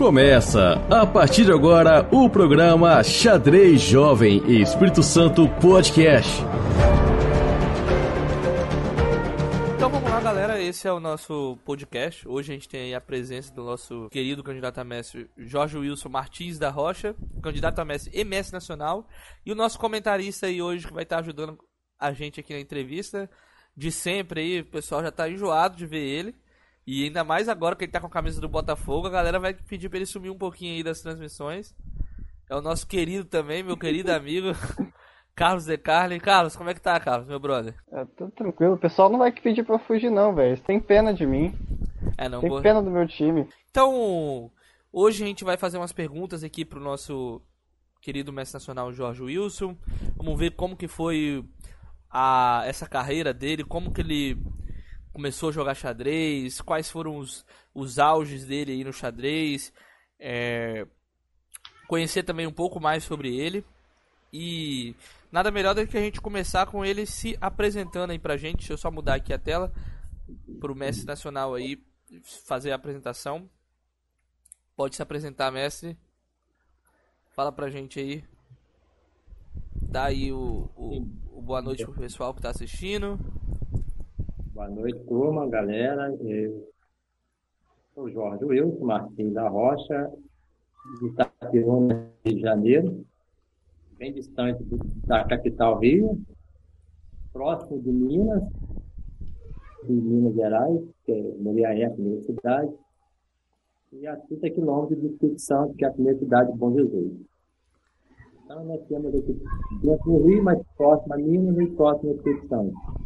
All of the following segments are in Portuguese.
Começa, a partir de agora, o programa Xadrez Jovem e Espírito Santo Podcast. Então vamos lá, galera. Esse é o nosso podcast. Hoje a gente tem a presença do nosso querido candidato a mestre Jorge Wilson Martins da Rocha, candidato a mestre mestre nacional, e o nosso comentarista aí hoje que vai estar ajudando a gente aqui na entrevista. De sempre aí, o pessoal já tá enjoado de ver ele. E ainda mais agora que ele tá com a camisa do Botafogo, a galera vai pedir pra ele sumir um pouquinho aí das transmissões. É o nosso querido também, meu querido amigo, Carlos De Carli. Carlos, como é que tá, Carlos, meu brother? É, tudo tranquilo. O pessoal não vai pedir pra fugir, não, velho. Você tem pena de mim. É, não, Tem vou- pena do meu time. Então, hoje a gente vai fazer umas perguntas aqui pro nosso querido mestre nacional Jorge Wilson. Vamos ver como que foi a, essa carreira dele, como que ele começou a jogar xadrez, quais foram os, os auges dele aí no xadrez, é, conhecer também um pouco mais sobre ele. E nada melhor do que a gente começar com ele se apresentando aí pra gente. Deixa eu só mudar aqui a tela pro mestre nacional aí fazer a apresentação. Pode se apresentar, mestre. Fala pra gente aí. Dá aí o, o, o boa noite pro pessoal que tá assistindo. Boa noite, turma, galera. Eu sou Jorge Wilson Martins da Rocha, de Itaperuna, Rio de Janeiro, bem distante da capital Rio, próximo de Minas, de Minas Gerais, que é Moriaé, a primeira cidade, e a 30 quilômetros de Espírito Santo, que é a primeira cidade de Bom Jesus. Então, nós temos aqui dentro do Rio, mas próximo a Minas e próximo ao Espírito Santo.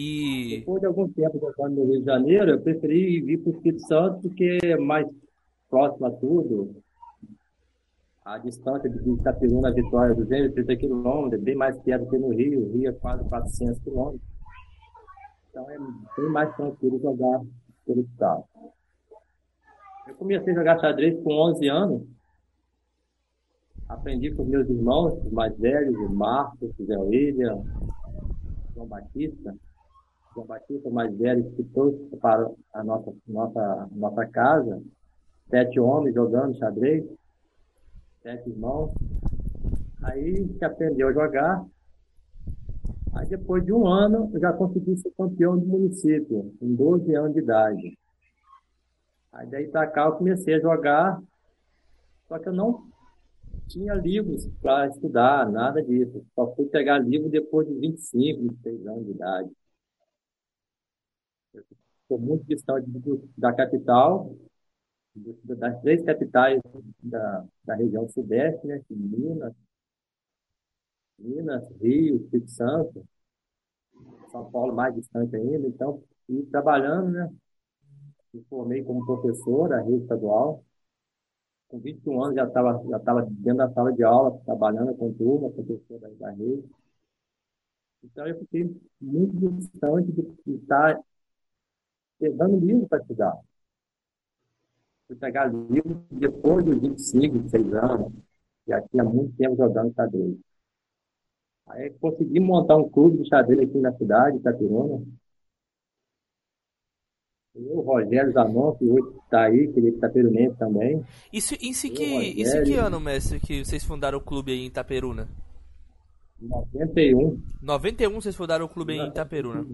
E Depois de algum tempo jogando no Rio de Janeiro, eu preferi vir para o Espírito Santo porque é mais próximo a tudo. A distância de Itapiruna a Vitória, 230 quilômetros, é bem mais perto do que no Rio. O Rio é quase 400 quilômetros. Então é bem mais tranquilo jogar pelo estado. Eu comecei a jogar xadrez com 11 anos. Aprendi com meus irmãos, os mais velhos, o Marcos, o Zé William, João Batista. Batista, o mais velho, que trouxe para a nossa, nossa, nossa casa. Sete homens jogando xadrez, sete irmãos. Aí que aprendeu a jogar. Aí depois de um ano, eu já consegui ser campeão do município, com 12 anos de idade. Aí daí pra cá eu comecei a jogar, só que eu não tinha livros para estudar, nada disso. Só fui pegar livro depois de 25, 26 anos de idade. Estou muito distante da capital, das três capitais da, da região sudeste, né? Minas, Minas, Rio, Espírito Santo, São Paulo mais distante ainda. Então, fui trabalhando, né? Me formei como professor da rede estadual. Com 21 anos já estava já estava dentro da sala de aula, trabalhando com turma, professor da, da rede. Então, eu fiquei muito distante de estar pegando livro para estudar. Fui pegar livro depois dos 25, 26 anos, já tinha muito tempo jogando xadrez. Aí consegui montar um clube de xadrez aqui na cidade, Itapiruna. Eu, o Rogério Zanon, que hoje está aí, que ele é itapirunense também. isso, isso, que, isso em que Rogério. ano, mestre, que vocês fundaram o clube aí em Itaperuna? Em 91, 91 vocês fundaram o clube aí em Itaperuna.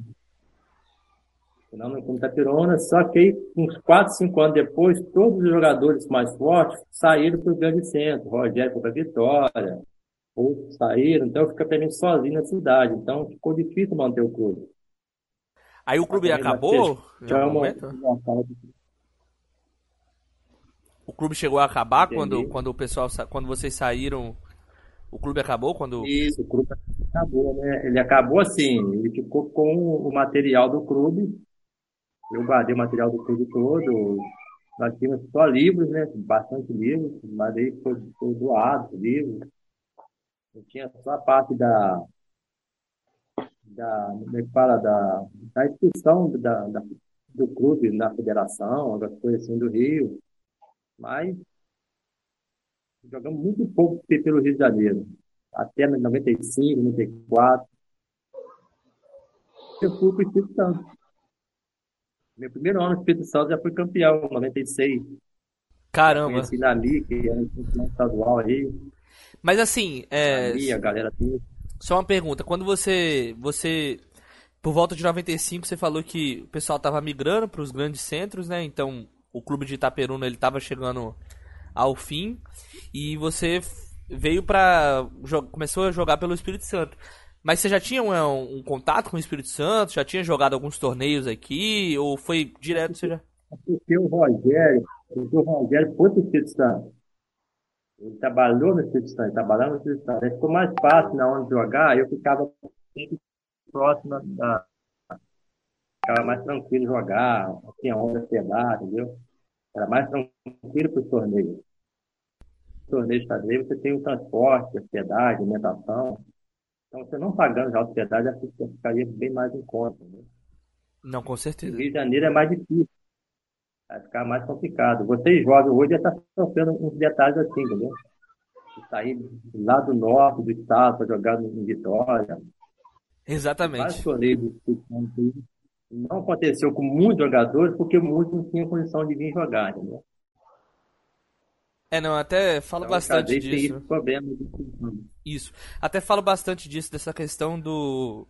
Não, no Clube Itapiruna, só que aí, uns 4, 5 anos depois, todos os jogadores mais fortes saíram para o grande centro. O Rogério foi para Vitória, outros saíram, então eu fiquei praticamente sozinho na cidade. Então ficou difícil manter o clube. Aí o clube acabou? Chama sala de- O clube chegou a acabar Entendi. quando, quando o pessoal quando vocês saíram? O clube acabou quando Isso, o clube acabou, né? Ele acabou assim, ele ficou com o material do clube. Eu guardei o material do clube todo. Nós tínhamos só livros, né? Bastante livros, mas aí foi, foi doado os livros. Eu tinha só a parte da, da, como é que fala, da, da instituição da, da, do clube na federação, algumas coisas assim do Rio. Mas jogamos muito pouco pelo Rio de Janeiro. Até 95, 94. Eu fui para o Espírito Santo. Meu primeiro ano no Espírito Santo já fui campeão, em 96. Caramba. Conheci na Mi, que era um estadual aí. Mas assim, é, Na Mi, a galera toda. só uma pergunta. Quando você, você, por volta de 95, você falou que o pessoal tava migrando para os grandes centros, né? Então, o clube de Itaperuna ele tava chegando ao fim e você veio para começou a jogar pelo Espírito Santo. Mas você já tinha um, um contato com o Espírito Santo? Já tinha jogado alguns torneios aqui? Ou foi direto? Você já... Porque o Rogério, porque o Rogério foi para o Espírito Santo. Ele trabalhou no Espírito Santo, trabalhava no Espírito Santo. Aí ficou mais fácil na hora de jogar, eu ficava sempre próximo da. Ficava mais tranquilo jogar, não tinha onda pegar, entendeu? Era mais tranquilo para os torneios. Torneio de xadrez, você tem o transporte, hospedagem, alimentação. Então, você não pagando já a hospedagem, acho que ficaria bem mais em conta. Entendeu? Não, com certeza. Rio de Janeiro é mais difícil. Vai ficar mais complicado. Vocês jovens hoje já estão sofrendo uns detalhes assim, entendeu? De sair lá do norte do estado para jogar em Vitória. Exatamente. Não aconteceu com muitos jogadores porque muitos não tinham condição de vir jogar, entendeu? É, não, até falo Então, bastante disso. Isso. Até falo bastante disso, dessa questão do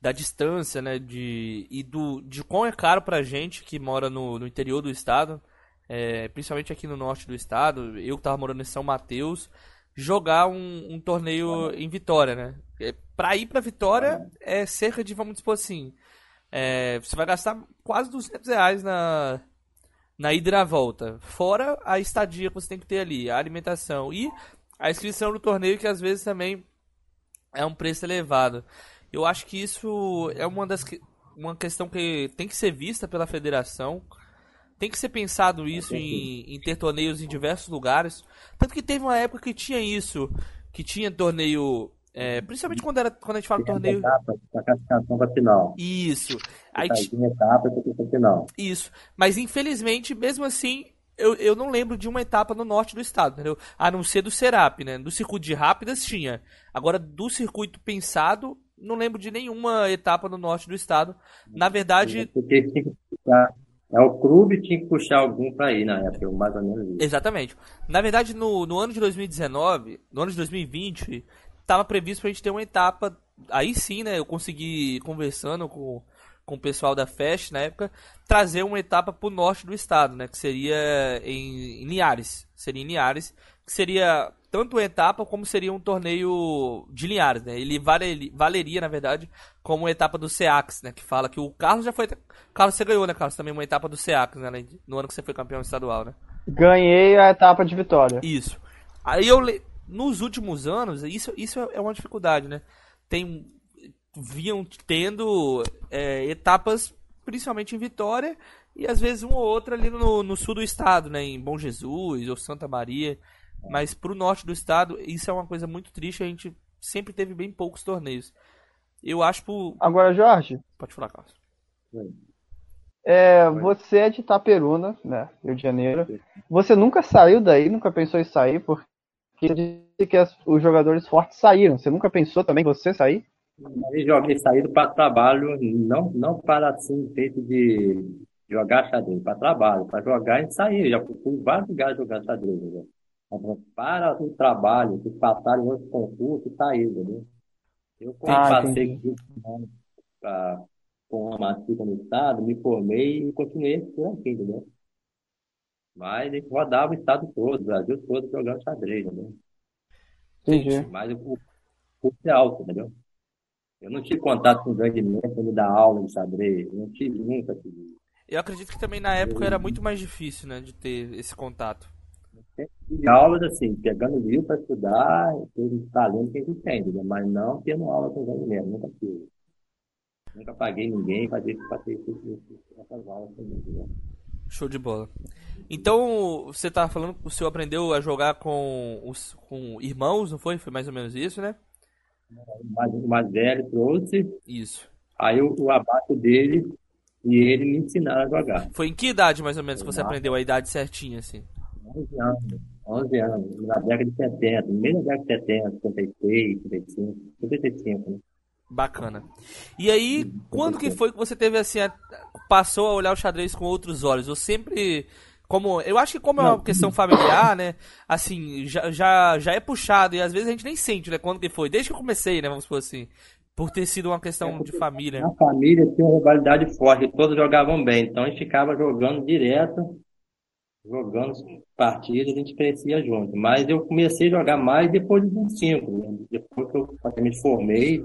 da distância, né, de e do de quão é caro pra gente que mora no, no interior do estado, é, principalmente aqui no norte do estado, eu que tava morando em São Mateus, jogar um, um torneio em Vitória, né? É, Pra ir pra Vitória é cerca de, vamos dizer assim, é, você vai gastar quase 200 reais na, na ida e na volta. Fora a estadia que você tem que ter ali, a alimentação e a inscrição no torneio, que às vezes também é um preço elevado. Eu acho que isso é uma das que- uma questão que tem que ser vista pela federação. Tem que ser pensado isso em, em ter torneios em diversos lugares. Tanto que teve uma época que tinha isso, que tinha torneio, é, principalmente quando era quando a gente fala torneio. etapa para classificação para final. Isso. Aí etapa para final. isso. Mas infelizmente, mesmo assim, eu, eu não lembro de uma etapa no norte do estado, entendeu? A não ser do Serap, né? Do circuito de rápidas tinha. Agora, do circuito pensado, não lembro de nenhuma etapa no norte do estado. Na verdade, Porque tinha que puxar. É, o clube tinha que puxar algum para ir na época, mais ou menos isso. exatamente. Na verdade, no, no ano de 2019, no ano de 2020, estava previsto pra gente ter uma etapa. Aí sim, né? Eu consegui, conversando com, com o pessoal da Fest na época, trazer uma etapa pro norte do estado, né? Que seria em, em Linhares. Seria em Linhares. Que seria tanto uma etapa como seria um torneio de Linhares, né? Ele vale- valeria, na verdade, como uma etapa do SEAX, né? Que fala que o Carlos já foi. Carlos, você ganhou, né, Carlos? Também uma etapa do SEAX, né? No ano que você foi campeão estadual, né? Ganhei a etapa de vitória. Isso. Aí eu nos últimos anos, isso, isso é uma dificuldade, né? Tem vinham tendo é, etapas principalmente em Vitória e às vezes uma ou outra ali no, no sul do estado, né, em Bom Jesus ou Santa Maria, mas pro norte do estado isso é uma coisa muito triste, a gente sempre teve bem poucos torneios. Eu acho pro... Agora, Jorge, pode falar, Carlos. é, você é de Itaperuna, né? Rio de Janeiro. Você nunca saiu daí, nunca pensou em sair, porque você disse que as- os jogadores fortes saíram. Você nunca pensou também você sair? Aí joguei saído para trabalho, não, não para assim, feito de jogar xadrez, para trabalho, para jogar e sair. Já fui em vários lugares jogar xadrez? Mas Para o trabalho, que passaram outros concursos e sair, entendeu? Eu, quando Ah, passei entendi. 15 anos pra- com uma matrica no estado, me formei e continuei por aqui, entendeu? Mas a gente rodava o estado todo, o Brasil todo jogando xadrez, entendeu? Entendi. Mas o custo é alto, entendeu? Eu não tive contato com grande mestre, ele dá aula de xadrez, eu não tive nunca tive. Eu acredito que também na época era muito mais difícil, né, de ter esse contato. Tive aulas assim, pegando livro para estudar, teve talento que a gente tem, entendeu? Mas não tendo aula com grande mestre, nunca tive. Nunca paguei ninguém para ter essas aulas comigo, entendeu? Show de bola. Então, você tá falando que o senhor aprendeu a jogar com os com irmãos, não foi? Foi mais ou menos isso, né? O mais, o mais velho trouxe, Isso. aí o, o abaixo dele e ele me ensinaram a jogar. Foi em que idade, mais ou menos, que você aprendeu a idade certinha, assim? 11 anos, 11 anos, na década de 70, no meio da década de 70, 76, 75, 75, né? Bacana. E aí, quando que foi que você teve, assim, a- passou a olhar o xadrez com outros olhos? Ou sempre, como eu acho que como é uma questão familiar, né? Assim, já, já, já é puxado e às vezes a gente nem sente, né? Quando que foi. Desde que eu comecei, né? Vamos supor assim. Por ter sido uma questão de família. Na família tinha uma rivalidade forte, todos jogavam bem, então a gente ficava jogando direto, jogando partidas, a gente crescia junto. Mas eu comecei a jogar mais depois dos 25, né? depois que eu praticamente formei,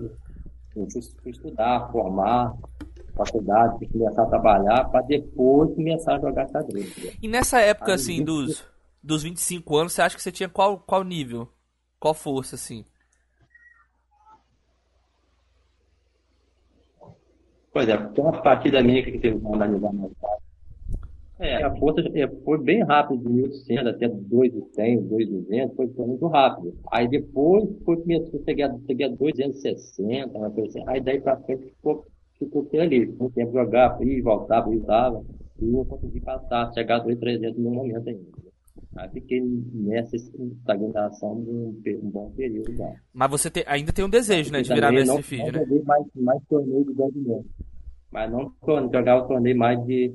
eu fui, fui estudar, formar, faculdade, começar a trabalhar, para depois começar a jogar xadrez. né? E nessa época, Aí, assim, dos, dos 25 anos, você acha que você tinha qual, qual nível? Qual força, assim? Pois é, tem uma partida minha que teve que analisar mais tarde. É, a força é, foi bem rápido, de 1.800 até 2.100, 2.200, foi, foi muito rápido. Aí depois foi, começou, a, cheguei a 260, uma coisa assim. Aí daí pra frente ficou, ficou por ali. Um tempo jogava, ia, voltava, voltava, e não consegui passar, chegar a 2.300 no momento ainda. Aí fiquei nessa estagnação um, um bom período já. Mas você te- ainda tem um desejo, né, de virar mestre Feed, né? joguei mais, mais torneio de grande mesmo. Mas não jogava torneio mais de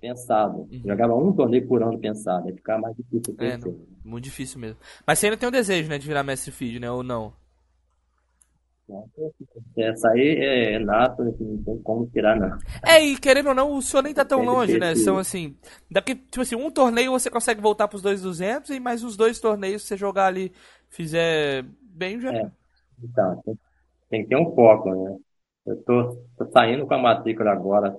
pensado. Uhum. Jogava um torneio por ano pensado. Aí ficava mais difícil É, não, muito difícil mesmo. Mas você ainda tem um desejo, né, de virar mestre Feed, né, ou não? Essa aí é nato, assim, não tem como tirar, não. É, e querendo ou não, o senhor nem tá tão longe, né? São assim. Daqui, tipo assim, um torneio você consegue voltar pros 2,200 e mais os dois torneios, se você jogar ali, fizer bem, já. É. Então, tem, tem que ter um foco, né? Eu tô, tô saindo com a matrícula agora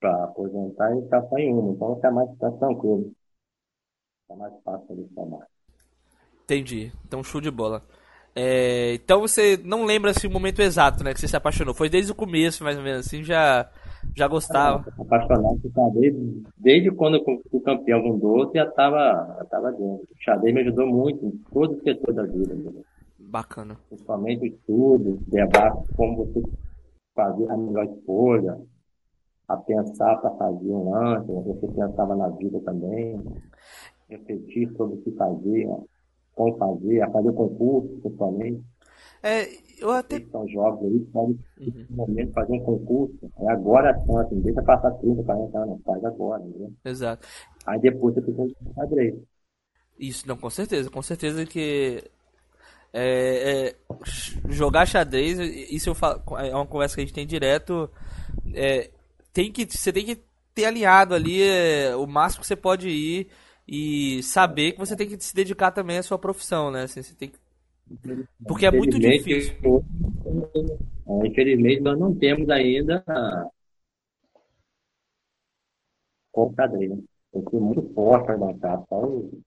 para aposentar e tá só em uma, então tá mais tá tranquilo. Tá mais fácil de tomar. Entendi. Então, show de bola. É, então você não lembra assim, o momento exato, né, que você se apaixonou? Foi desde o começo, mais ou menos assim, já, já gostava. apaixonado por xadrez, desde quando eu fui campeão com 12, já estava já tava dentro. O xadrez me ajudou muito em todos os setores da vida, entendeu? Bacana. principalmente o estudo, debate, como você fazer a melhor escolha, a pensar para fazer um lance, você pensava na vida também, refletir sobre o que fazer, como fazer, a fazer concurso, principalmente. É, eu até. São jovens aí, podem, nesse momento, fazer um concurso. Aí agora a chance, deixa passar 30, 40 anos, faz agora, entendeu? Exato. Aí depois você precisa de xadrez. Isso, não, com certeza. Com certeza que. é, é, jogar xadrez, isso eu falo, é uma conversa que a gente tem direto. é, tem que, você tem que ter alinhado ali é, o máximo que você pode ir e saber que você tem que se dedicar também à sua profissão, né? Assim, você tem que- porque é muito difícil. eu- é, Infelizmente, nós não temos ainda com xadrez. né? Que ser muito forte para bancar. Só o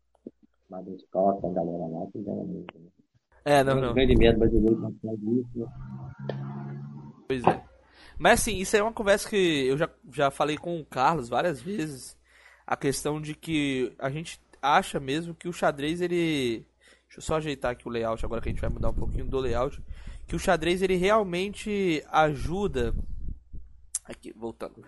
Costa, a galera lá, que ganha muito. né? É, não, não. rendimentos brasileiros não faz isso. né? Pois é. Mas assim, isso é uma conversa que eu já, já falei com o Carlos várias vezes. A questão de que a gente acha mesmo que o xadrez ele. Deixa eu só ajeitar aqui o layout agora que a gente vai mudar um pouquinho do layout. Que o xadrez ele realmente ajuda. Aqui, voltando.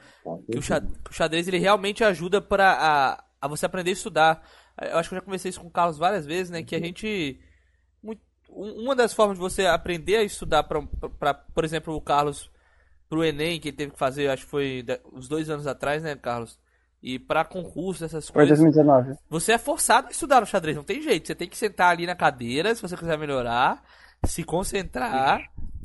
Que o, o xadrez ele realmente ajuda para a, a você aprender a estudar. Eu acho que eu já conversei isso com o Carlos várias vezes, né? Que a gente. um- uma das formas de você aprender a estudar, pra- por exemplo, o Carlos pro Enem, que ele teve que fazer, acho que foi uns dois anos atrás, né, Carlos? E pra concurso, essas Foi coisas. 2019. Você é forçado a estudar no xadrez, não tem jeito. Você tem que sentar ali na cadeira, se você quiser melhorar, se concentrar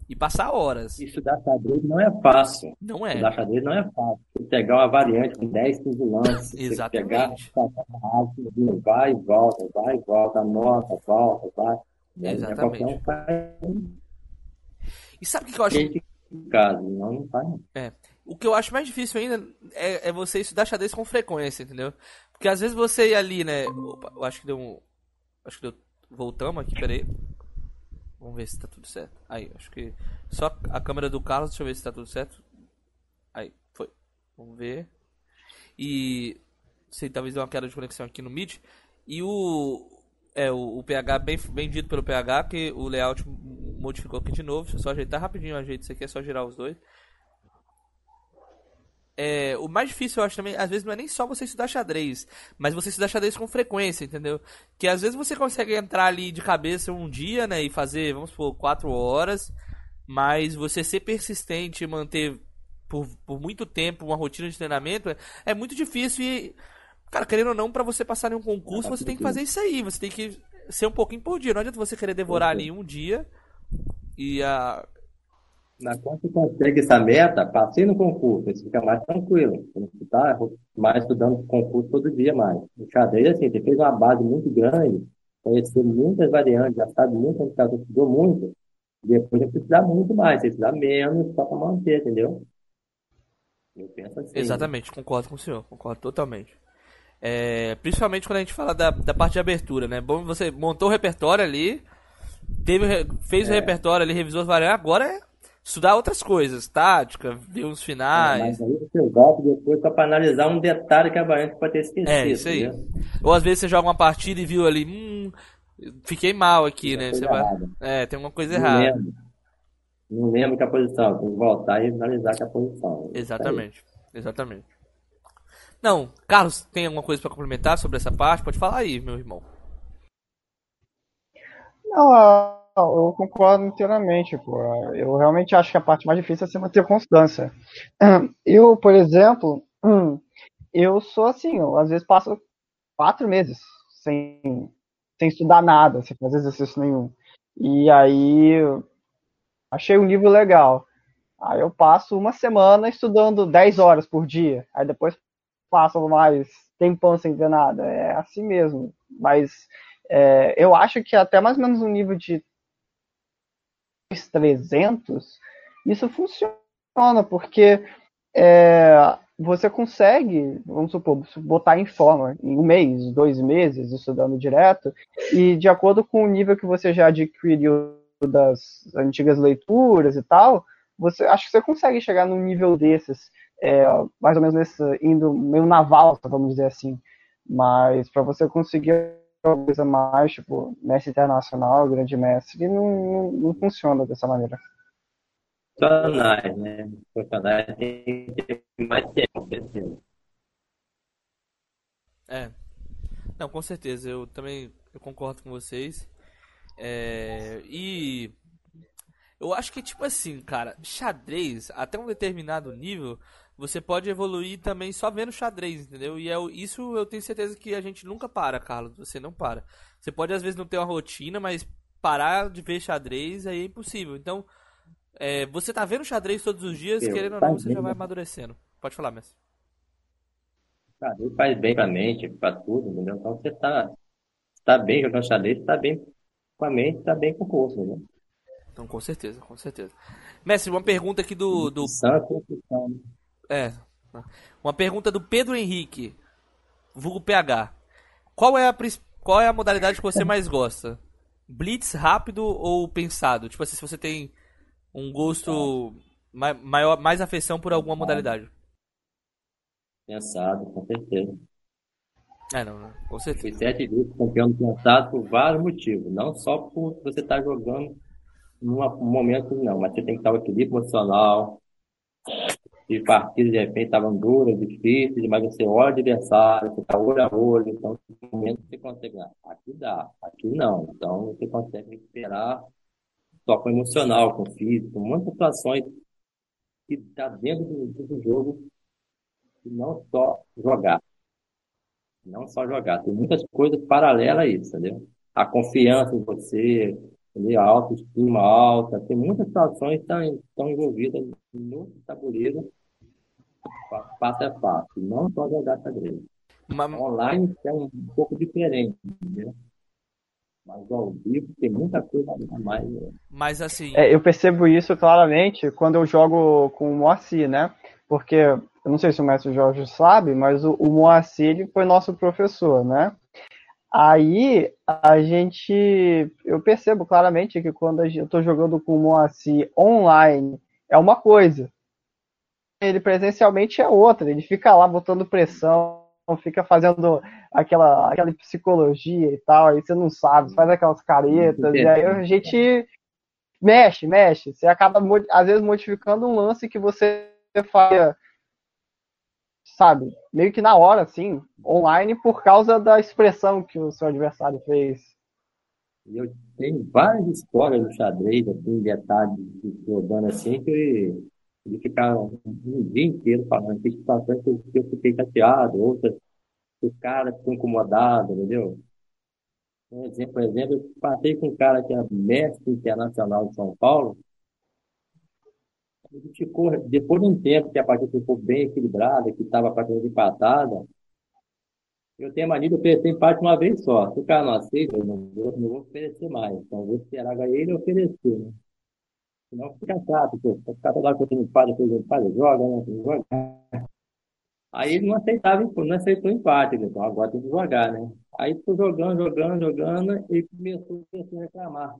e passar horas. Estudar xadrez não é fácil. Não é. Estudar xadrez não é fácil. Você pegar uma variante com 10, 15 lances, você Exatamente. pegar, passar rápido, vai e volta, vai e volta, anota, volta, vai. É Exatamente. um faz E sabe o que eu acho casa, não, não faz. não. É. O que eu acho mais difícil ainda é, é você estudar xadrez com frequência, entendeu? Porque às vezes você ir ali, né? Opa, eu acho que deu um. Acho que deu. Voltamos aqui, peraí. Vamos ver se tá tudo certo. Aí, acho que. Só a câmera do Carlos, deixa eu ver se tá tudo certo. Aí, foi. Vamos ver. E. Sei, talvez deu uma queda de conexão aqui no Meet. E o. É, o, o PH, bem, bem dito pelo PH, que o layout modificou aqui de novo. Deixa eu só ajeitar rapidinho ajeito. Isso aqui é só girar os dois. É, o mais difícil eu acho também, às vezes não é nem só você estudar xadrez, mas você estudar xadrez com frequência, entendeu? Que às vezes você consegue entrar ali de cabeça um dia, né, e fazer, vamos supor, quatro horas, mas você ser persistente e manter por, por muito tempo uma rotina de treinamento é, é muito difícil e Cara, querendo ou não, pra você passar em um concurso, você tem que fazer isso aí. Você tem que ser um pouquinho por dia. Não adianta você querer devorar ali um dia e a. Na quando você consegue essa meta, passei no concurso, você fica mais tranquilo. Você está mais estudando concurso todo dia mais. O xadrez, assim, você fez uma base muito grande, conheceu muitas variantes, já sabe muito você estudou muito. Depois você precisa muito mais, você precisa menos só para manter, entendeu? Eu penso assim. Exatamente, concordo com o senhor, concordo totalmente. É, principalmente quando a gente fala da, da parte de abertura, né? Bom, você montou o repertório ali, teve, fez é. o repertório ali, revisou as variantes, agora é estudar outras coisas, tática, ver os finais. É, mas aí você volta depois para analisar um detalhe que a variante pode ter esquecido. É, isso aí. Né? Ou às vezes você joga uma partida e viu ali, hum, fiquei mal aqui, tem né? Você vai... É, tem uma coisa Não errada. Lembro. Não lembro que a posição, tem que voltar e analisar que a posição. Exatamente, exatamente. Não, Carlos, tem alguma coisa para complementar sobre essa parte? Pode falar aí, meu irmão. Não, eu concordo inteiramente, pô. Eu realmente acho que a parte mais difícil é você manter constância. Eu, por exemplo, eu sou assim, eu às vezes passo quatro meses sem, sem estudar nada, sem fazer exercício nenhum. E aí achei um livro legal. Aí eu passo uma semana estudando 10 horas por dia. Aí depois passam mais tempão sem ver nada. É assim mesmo. Mas é, eu acho que até mais ou menos um nível de 300, isso funciona, porque é, você consegue, vamos supor, botar em forma em um mês, dois meses, estudando direto, e de acordo com o nível que você já adquiriu das antigas leituras e tal, você acho que você consegue chegar num nível desses é, mais ou menos nesse, indo meio na valsa, vamos dizer assim. Mas para você conseguir uma coisa mais, tipo, mestre internacional, grande mestre, não, não, não funciona dessa maneira. Profissionais, né? Profissionais tem que ter mais tempo. É. Não, com certeza. Eu também eu concordo com vocês. É, e eu acho que, tipo assim, cara, xadrez, até um determinado nível, você pode evoluir também só vendo xadrez, entendeu? E é, isso eu tenho certeza que a gente nunca para, Carlos. Você não para. Você pode às vezes não ter uma rotina, mas parar de ver xadrez aí é impossível. Então, é, você tá vendo xadrez todos os dias, eu, querendo ou não, você já vai amadurecendo. Pode falar, mestre. Xadrez faz bem pra mente, pra tudo, entendeu? Então você tá, tá bem jogando xadrez, tá bem com a mente, tá bem com o corpo, entendeu? Então, com certeza, com certeza. Mestre, uma pergunta aqui do. do... Santo, é. Uma pergunta do Pedro Henrique, vulgo PH. Qual é a, qual é a modalidade que você mais gosta? Blitz rápido ou pensado? Tipo assim, se você tem um gosto maior, mais afeição por alguma modalidade. Pensado, com certeza. É, não, não com certeza. Fui sete vezes campeão do pensado por vários motivos. Não só por você estar tá jogando num momento, não, mas você tem que estar o equilíbrio emocional, de partidas de repente estavam duras, difíceis, mas você olha o adversário, você está olho a olho, então no momento você consegue, aqui dá, aqui não. Então você consegue recuperar só com emocional, com físico, muitas situações que está dentro do, do jogo e não só jogar. Não só jogar, tem muitas coisas paralelas a isso, entendeu? A confiança em você, a autoestima alta, tem muitas situações que estão, estão envolvidas no tabuleiro passo a passo, não só jogar xadrez. Mas... Online é um pouco diferente, entendeu? Mas ao vivo tem muita coisa a mais. Né? Mas assim. É, eu percebo isso claramente quando eu jogo com o Moacir, né? Porque, eu não sei se o mestre Jorge sabe, mas o, o Moacir foi nosso professor, né? Aí a gente. Eu percebo claramente que quando eu estou jogando com o Moacir online é uma coisa. Ele presencialmente é outra. Ele fica lá botando pressão, fica fazendo aquela, aquela psicologia e tal. Aí você não sabe, faz aquelas caretas. E aí a gente mexe, mexe. Você acaba, às vezes, modificando um lance que você faz sabe, meio que na hora, assim, online, por causa da expressão que o seu adversário fez. Eu tenho várias histórias do xadrez, assim, detalhes jogando assim, que ele ficava um dia inteiro falando que situações que eu fiquei chateado, outras o cara ficou incomodado, entendeu? Um exemplo, por exemplo, eu passei com um cara que é mestre internacional de São Paulo, ele ficou, depois de um tempo que a partida ficou bem equilibrada, que estava praticamente empatada, eu tenho a mania de oferecer empate uma vez só. Se o cara não aceita, eu não vou, não vou oferecer mais. Então, vou esperar ele oferecer, né? Senão fica chato, pô. Fica toda hora que eu tenho empate, depois empate, joga, né? Tem que jogar. Aí ele não aceitava, não aceitou o empate, então agora tem que jogar, né? Aí ficou jogando, jogando, jogando, e começou a reclamar.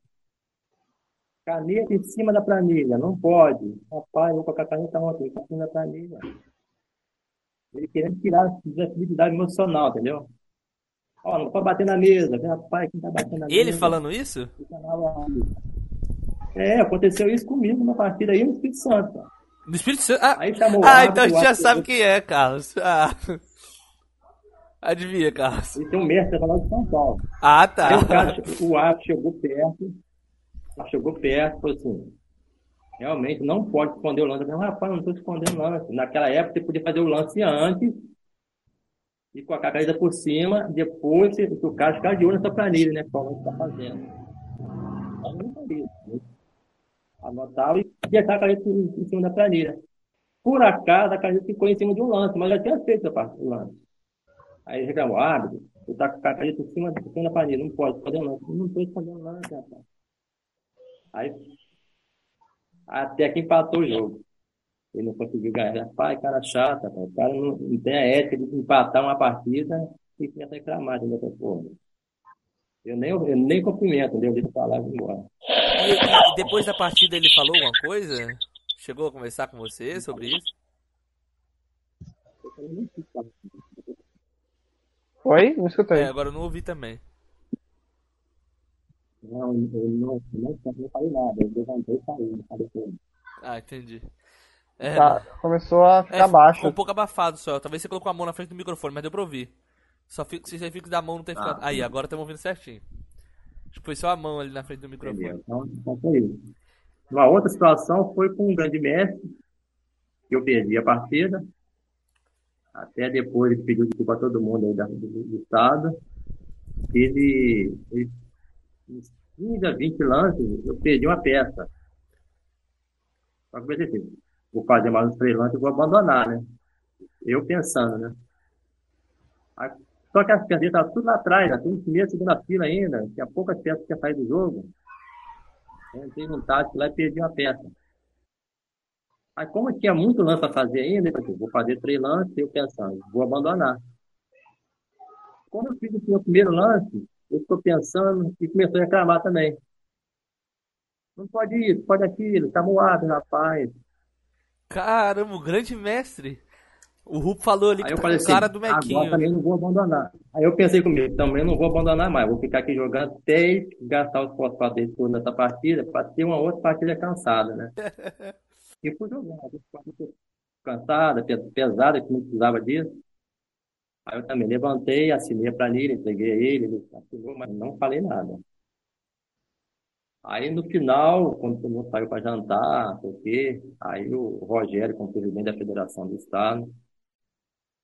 Caneta em cima da planilha, não pode. Rapaz, vou colocar a caneta ontem, em cima da planilha. Ele querendo tirar a desatividade emocional, entendeu? Ó, não pode bater na mesa. Rapaz, quem tá batendo na Ele mesa? falando isso? É, aconteceu isso comigo na partida aí no Espírito Santo. cara. No Espírito Santo? Ah, Aí chamou ah árbitro, então a gente já sabe quem é, Carlos. Ah. Adivinha, Carlos. Ele tem um mestre lá de São Paulo. Ah, tá. Aí o, cara, o árbitro chegou perto, chegou perto, falou assim, realmente não pode esconder o lance. Eu falei, rapaz, não estou escondendo o lance. Naquela época você podia fazer o lance antes e com a caneta por cima, depois você- o cara ficar de olho nessa planilha, né? Qual você está fazendo. Eu não né? Anotava e deixava a caneta em cima da planilha. Por acaso, a caneta ficou em cima de um lance, mas já tinha feito a parte do lance. Aí ele reclamou, árbitro, você tá com a caneta em cima da planilha, não pode esconder o lance. Não estou escondendo o lance, rapaz. Aí, até que empatou o jogo. Ele não conseguiu ganhar. Rapaz, cara chato, rapaz. O cara não, não tem a ética de empatar uma partida e começa a reclamar de outra forma. Eu nem, eu nem cumprimento, entendeu? Deixa eu falar e vou embora. E, e depois da partida ele falou alguma coisa? Chegou a conversar com você sobre isso? Oi? Não escutei. É, agora eu não ouvi também. Não, eu não, não, não falei nada. Eu levantei e saí. Ah, entendi. É, Tá, começou a ficar é, baixo. ficou um pouco abafado só. Talvez você colocou a mão na frente do microfone, mas deu pra ouvir. Só fica, se você fica da mão não tem ficado. Ah, Aí, agora estamos ouvindo certinho. Acho que foi só a mão ali na frente do microfone. Entendeu? Então, então foi isso. Uma outra situação foi com um grande mestre, que eu perdi a partida. Até depois ele pediu desculpa a todo mundo aí do estado. Ele, ele, uns 15 a 20 lances, eu perdi uma peça. Só que eu pensei assim, vou fazer mais uns três lances e vou abandonar, né? Eu pensando, né? Só que as peças estavam tudo lá atrás, em primeira, segunda fila ainda. Tinha poucas peças que tinham saído do jogo. Eu entrei num tático lá e perdi uma peça. Aí, como eu tinha muito lance para fazer ainda, eu falei, vou fazer três lances, eu pensando, vou abandonar. Quando eu fiz o meu primeiro lance, eu estou pensando e começou a reclamar também. Não pode isso, pode aquilo, tá moado, rapaz. Caramba, o grande mestre. O Rupo falou ali Aí que eu tá falei com o assim, cara do agora Mequinho. também não vou abandonar. Aí eu pensei comigo, também não vou abandonar mais, vou ficar aqui jogando até gastar os fosfatos dele nessa partida, para ter uma outra partida cansada, né? E fui jogar, cansada, pe- pesada, que não precisava disso. Aí eu também levantei, assinei a planilha, entreguei a ele, ele assinou, mas não falei nada. Aí no final, quando todo mundo saiu para jantar, porque aí o Rogério, como presidente da Federação do Estado,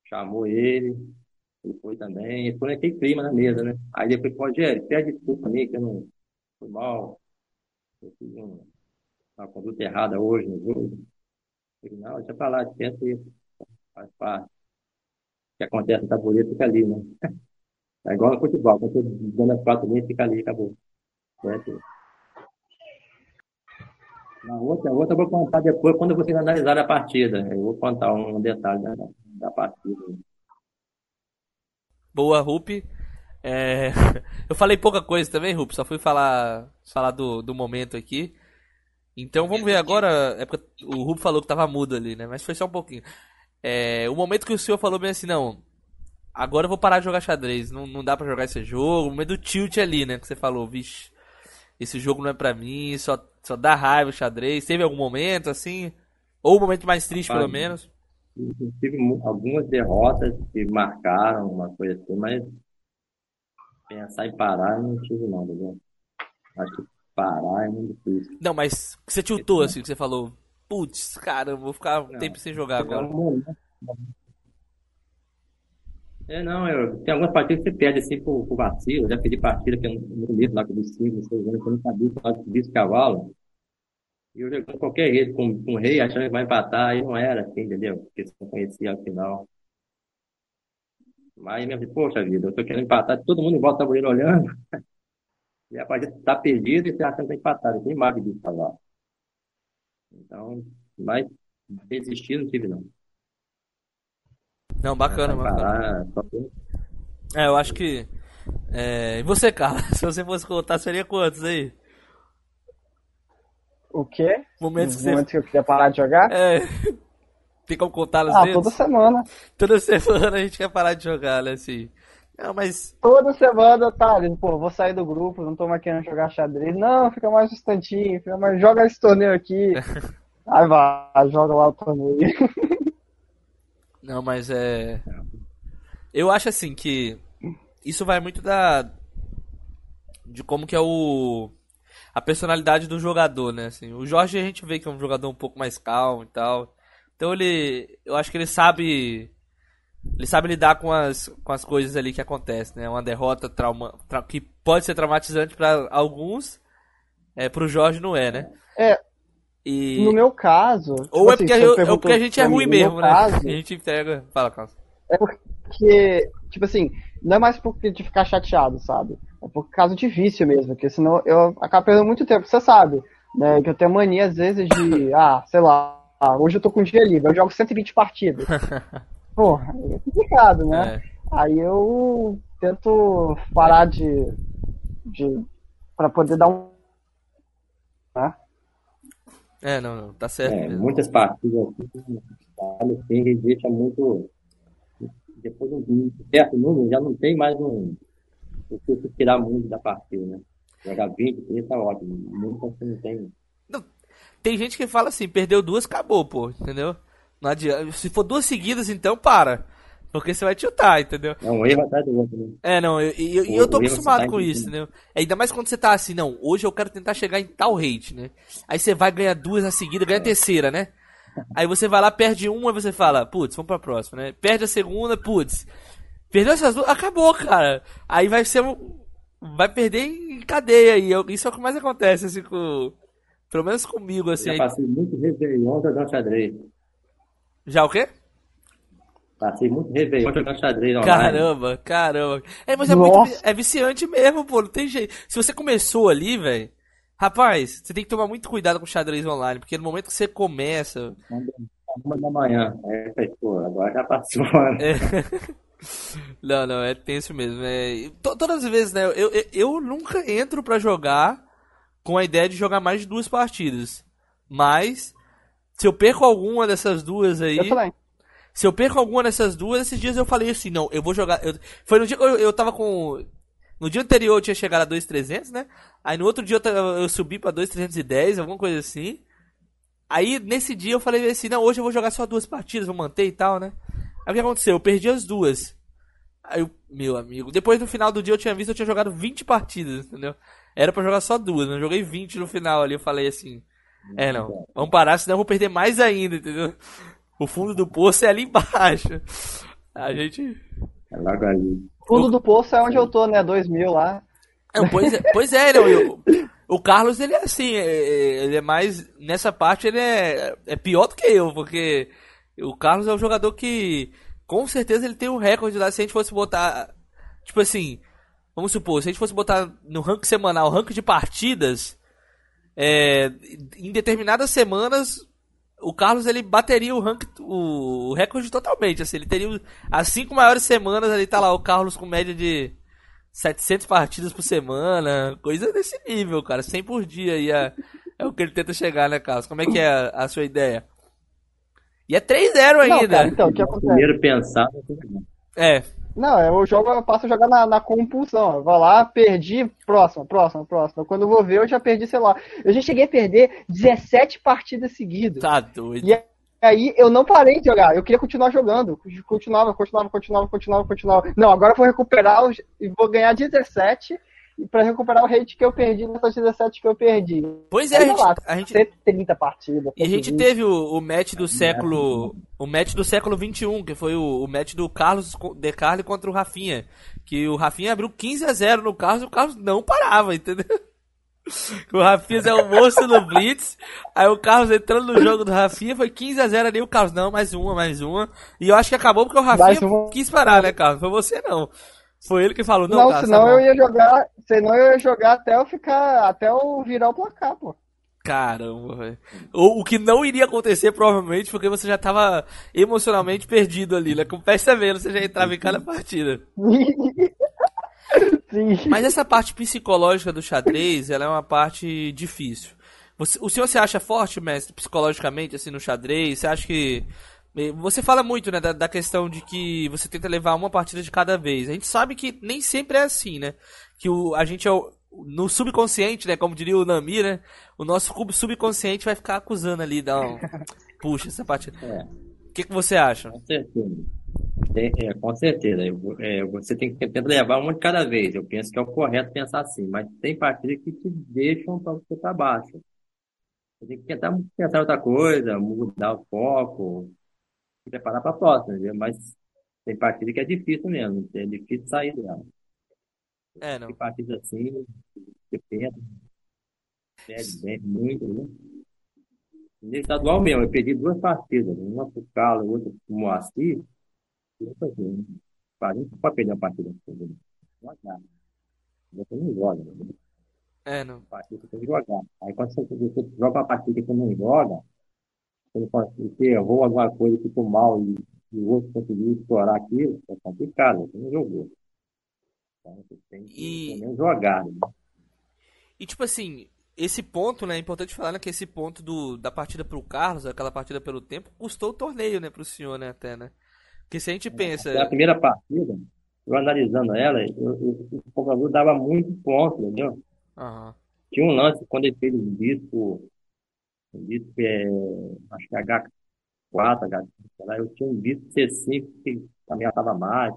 chamou ele, ele foi também, e foi naquele clima na mesa, né? Aí depois, Rogério, pede desculpa a mim, que eu não fui mal, eu fiz um- uma conduta errada hoje no jogo. Eu falei, não, deixa pra lá, esquece isso, faz parte. Que acontece no tabuleiro fica ali, né? É igual no futebol, quando você dando as quatro linhas, fica ali, acabou. Na outra, a outra eu vou contar depois, quando vocês analisarem a partida. Eu vou contar um detalhe da, da partida. Boa, Rup. É, Eu falei pouca coisa também, Rup, só fui falar, falar do, do momento aqui. Então vamos ver agora. É porque o Rup falou que tava mudo ali, né? Mas foi só um pouquinho. É, o momento que o senhor falou bem assim, não. Agora eu vou parar de jogar xadrez. Não, não dá pra jogar esse jogo. O momento do tilt ali, né? Que você falou, vixe, esse jogo não é pra mim, só, só dá raiva o xadrez. Teve algum momento assim? Ou o momento mais triste, pelo menos? Eu Tive algumas derrotas que marcaram uma coisa assim, mas pensar em parar eu não tive não, entendeu? Acho que parar é muito difícil. Não, mas você tiltou assim, que você falou, putz, cara, eu vou ficar um Não, tempo sem jogar agora. um momento, É, não, eu, tem algumas partidas que você perde assim por, por vacilo. Eu já perdi partida que eu não não lembro lá com os 5, 6 anos, que eu não sabia falar de bicho cavalo. E eu jogando qualquer rede com, com o rei, achando que vai empatar, e não era assim, entendeu? Porque você não conhecia ao final. Mas mesmo, poxa vida, eu tô querendo empatar, todo mundo em volta do tabuleiro olhando. E a partida tá perdida e você achando que tá empatado. Tem mais bicho cavalo. Então, mas desistir não tive não. Não, bacana, Vai bacana. parar, só tem- É, eu acho que. É... E você, Carlos? Se você fosse contar, seria quantos aí? O quê? Momentos que você. momentos que eu queria parar de jogar? É. Tem como contar nos Ah, dedos? toda semana. Toda semana a gente quer parar de jogar, né? Assim. Não, mas. Toda semana, tá, pô, vou sair do grupo, não tô mais querendo jogar xadrez. Não, fica mais um instantinho, fica mais, joga esse torneio aqui. Aí vai, joga lá o torneio. Não, mas é. Eu acho assim que isso vai muito da de como que é o a personalidade do jogador, né? Assim, o Jorge a gente vê que é um jogador um pouco mais calmo e tal. Então ele, eu acho que ele sabe ele sabe lidar com as com as coisas ali que acontecem, né? Uma derrota trauma, tra- que pode ser traumatizante para alguns, é pro Jorge não é, né? É, E no meu caso. ou tipo é assim, porque, eu- ou perguntou porque a gente é ruim mesmo, né? caso, A gente entrega, fala, Carlos. É porque, tipo assim, não é mais por de ficar chateado, sabe? É por causa de vício mesmo, porque senão eu acabo perdendo muito tempo. Você sabe, né? Que eu tenho mania às vezes de, ah, sei lá, hoje eu tô com dia livre, eu jogo 120 partidas. Porra, é complicado, né? É. Aí eu tento parar de. de para poder dar um. Né? É, não, não, tá certo É, mesmo. muitas partidas assim, deixa muito. Depois de um certo número, já não tem mais um. O que você tirar muito da partida, né? Jogar 20, 30 tá ótimo. Muito assim não tem. Tem gente que fala assim, perdeu duas, acabou, pô, entendeu? Não adianta. Se for duas seguidas, então para. Porque você vai tiltar, entendeu? É um erro atrás do outro, né? É, não, eu- e eu, e O- eu tô acostumado tá com isso, entendeu? Ainda mais quando você tá assim, não, hoje eu quero tentar chegar em tal rate, né? Aí você vai ganhar duas na seguida, ganha a terceira, né? Aí você vai lá, perde uma, e você fala, putz, vamos pra próxima, né? Perde a segunda, putz. Perdeu essas duas, acabou, cara. Aí vai ser. Vai perder em cadeia aí. Eu- Isso é o que mais acontece, assim, com. Pelo menos comigo, assim. Já passei muito Réveillon jogando xadrez. Já o quê? Passei muito Réveillon jogando xadrez online. Caramba, caramba. É, mas é Nossa. muito é viciante mesmo, pô, não tem jeito. Se você começou ali, velho, rapaz, você tem que tomar muito cuidado com o xadrez online, porque no momento que você começa, Uma da manhã. Falei, pô, agora já passou. né? é... Não, não, é tenso mesmo. É... to- Todas as vezes, né, eu, eu, eu nunca entro pra jogar com a ideia de jogar mais de duas partidas. Mas, se eu perco alguma dessas duas aí, Eu também. Se eu perco alguma dessas duas, esses dias eu falei assim, não, eu vou jogar. eu- Foi no dia que eu, eu tava com. No dia anterior eu tinha chegado a 2,300, né? Aí no outro dia eu, eu subi pra 2,310, alguma coisa assim. Aí nesse dia eu falei assim, não, hoje eu vou jogar só duas partidas, vou manter e tal, né? Aí o que aconteceu? Eu perdi as duas. Aí eu, meu amigo, depois no final do dia eu tinha visto, eu tinha jogado 20 partidas, entendeu? Era pra jogar só duas, né? eu joguei 20 no final ali, eu falei assim, é não, vamos parar, senão eu vou perder mais ainda, entendeu? O fundo do poço é ali embaixo. A gente. É logo ali. Fundo do poço é onde eu tô, né? 2 mil lá. Não, pois é, pois é não, eu- o Carlos ele é assim, é- é- ele é mais. Nessa parte ele é, é pior do que eu, porque o Carlos é um jogador que com certeza ele tem um recorde lá. Se a gente fosse botar. Tipo assim, vamos supor, se a gente fosse botar no ranking semanal, ranking de partidas, é, em determinadas semanas. O Carlos ele bateria o rank, o, o recorde totalmente, assim, ele teria as cinco maiores semanas ali tá lá o Carlos com média de 700 partidas por semana, coisa desse nível, cara, 100 por dia e é, é o que ele tenta chegar, né, Carlos? Como é que é a, a sua ideia? E é 3-0 Não, ainda. cara, então, o que acontece? Primeiro pensar. É, Não, eu jogo, eu passo a jogar na, na compulsão. Vou lá, perdi, próxima, próxima, próxima. Quando eu vou ver, eu já perdi, sei lá. Eu já cheguei a perder 17 partidas seguidas. tá doido. E aí eu não parei de jogar. Eu queria continuar jogando. Continuava, continuava, continuava, continuava, continuava. Não, agora eu vou recuperar e vou ganhar 17 pra recuperar o rate que eu perdi nessas 17 que eu perdi. Pois é, a gente, lá, a gente, 130 partidas. E a gente 120. teve o, o match do século. O match do século XXI, que foi o, o match do Carlos De Carli contra o Rafinha. Que o Rafinha abriu 15 a 0 no Carlos e o Carlos não parava, entendeu? O Rafinha é o monstro do Blitz. Aí o Carlos entrando no jogo do Rafinha foi 15 a 0 ali. O Carlos, não, mais uma, mais uma. E eu acho que acabou porque o Rafinha quis parar, né, Carlos? Foi você não. Foi ele que falou, não, Não, Carlos, senão tá eu ia jogar. Senão eu ia jogar até eu ficar. Até eu virar o placar, pô. Caramba, velho. O, o que não iria acontecer, provavelmente, porque você já tava emocionalmente perdido ali, né? Com o pé severo, você já entrava em cada partida. Sim. Mas essa parte psicológica do xadrez, ela é uma parte difícil. Você- o senhor se acha forte, mestre, psicologicamente, assim, no xadrez? Você acha que... Você fala muito, né, da, da questão de que você tenta levar uma partida de cada vez. A gente sabe que nem sempre é assim, né? Que o, a gente é o, no subconsciente, né, como diria o Nami, né? O nosso cubo subconsciente vai ficar acusando ali, dá um... Puxa, essa partida. É. O que, que você acha? Com certeza. É, é, com certeza. Eu é, você tem que tentar levar uma de cada vez. Eu penso que é o correto pensar assim, mas tem partidas que te deixam para você para baixo. Você tem que tentar pensar outra coisa, mudar o foco, preparar para a próxima, entendeu? Mas tem partida que é difícil mesmo, é difícil sair dela. É, não. Tem partidas assim, você pensa, perde bem, muito, né? No estadual mesmo, eu perdi duas partidas, uma pro Carlos, outra pro Moacir. Eu falei, não pode perder uma partida assim, né? Jogar. Você não joga, né? É, não. partida você tem que jogar. Aí quando você, você joga uma partida que não joga, pode- você errou alguma coisa, ficou mal e, e o outro conseguiu explorar aquilo, é complicado, você não jogou. Então você tem que E- jogar, né? E tipo assim, esse ponto, né? É importante falar né, que esse ponto do, da partida pro Carlos, aquela partida pelo tempo, custou o torneio, né, pro senhor, né, até, né? Porque se a gente pensa. Até a primeira partida, eu analisando ela, eu, eu, o Salvador dava muito ponto, entendeu? Aham. Tinha um lance quando ele fez um disco, um disco é, acho que é H4, H5, sei lá, eu tinha um disco C5 que também já estava mais.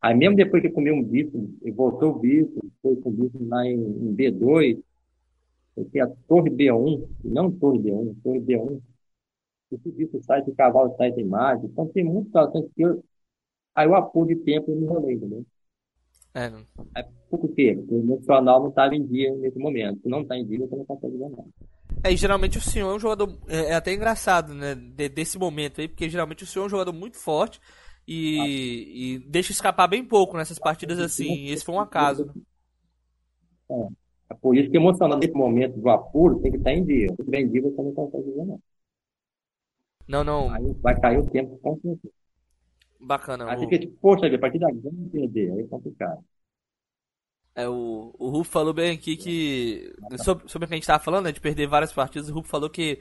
Aí mesmo depois que eu comi um bico, e voltou o bico, foi com o bico lá em, em B2, eu tinha a torre B1, não torre B1, torre B1. Esse bico sai, esse cavalo sai da imagem. Então tem muitas situações que eu, aí eu apuro de tempo e me enrolei, entendeu? É, não. Aí, por quê? Porque o emocional não estava em dia nesse momento. Se não está em dia, você não consegue ganhar. É, e geralmente o senhor é um jogador. É, é até engraçado, né? de- desse momento aí, porque geralmente o senhor é um jogador muito forte e, e deixa escapar bem pouco nessas partidas assim. Esse foi um acaso. né? É por isso que emocional nesse momento do apuro tem que estar em dia. Se tiver em dia, você não consegue ganhar. Não, não. Aí vai cair o tempo com certeza. Bacana. Aí O, fica tipo, poxa, a partir da ganha perder, aí é complicado. É, o, o falou bem aqui que. Sobre, sobre o que a gente tava falando, né? De perder várias partidas, o Rufo falou que.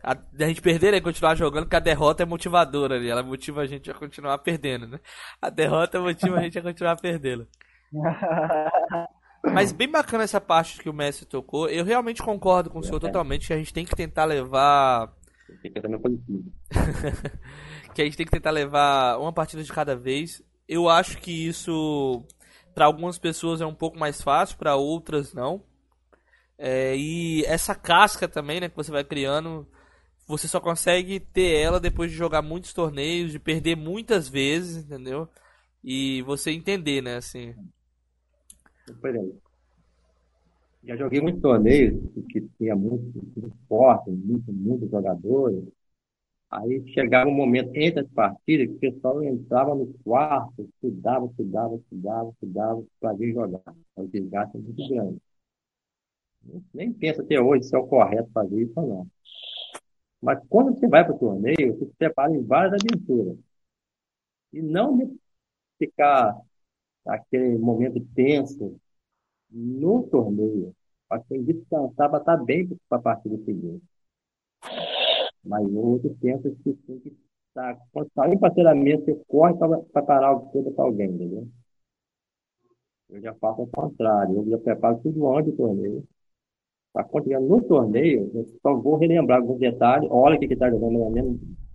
A, da gente perder e continuar jogando, que a derrota é motivadora ali. Ela motiva a gente a continuar perdendo, né? A derrota motiva a gente a continuar perdendo. Mas bem bacana essa parte que o Messi tocou. Eu realmente concordo com o senhor totalmente que a gente tem que tentar levar. Que a gente tem que tentar levar uma partida de cada vez. Eu acho que isso para algumas pessoas é um pouco mais fácil, para outras não. É, e essa casca também, né, que você vai criando, você só consegue ter ela depois de jogar muitos torneios, de perder muitas vezes, entendeu? E você entender, né, assim. Por exemplo, já joguei muitos torneios que tinha muito, muito forte, muito, muitos jogadores. Aí chegava um momento entre as partidas que o pessoal entrava no quarto, estudava, estudava, estudava, estudava para vir jogar. O desgaste é muito grande. Nem pensa até hoje se é o correto fazer isso ou não. Mas quando você vai para o torneio, você se prepara em várias aventuras. E não ficar aquele momento tenso no torneio. Acho que descansar para estar bem para a partida seguinte. Mas o outro pensa que tem que estar. Quando sair para treinamento, você corre para parar o coisa para alguém, entendeu? Eu já faço ao contrário. Eu já preparo tudo antes do torneio. Para quando chegar no torneio, eu só vou relembrar alguns detalhes. Olha o que está jogando,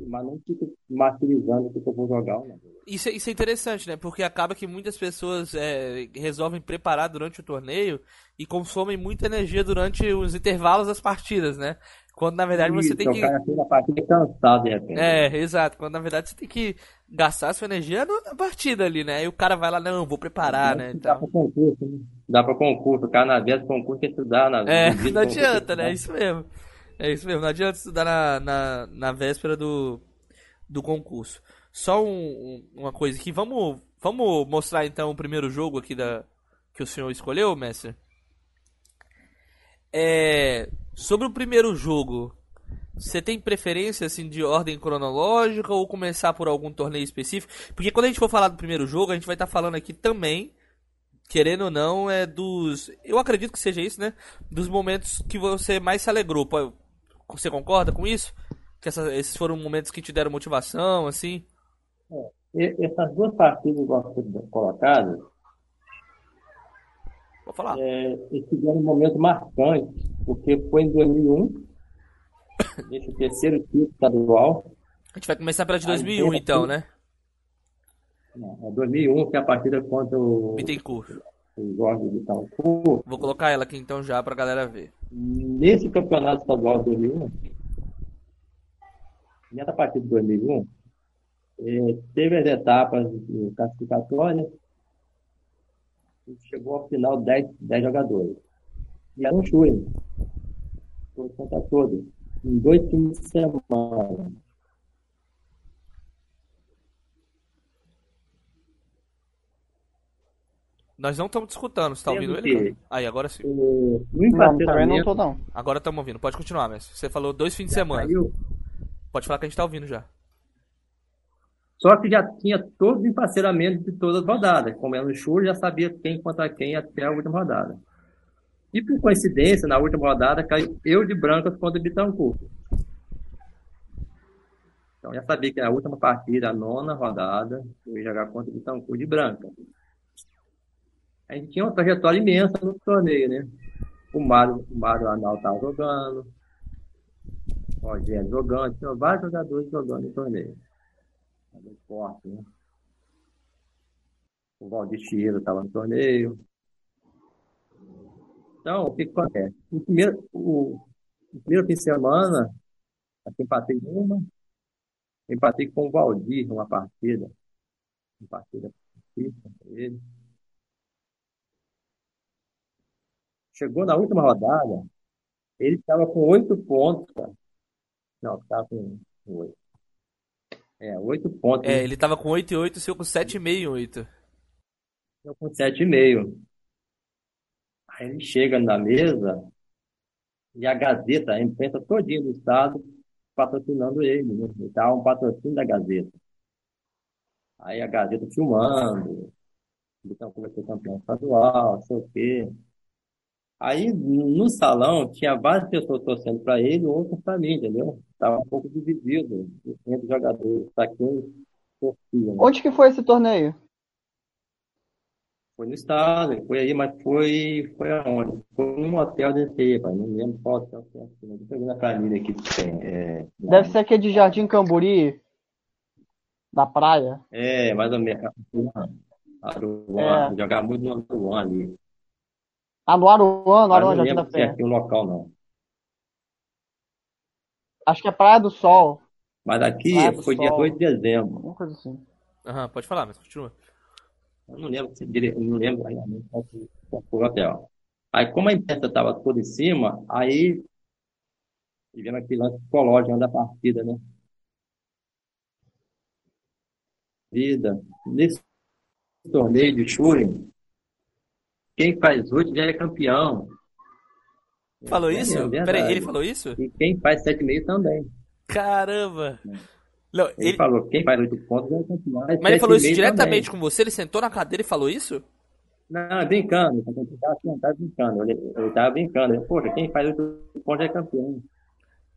mas não fico martirizando que eu vou jogar. Isso, é, isso é interessante, né? Porque acaba que muitas pessoas é, resolvem preparar durante o torneio e consomem muita energia durante os intervalos das partidas, né? Quando na verdade você Isso, tem o que. cansado. É, exato. Quando na verdade você tem que gastar sua energia na partida ali, né? Aí o cara vai lá, não, vou preparar, né? Dá Então... pra concurso, né? Dá pra concurso. O cara na véspera do concurso quer estudar. Na, É, não concurso, adianta, né? É isso mesmo. É isso mesmo. Não adianta estudar na, na, na véspera do, do concurso. Só um- um- uma coisa aqui. Vamos, vamos mostrar então o primeiro jogo aqui da, que o senhor escolheu, mestre? É, sobre o primeiro jogo, você tem preferência assim de ordem cronológica ou começar por algum torneio específico? Porque quando a gente for falar do primeiro jogo, a gente vai estar falando aqui também, querendo ou não, é dos, eu acredito que seja isso, né? Dos momentos que você mais se alegrou. Você concorda com isso? Que essa- esses foram momentos que te deram motivação, assim? E- Essas duas partidas foram colocadas, Vou falar. é, tiveram um momento marcante, porque foi em 2001, esse terceiro título estadual, A gente vai começar pela de Aí 2001, tem então, né? não, é 2001, que é a partida contra o, Bittencourt. o Jorge de. Vou colocar ela aqui então já pra galera ver. Nesse campeonato estadual de 2001, nessa partida de 2001, eh, teve as etapas de classificatórias e chegou ao final 10, 10 jogadores. E era um chute, todos contra todos, em dois fins de semana. Nós não estamos escutando, você tá ouvindo que- ele? Aí, agora sim. Eh, No Não, também não encarceramento, tô não. Agora estamos ouvindo. Pode continuar, mestre. Você falou dois fins de semana. caiu, Pode falar que a gente tá ouvindo já. Só que já tinha todos os emparceramentos de todas as rodadas. Como era no churro, já sabia quem contra quem até a última rodada. E por coincidência, na última rodada, caiu eu de Brancas contra o Bittencourt. Então já sabia que a última partida, a nona rodada, eu ia jogar contra o Bittencourt de Branca. A gente tinha uma trajetória imensa no torneio, né? O Mário, o Mário Arnaldo estava jogando, o Rogério jogando, tinha vários jogadores jogando no torneio. Forte, né? O Valdir Chiesa estava no torneio. Então, o que, acontece? O primeiro, o, o primeiro fim de semana, que empatei uma, empatei com o Valdir numa partida. Uma partida difícil contra ele. Chegou na última rodada, ele estava com oito pontos, cara. Não, estava com oito. É, oito pontos. É, né? ele tava com 8 e 8, o seu com 7,5 e 8. Eu com 7,5. Aí ele chega na mesa e a Gazeta, a imprensa todinha do estado, patrocinando ele, né? Ele tava um patrocínio da Gazeta. Aí a Gazeta filmando, então conversou campeão estadual, sei o quê. Aí no salão tinha várias pessoas torcendo para ele, outras para mim, entendeu? Tava um pouco dividido entre os jogadores, para quem torcia, né? Onde que foi esse torneio? Foi no estado, foi aí, mas foi, foi aonde? Foi num hotel de Tepa, não lembro qual hotel que é. Não tô pegando a planilha aqui que tem. É, Deve ser aquele de Jardim Camburi, da praia. é, mais ou menos. Aruan, É. jogar muito no Aruan ali. Ah, no Aruan, no Mas Aruan, não Jardim da Fé. certinho o local, não. Acho que é Praia do Sol, Mas aqui Praia foi dia Sol. 2 de dezembro. alguma coisa assim. Aham, pode falar, mas continua. Eu não lembro, se dire- eu não lembro realmente qual foi o hotel. Aí, como a imprensa estava toda em cima, aí tivemos aquele lance psicológico da partida, né? Vida. Nesse torneio de shooting, quem faz oito já é campeão. Falou É, isso? é. Peraí, ele falou isso? E quem faz sete meio também. Caramba! Não, Ele, ele- falou, quem faz oito pontos é campeão. Mas ele Sete falou isso meio diretamente também. com você? Ele sentou na cadeira e falou isso? Não, brincando. Ele estava tava brincando. Ele, ele tava brincando. Ele, Poxa, quem faz oito pontos é campeão.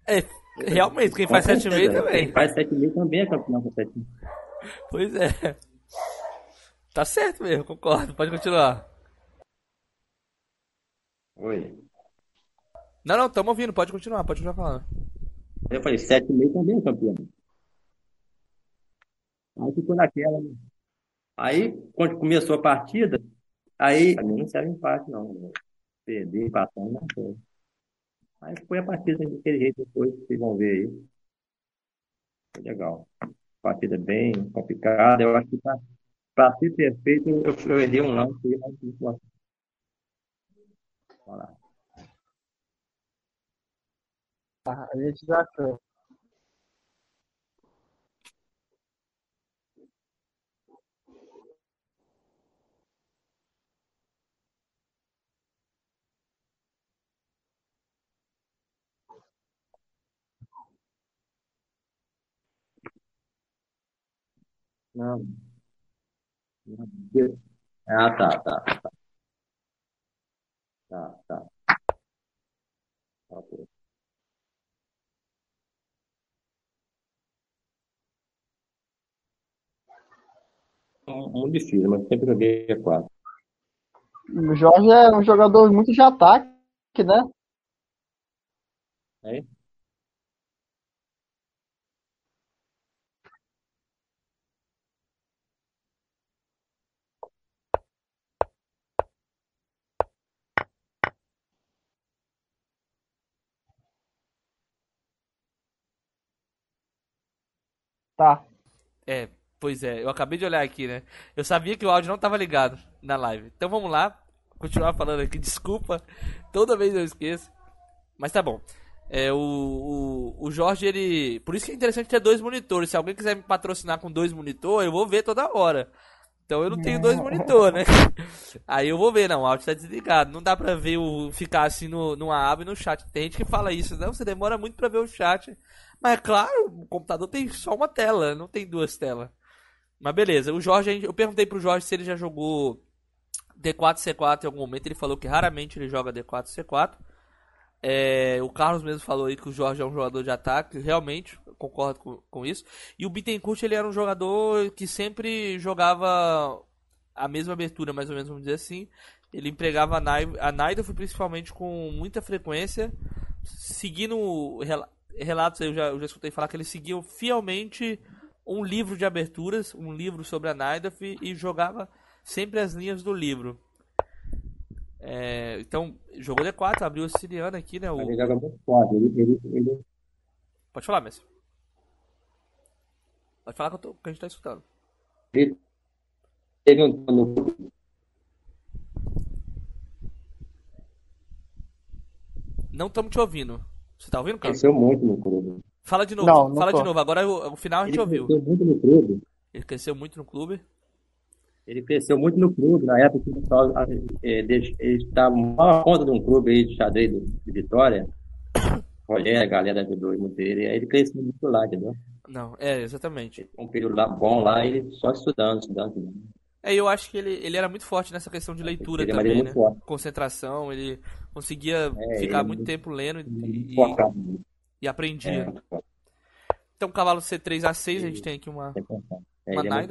É, realmente, quem faz 7,5 certeza. também. Quem faz 7,5 também é campeão com 7,5. Pois é. Tá certo mesmo, concordo. Pode continuar. Oi. Não, não, tamo ouvindo, pode continuar, pode continuar falando. Eu falei, 7,5 também é campeão. Aí ficou naquela. né? Aí, quando começou a partida, aí, não serve empate, não. Perder, empatar, não foi. Aí foi a partida daquele jeito depois, vocês vão ver aí. Foi legal. Partida bem complicada. Eu acho que pra, pra ser perfeito, eu, eu errei um lance aí, mas não posso falar. A gente já foi. Não, não. Ah, tá, tá, tá, tá, tá. Um- Muito difícil, mas sempre joguei a quatro. O Jorge é um jogador muito de ataque, né? Aí, Tá. É, pois é, eu acabei de olhar aqui, né? Eu sabia que o áudio não tava ligado na live. Então vamos lá, continuar falando aqui. Desculpa, toda vez eu esqueço. Mas tá bom. É, o, o, o Jorge, ele. Por isso que é interessante ter dois monitores. Se alguém quiser me patrocinar com dois monitores, eu vou ver toda hora. Então eu não tenho dois monitores, né? Aí eu vou ver, não, o áudio tá desligado. Não dá pra ver o. ficar assim no, numa aba e no chat. Tem gente que fala isso, não, você demora muito pra ver o chat. Mas é claro, o computador tem só uma tela, não tem duas telas. Mas beleza, o Jorge, eu perguntei pro Jorge se ele já jogou D4 C4 em algum momento. Ele falou que raramente ele joga D4 C4. É, o Carlos mesmo falou aí que o Jorge é um jogador de ataque, realmente, concordo com, com isso. E o Bittencourt ele era um jogador que sempre jogava a mesma abertura, mais ou menos, vamos dizer assim. Ele empregava a Nai- a Naidorf principalmente com muita frequência, seguindo rela- relatos, eu já, eu já escutei falar que ele seguiu fielmente um livro de aberturas, um livro sobre a Naidorf e jogava sempre as linhas do livro. É, então, jogou D4, abriu o Siciliano aqui, né? o- ele joga muito forte. Ele, ele, ele, Pode falar, mestre. Pode falar que, eu tô, que a gente tá escutando. ele teve um Não estamos te ouvindo. Você tá ouvindo, Carlos? cresceu muito no clube. Fala de novo. Não, não fala tô. de novo. Agora o, o final a gente Ele ouviu. cresceu muito no clube. Ele cresceu muito no clube. Ele cresceu muito no clube, na época que o pessoal ele estava maior conta de um clube aí de xadrez de Vitória. Rogério, a galera ajudou muito ele. Aí ele cresceu muito lá, entendeu? Não, é, exatamente. Um período lá bom lá, ele só estudando, estudando. estudando. É, eu acho que ele, ele era muito forte nessa questão de leitura Ele é também, né? forte. Concentração, ele conseguia É, ficar ele- muito tempo lendo e, e, e aprendia. É, Então, cavalo C3 A6, a gente tem aqui uma. É, Uma é.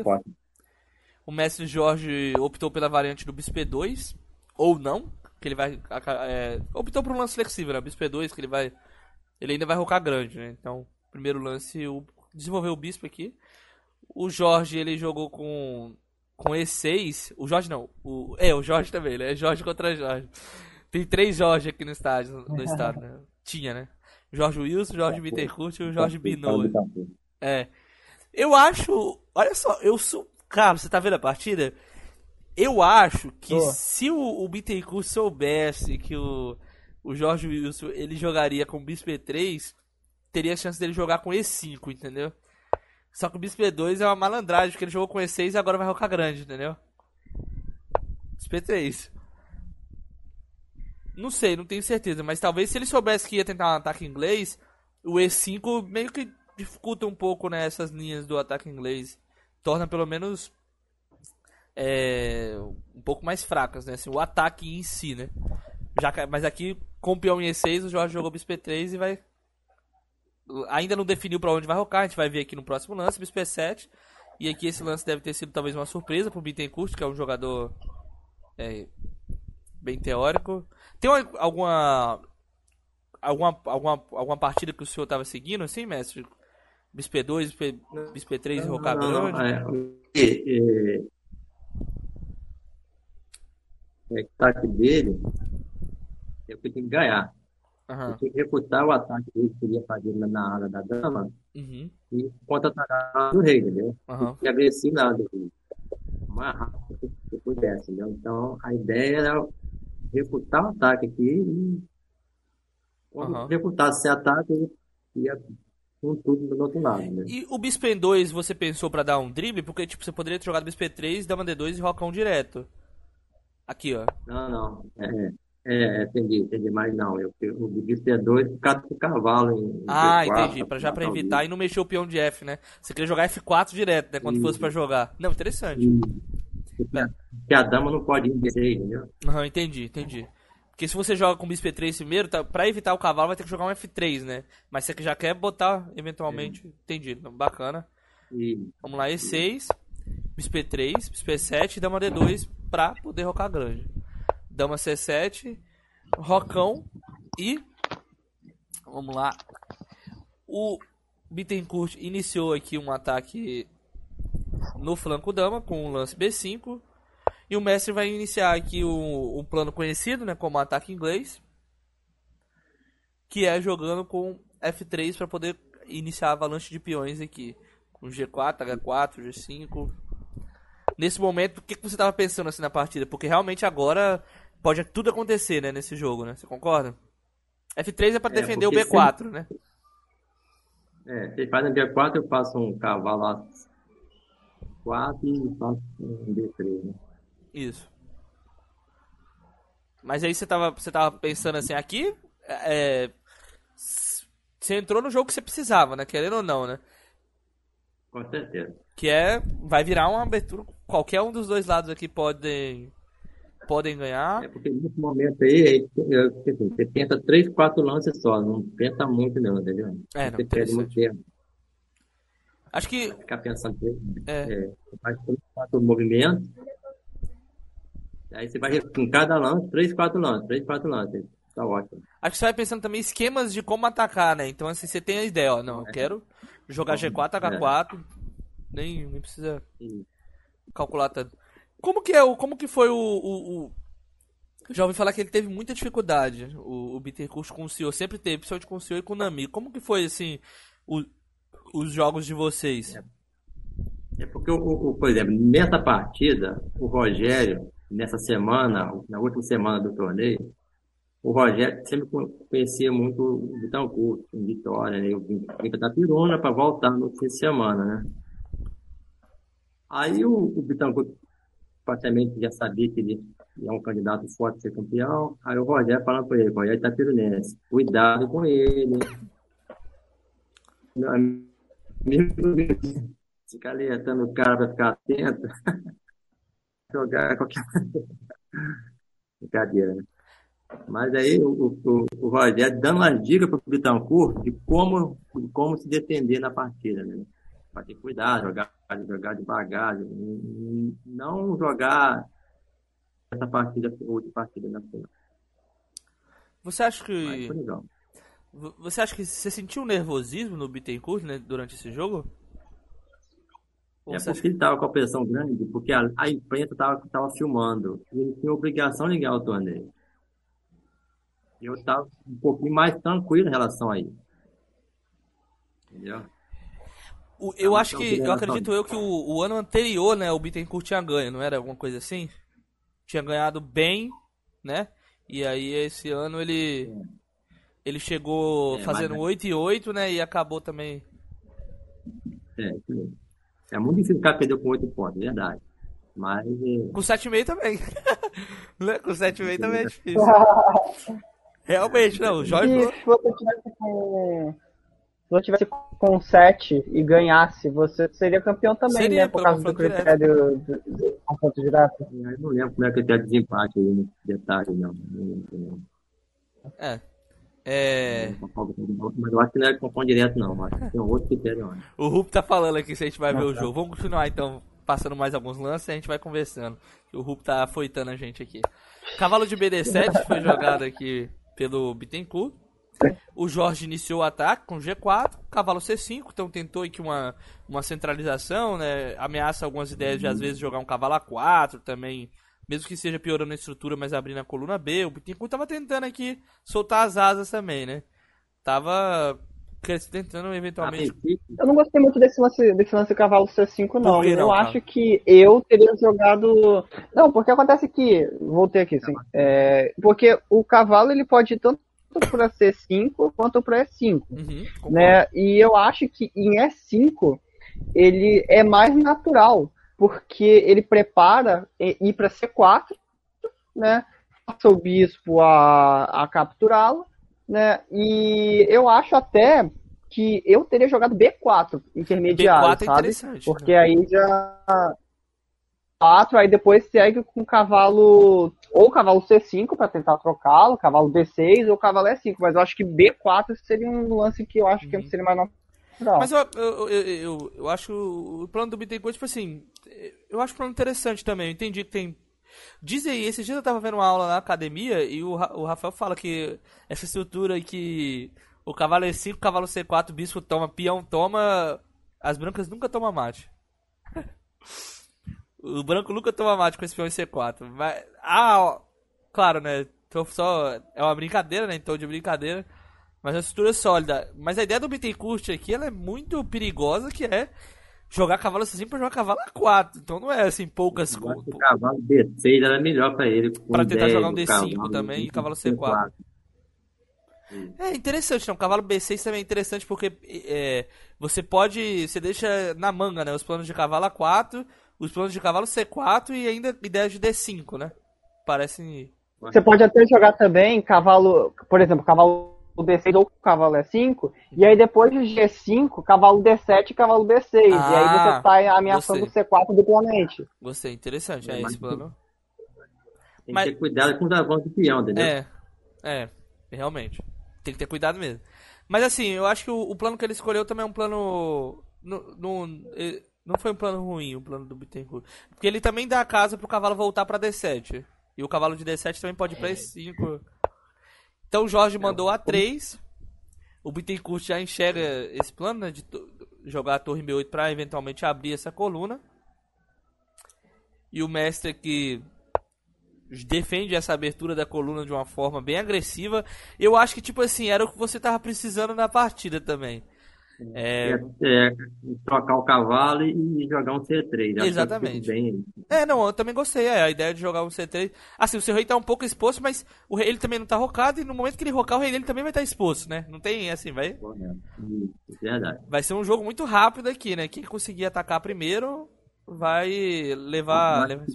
O mestre Jorge optou pela variante do Bispo E2, ou não, que ele vai. é, optou por um lance flexível, né? Bispo E2, que ele vai. Ele ainda vai rocar grande, né? Então, primeiro lance, o, desenvolveu o Bispo aqui. O Jorge, ele jogou com. Com E6. O Jorge não. O, é, o Jorge também, né? Jorge contra Jorge. Tem três Jorge aqui no estádio, no estado, né? Tinha, né? Jorge Wilson, Jorge Bittencourt e o Jorge Binoa. É. Eu acho. Olha só, eu sou. Cara, você tá vendo a partida? Eu acho que se o, o Bittencourt soubesse que o, o Jorge Wilson ele jogaria com o Bispo E3, teria a chance dele jogar com E5, entendeu? Só que o Bispo E2 é uma malandragem, porque ele jogou com E6 e agora vai rocar grande, entendeu? Bispo E3. Não sei, não tenho certeza, mas talvez se ele soubesse que ia tentar um ataque inglês, o E5 meio que dificulta um pouco né, essas linhas do ataque inglês. Torna pelo menos é, um pouco mais fracas, né? Assim, o ataque em si, né? Já, mas aqui, com o peão em E6, o Jorge jogou bispo E3 e vai... Ainda não definiu pra onde vai rocar, a gente vai ver aqui no próximo lance, bispo E7. E aqui esse lance deve ter sido talvez uma surpresa pro Bittencourt, que é um jogador é, bem teórico. Tem uma- alguma, alguma alguma alguma partida que o senhor estava seguindo, assim, mestre? Bispo 2, Bispo, Bispo 3 e Não, Rocar não, Grande? é, é, é, é, o ataque dele é o que tem que ganhar. Aham. Tem que refutar o ataque que ele ia fazer na, na área da dama Uhum. e contra-atacar do rei, entendeu? Aham. E agressivo nada do rei. Mais rápido que pudesse, entendeu? Então, a ideia era refutar o ataque aqui e quando Aham. refutasse esse ataque, ele ia com tudo do outro lado, né? E o Bispo 2 você pensou pra dar um drible? Porque, tipo, você poderia ter jogado Bispo 3, Dama D2 e Rocão direto. Aqui, ó. Não, não. É, é, é, entendi, entendi. Mas não, eu, o bispo é dois por causa do cavalo em, em Ah, B4, entendi. Pra, já o evitar e não mexer o peão de F, né? Você queria jogar F4 direto, né? Quando Isso. fosse pra jogar. Não, interessante. bispo. Porque a, porque a dama não pode ir em B6, entendeu? Aham, entendi, entendi. Porque se você joga com Bispo 3 primeiro, tá, pra evitar o cavalo vai ter que jogar um F3, né? Mas você que já quer botar, eventualmente. Entendi. Então, Bacana. E Vamos lá, E6, Bispo 3, Bispo 7 e Dama D2 pra poder rocar grande. Dama C7, Rocão e. Vamos lá. O Bittencourt iniciou aqui um ataque no flanco dama com o lance B5. E o mestre vai iniciar aqui um, um plano conhecido, né, como ataque inglês, que é jogando com F3 para poder iniciar a avalanche de peões aqui, com G4, H4, G5. Nesse momento, o que, que você estava pensando assim na partida? Porque realmente agora pode tudo acontecer, né, nesse jogo, né? Você concorda? F3 é para É, defender o porque B4, né? é, se ele faz no B4, eu faço um cavalo A4 e faço um B3, né? Isso. Mas aí você tava, você tava pensando assim, aqui é, você entrou no jogo que você precisava, né? Querendo ou não, né? Com certeza. Que é. Vai virar uma abertura. Qualquer um dos dois lados aqui podem. Podem ganhar. É porque nesse momento aí, eu- assim, você pensa três, quatro lances só, não pensa muito não, entendeu? É, não, Você perde muito tempo. Acho que. Ficar pensando É. é, faz quatro movimentos, aí você vai com cada lance, três, quatro lances, três, quatro lances. Tá ótimo. Acho que você vai pensando também esquemas de como atacar, né? Então assim, você tem a ideia, ó. Não, eu quero jogar G4, H4. Nem, nem precisa E- calcular tanto. Como que é o. Como que foi o. o, o- já ouvi falar que ele teve muita dificuldade, o, o Bittencourt com o senhor, sempre teve, principalmente com o senhor e com o Nami. Como que foi, assim, o- os jogos de vocês? É porque, o, o- por exemplo, nessa partida, o Rogério, nessa semana, na última semana do torneio, o Rogério sempre con- conhecia muito o Bittencourt, em Vitória, né? Eu vim vim da Pirona para voltar no fim de semana, né? Aí o, o Bittencourt praticamente já sabia que ele é um candidato forte a ser campeão. Aí o Rogério falando para ele, Rogério Itapironense, cuidado com ele. Meu amigo, ficar alertando o cara para ficar atento. Jogar qualquer brincadeira, né? Mas aí o, o, o Rogério dando uma dica para o Bittencourt de como, de como se defender na partida, né? Para ter cuidado, jogar, jogar devagar, não jogar essa partida, outra partida na final. Você acha Mas que. vo- Você acha que você sentiu um nervosismo no Bittencourt, né, durante esse jogo? Ou É porque ele estava com a pressão grande, porque a, a imprensa estava tava filmando. E ele tinha obrigação de ganhar o torneio. Eu estava um pouquinho mais tranquilo em relação a isso. Entendeu? O- eu acho que, eu acredito eu que o, o ano anterior, né, o Bittencourt tinha ganho, não era alguma coisa assim? Tinha ganhado bem, né? E aí esse ano ele ele chegou É, fazendo mas- 8 e 8, né, e acabou também. É. É muito difícil ficar perdendo com oito pontos, verdade. Mas é, Com 7,5 também. né? Com 7,5 também é difícil. Realmente, não, o Jorge E se você tivesse com. Se você tivesse com 7 e ganhasse, você seria campeão também, Seria, né? Por causa do critério do, do confronto direto. eu não lembro como é que tem desempate aí nesse detalhe, não. Não não. É. É. Mas eu acho que não é confronto direto, não. Acho que tem um outro critério antes. O Rup tá falando aqui se a gente vai ver o jogo. Vamos continuar então, passando mais alguns lances e a gente vai conversando. O Rup tá afoitando a gente aqui. Cavalo de BD7 foi jogado aqui pelo Bittencourt. o Jorge iniciou o ataque com G4, cavalo C5, então tentou aqui uma, uma centralização, né? Ameaça algumas ideias de às vezes jogar um cavalo A4 também, mesmo que seja piorando a estrutura, mas abrindo a coluna B. O Bittencourt tava tentando aqui soltar as asas também, né? Tava tentando eventualmente. Eu não gostei muito desse lance, desse lance cavalo C5, não. não, eu cara? acho que eu teria jogado. Não, porque acontece que. Voltei aqui, sim. É, porque o cavalo ele pode ir tanto para C5 quanto para E5. Uhum, concordo. né? E eu acho que em E5 ele é mais natural, porque ele prepara e- ir para C4, né? Força o bispo a, a capturá-lo, né? E eu acho até que eu teria jogado B4 intermediário, B4 é sabe? interessante. Porque aí já 4, aí depois segue com cavalo ou cavalo C5 para tentar trocá-lo, cavalo D6 ou cavalo E5, mas eu acho que B4 seria um lance que eu acho que seria mais natural. Mas eu, eu, eu, eu, acho o plano do Bittencourt, tipo assim, eu acho o plano interessante também. Eu entendi que tem. Diz aí, esses dias eu tava vendo uma aula na academia e o, o Rafael fala que essa estrutura que o cavalo E5, o cavalo C4, o bispo toma, peão toma, as brancas nunca tomam mate. o branco nunca toma mate com esse peão em C4. Mas, ah, claro, né? Tô só, é uma brincadeira, né? Então de brincadeira. Mas é uma estrutura sólida. Mas a ideia do Bittencourt aqui ela é muito perigosa, que é jogar cavalo assim pra jogar cavalo A4. Então não é assim poucas que o cavalo D6 era melhor pra ele. Pra tentar 10, jogar um o D5 cavalo também e D5, cavalo C4. É interessante, não. O cavalo B6 também é interessante porque é, você pode. Você deixa na manga, né? Os planos de cavalo A4, os planos de cavalo C4 e ainda ideias de D5, né? Parecem. Você pode até jogar também cavalo, por exemplo, cavalo D6 ou cavalo E5, e aí depois de G5, cavalo D7 e cavalo B6. e aí Ah, você tá ameaçando o C4 duplamente. Gostei, interessante. É É, esse plano. Tem Mas- que ter cuidado com os avanços do peão, entendeu? É, é, realmente. Tem que ter cuidado mesmo. Mas assim, eu acho que o, o plano que ele escolheu também é um plano. Não, não, eh, não foi um plano ruim, o plano do Bittencourt. Porque ele também dá a casa pro cavalo voltar pra D7. E o cavalo de D7 também pode ir pra E5. Então o Jorge mandou A3. O Bittencourt já enxerga esse plano, né? De jogar a torre B8 pra eventualmente abrir essa coluna. E o mestre aqui defende essa abertura da coluna de uma forma bem agressiva. Eu acho que, tipo assim, era o que você tava precisando na partida também. É, É, é, trocar o cavalo e jogar um C3. Acho que Exatamente. Bem, é, não, eu também gostei. É, a ideia de jogar um C3. Assim, o seu rei tá um pouco exposto, mas o rei ele também não tá rocado. E no momento que ele rocar, o rei dele também vai estar exposto, né? Não tem assim, vai. Isso, verdade. Vai ser um jogo muito rápido aqui, né? Quem conseguir atacar primeiro vai levar. Levar.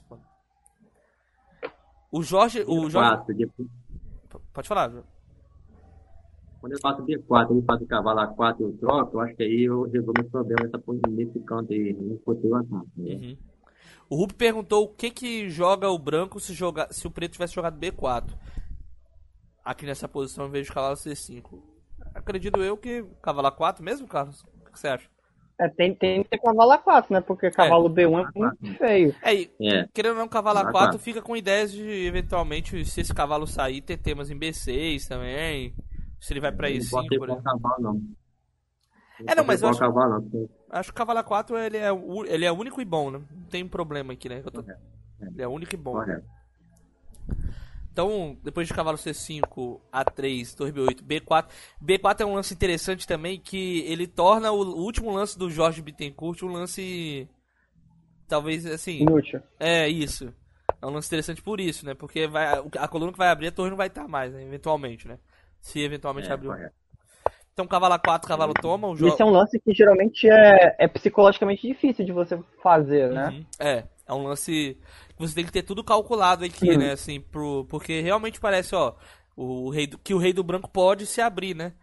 O Jorge. O Jorge. D4, depois- Pode falar, Jorge. Quando eu faço D4 e faço o cavalo A4 e eu troco, eu acho que aí eu resolvo o problema nessa, nesse canto aí, no escutei o ataque. né? Uhum. O Rubi perguntou o que que joga o branco se, joga, se o preto tivesse jogado B4. Aqui nessa posição em vez de cavalo C5. Acredito eu que cavalo A4 mesmo, Carlos? O que você acha? É, tem, tem que ter cavalo A4, né? Porque cavalo B1 é muito feio. É, e, É. querendo ou não, cavalo A4. A4 fica com ideias de, eventualmente, se esse cavalo sair, ter temas em B6 também. Se ele vai pra Não E5, pode ter por exemplo. cavalo, não. É, não, mas eu acho- cavalo, não. Acho que o cavalo A4 ele é, o- ele é único e bom, né? Não tem problema aqui, né? Eu tô-. Ele é único e bom. Correto. Então, depois de cavalo C5, A3, torre B8, B4. B4 é um lance interessante também que ele torna o último lance do Jorge Bittencourt um lance. Talvez assim. Inútil. É isso. É um lance interessante por isso, né? Porque vai, a coluna que vai abrir, a torre não vai estar mais, né? Eventualmente, né? Se eventualmente É, abrir. correto. Então, cavalo A4, cavalo toma. O E jo... esse é um lance que geralmente é, é psicologicamente difícil de você fazer, né? Uhum. É, é um lance que você tem que ter tudo calculado aqui, Uhum. né? Assim, pro, porque realmente parece, ó, o rei do, que o rei do branco pode se abrir, né?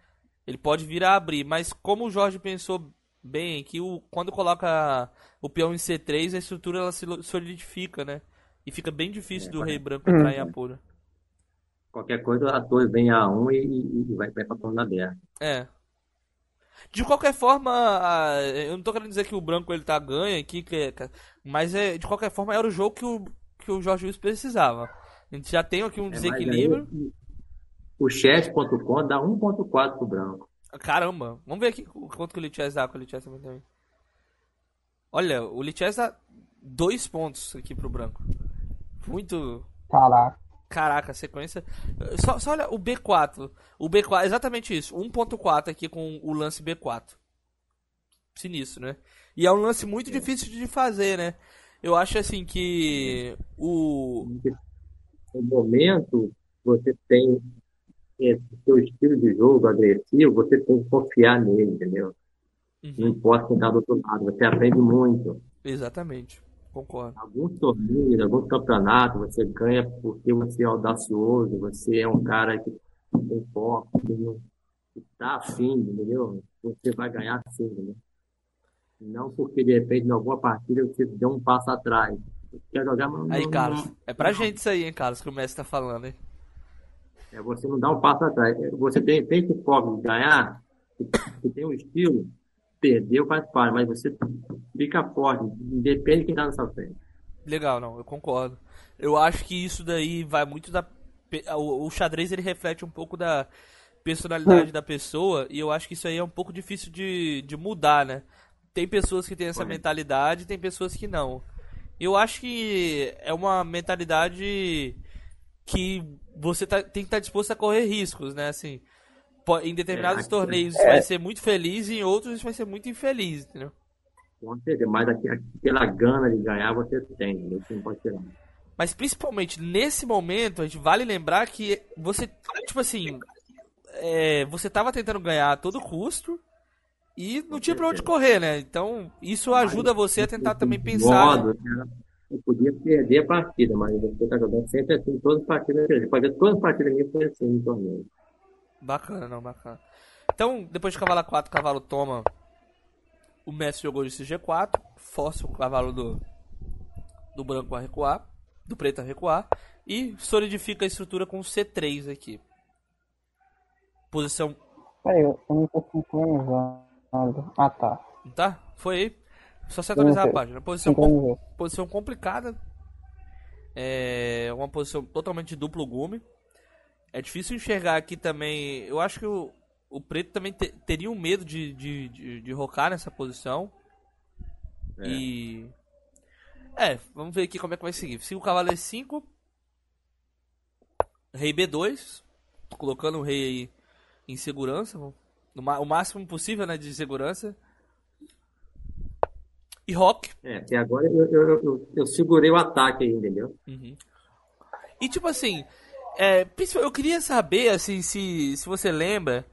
Ele pode vir a abrir, mas como o Jorge pensou bem, que o, quando coloca o peão em C3, a estrutura ela se solidifica, né? E fica bem difícil É, do rei branco entrar em Uhum. apuro. Qualquer coisa, a torre vem a 1 e, e- e vai, vai pra coluna aberta. É. De qualquer forma, eu não tô querendo dizer que o branco ele tá ganha aqui, que, que- mas é, de qualquer forma era o jogo que o, que o Jorge Wilson precisava. A gente já tem aqui um É, desequilíbrio. aí, o chess.com dá 1.4 pro branco. Caramba, vamos ver aqui quanto que o Lichess dá com o Lichess também. Olha, o Lichess dá dois pontos aqui pro branco. Muito. Caraca. Caraca, sequência. Só, só olha o B4. O B4, exatamente isso. 1.4 aqui com o lance B4. Sinistro, né? E é um lance muito difícil de fazer, né? Eu acho assim que o. No momento, você tem esse seu estilo de jogo agressivo, você tem que confiar nele, entendeu? Uhum. Não importa quem está do outro lado, você aprende muito. Exatamente, concordo. Alguns torneios, alguns campeonatos, você ganha porque você é audacioso, você é um cara que tem foco, que está afim, entendeu? Você vai ganhar sim, entendeu? Não porque de repente em alguma partida você deu um passo atrás. Quer jogar, mas Aí, não- Carlos, não- é pra gente isso aí, hein, Carlos, que o Messi tá falando, hein? É você não dá um passo atrás. Você tem, tem que foco de ganhar, você tem um estilo, perdeu faz parte, mas você fica forte, independe de quem está na sua frente. Legal, não, eu concordo. Eu acho que isso daí vai muito da. O, o xadrez ele reflete um pouco da personalidade da pessoa e eu acho que isso aí é um pouco difícil de, de mudar, né? Tem pessoas que têm essa Correto. mentalidade tem pessoas que não. Eu acho que é uma mentalidade que você tá- tem que estar disposto a correr riscos, né? Assim, em determinados É, torneios você vai ser muito feliz e em outros você vai ser muito infeliz, entendeu? Com certeza, mas aqui- aquela gana de ganhar você tem? Você não pode tirar. Mas principalmente nesse momento, a gente vale lembrar que você, tipo assim, é, você tava tentando ganhar a todo custo e não tinha pra onde correr, né? Então isso ajuda você a tentar também pensar. né? Modo, né? Eu podia perder a partida, mas você está jogando sempre assim, todas as partidas. Ver todas as partidas minhas foi assim no torneio. Bacana, não, bacana. Então, depois de cavalo A4, cavalo toma. O mestre jogou de G4, força o cavalo do, do branco a recuar, do preto a recuar, e solidifica a estrutura com C3 aqui. Posição Peraí, eu não tô sincronizando. Ah, tá. Tá? Foi aí. Só se atualizar a página. Posição, com- posição complicada. É uma posição totalmente de duplo gume. É difícil enxergar aqui também. Eu acho que o, o preto também te- teria um medo de, de, de, de rocar nessa posição. É. E. É, vamos ver aqui como é que vai seguir. Se o cavalo E5. Rei B2. Colocando o rei aí em segurança. o máximo possível né, de segurança. E rock. É, até agora eu, eu, eu, eu segurei o ataque aí, entendeu? Uhum. E tipo assim, é, eu queria saber assim se, se você lembra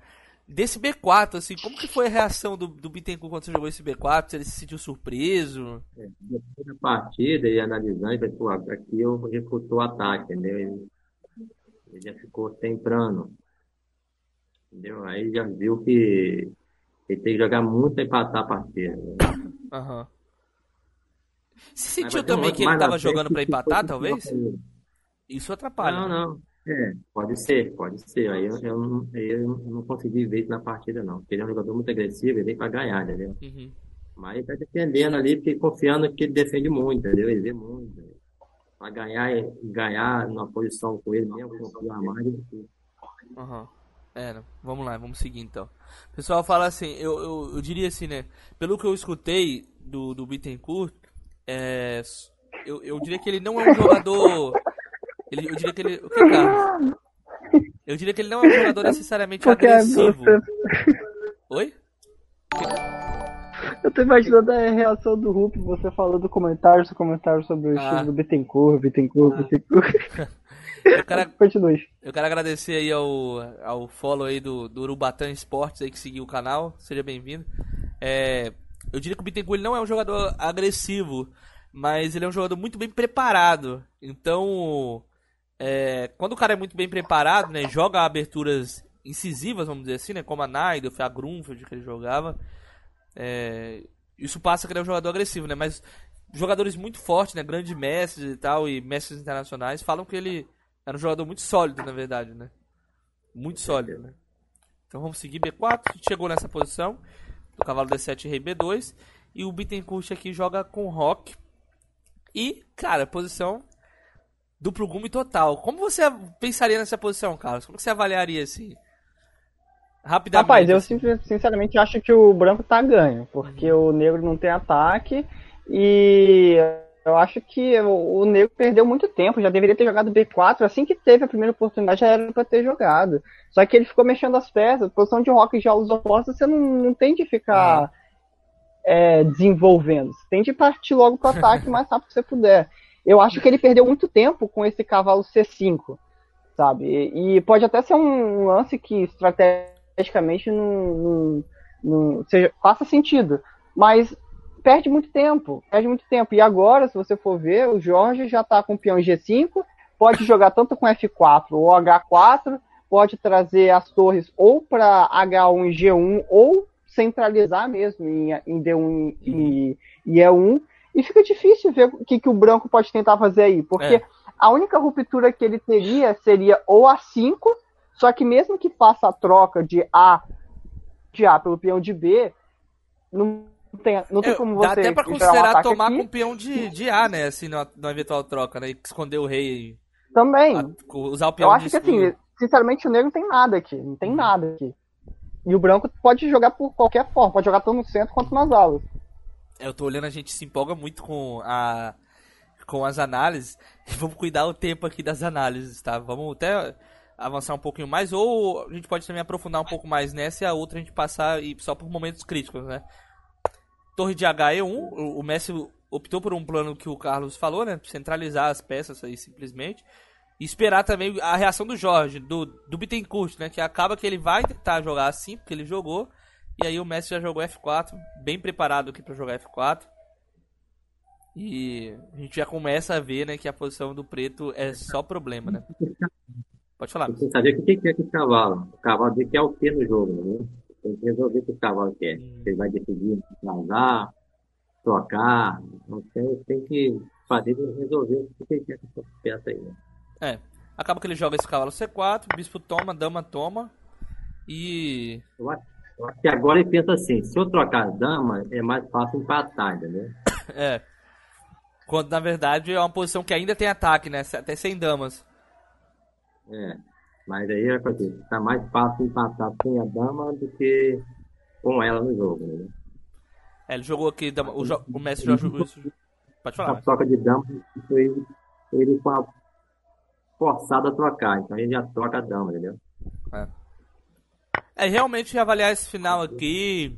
desse B4, assim, como que foi a reação do, do Bittencourt quando você jogou esse B4? Se ele se sentiu surpreso? É, depois da partida e analisando, pô, aqui eu refutou o ataque, entendeu? Ele, ele já ficou temprano, entendeu? Aí já viu que ele tem que jogar muito para empatar a partida. né? Aham. Você Mas sentiu também que ele tava jogando foi empatar, talvez? Isso atrapalha. Não, né? não. É, pode ser, pode ser. Aí eu, eu, não- aí eu não consegui ver isso na partida, não. Porque ele é um jogador muito agressivo, ele vem para ganhar, entendeu? Uhum. Mas ele tá defendendo ali, porque confiando que ele defende muito, entendeu? Ele vê muito. Para ganhar, ganhar numa posição com ele mesmo, confiar mais. ele- Aham. É, não. vamos lá, vamos seguir então. O pessoal fala assim, eu, eu, eu diria assim, né? Pelo que eu escutei do, do Bittencourt, é, s- eu, eu diria que ele não é um jogador. Ele, eu diria que ele. O que, cara? Eu diria que ele não é um jogador necessariamente Porque agressivo. você... Oi? Eu tô imaginando a reação do Rup, você falando comentários, comentários sobre o Ah. estilo do Bittencourt, Bittencourt, Ah. Bittencourt. Eu quero, Continue. eu quero agradecer aí ao, ao follow aí do, do Urubatã Esportes aí que seguiu o canal. Seja bem-vindo. É, eu diria que o Bittencourt não é um jogador agressivo, mas ele é um jogador muito bem preparado. Então, é, quando o cara é muito bem preparado, né, joga aberturas incisivas, vamos dizer assim, né, como a Naidorf, a Grunfeld que ele jogava, é, isso passa que ele é um jogador agressivo, né, mas jogadores muito fortes, né, grandes mestres e tal, e mestres internacionais, falam que ele era um jogador muito sólido, na verdade, né, muito sólido, né. Então vamos seguir B4, chegou nessa posição, do cavalo D7 e rei B2, e o Bittencourt aqui joga com Rock, e, cara, posição duplo gume total. Como você pensaria nessa posição, Carlos? Como você avaliaria assim? Rapidamente. Rapaz, eu assim. sinceramente acho que o branco tá ganho, porque uhum. o negro não tem ataque e eu acho que o, negro perdeu muito tempo, já deveria ter jogado B4, assim que teve a primeira oportunidade já era para ter jogado. Só que ele ficou mexendo as peças, posição de rock já os opostos, você não, não tem de ficar é, desenvolvendo, você tem de partir logo pro ataque o mais rápido que você puder. Eu acho que ele perdeu muito tempo com esse cavalo C5, sabe? E, pode até ser um lance que estratégia esteticamente não, não, não seja, faça sentido. Mas perde muito tempo, perde muito tempo. E agora, se você for ver, o Jorge já está com o peão G5, pode jogar tanto com F4 ou H4, pode trazer as torres ou para H1 e G1, ou centralizar mesmo em, em D1 e, e E1. E fica difícil ver o que, que o branco pode tentar fazer aí, porque é. a única ruptura que ele teria seria ou A5 só que mesmo que faça a troca de A de A pelo peão de B, não tem, não tem como você. Dá até pra considerar um tomar aqui. com o peão de, de A, né? Assim, na, eventual troca, né? Esconder o rei. Também. A, usar o peão Eu acho que assim, sinceramente, o negro não tem nada aqui. Não tem nada aqui. E o branco pode jogar por qualquer forma, pode jogar tanto no centro quanto nas alas. Eu tô olhando, a gente se empolga muito com a com as análises. Vamos cuidar o tempo aqui das análises, tá? Vamos até avançar um pouquinho mais, ou a gente pode também aprofundar um pouco mais nessa e a outra a gente passar e só por momentos críticos, né? Torre de HE1, o Messi optou por um plano que o Carlos falou, né? Centralizar as peças aí simplesmente. E esperar também a reação do Jorge, do, do Bittencourt, né? Que acaba que ele vai tentar jogar assim, porque ele jogou. E aí o Messi já jogou F4, bem preparado aqui para jogar F4. E a gente já começa a ver, né, que a posição do preto é só problema, né? Pode falar. Você saber o que quer que o cavalo. O cavalo quer o que no jogo, né? Tem que resolver o que o cavalo quer. Hum. Ele vai decidir atrasar, trocar. Então tem, tem que fazer resolver o que ele quer com essa peça aí. Né? É. Acaba que ele joga esse cavalo C4, bispo toma, dama toma. E. Eu acho, que agora ele pensa assim: se eu trocar a dama, é mais fácil empatar, entendeu? É. Quando na verdade é uma posição que ainda tem ataque, né? Até sem damas. É. Mas aí é assim, tá mais fácil empatar sem a dama do que com ela no jogo, né? É, ele jogou aqui, o, jo o Messi jogou. Pode falar. A troca de dama foi ele com forçado a trocar, então ele já troca a dama, entendeu? É. É, realmente avaliar esse final aqui.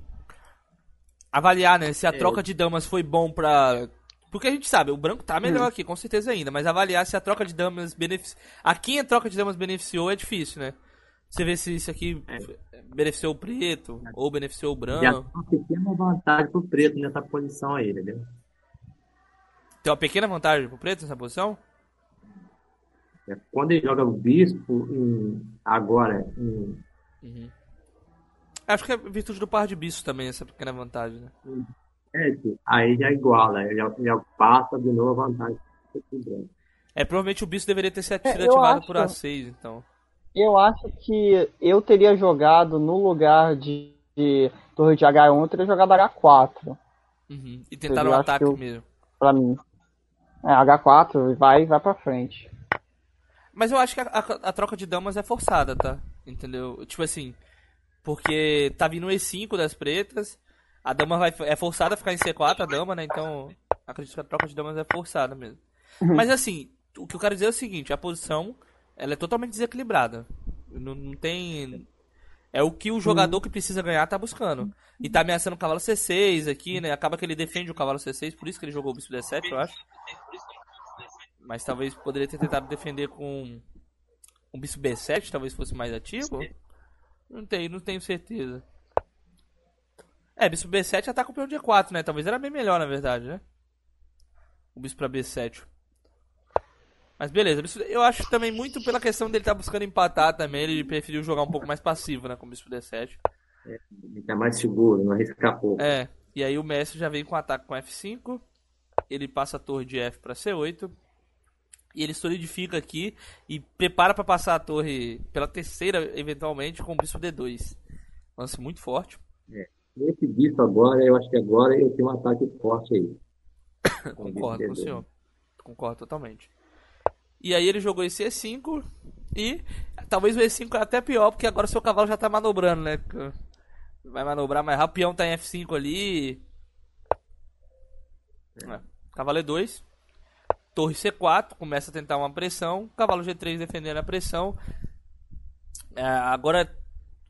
Avaliar, né? Se a é. troca de damas foi bom pra porque a gente sabe, o branco tá melhor hum. aqui, com certeza ainda, mas avaliar se a troca de damas beneficiou. A quem a troca de damas beneficiou é difícil, né? Você vê se isso aqui é. beneficiou o preto ou beneficiou o branco. Já tem uma pequena vantagem pro preto nessa posição aí, entendeu? Tem uma pequena vantagem pro preto nessa posição? É, quando ele joga o bispo em, agora em... Uhum. Acho que é virtude do par de bispo também, essa pequena vantagem, né? aí já iguala, já, já passa de novo a vantagem. É, provavelmente o bicho deveria ter sido é, ativado acho, por A6, então. Eu acho que eu teria jogado no lugar de, de Torre de H1, eu teria jogado H4. Uhum. E tentar o um ataque eu, mesmo. Pra mim. É, H4 vai vai pra frente. Mas eu acho que a, a, a, troca de damas é forçada, tá? Entendeu? Tipo assim, porque tá vindo o E5 das pretas, a dama vai, é forçada a ficar em C4, a dama, né? Então, acredito que a troca de damas é forçada mesmo. Uhum. Mas assim, o que eu quero dizer é o seguinte, a posição, ela é totalmente desequilibrada. Não, não tem... É o que o jogador que precisa ganhar tá buscando. E tá ameaçando o cavalo C6 aqui, né? Acaba que ele defende o cavalo C6, por isso que ele jogou o bispo D7, eu acho. Mas talvez poderia ter tentado defender com um bispo B7, talvez fosse mais ativo. Não tenho, não tenho certeza. É, bispo B7 ataca o peão de E4, né? Talvez era bem melhor, na verdade, né? O bispo pra B7. Mas beleza, eu acho também muito pela questão dele estar tá buscando empatar também, ele preferiu jogar um pouco mais passivo, né, com o bispo D7. É, ele tá mais seguro, não arriscar pouco. É, e aí o Messi já vem com ataque com F5, ele passa a torre de F para C8, e ele solidifica aqui e prepara para passar a torre pela terceira, eventualmente, com o bispo D2. Lance muito forte. É. Nesse bispo agora, eu acho que agora eu tenho um ataque forte aí. Concordo com o senhor. Concordo totalmente. E aí ele jogou esse E5 e talvez o E5 é até pior, porque agora seu cavalo já tá manobrando, né? Vai manobrar mais rápido, o peão tá em F5 ali. É. Cavalo E2. Torre C4, começa a tentar uma pressão. Cavalo G3 defendendo a pressão. É, agora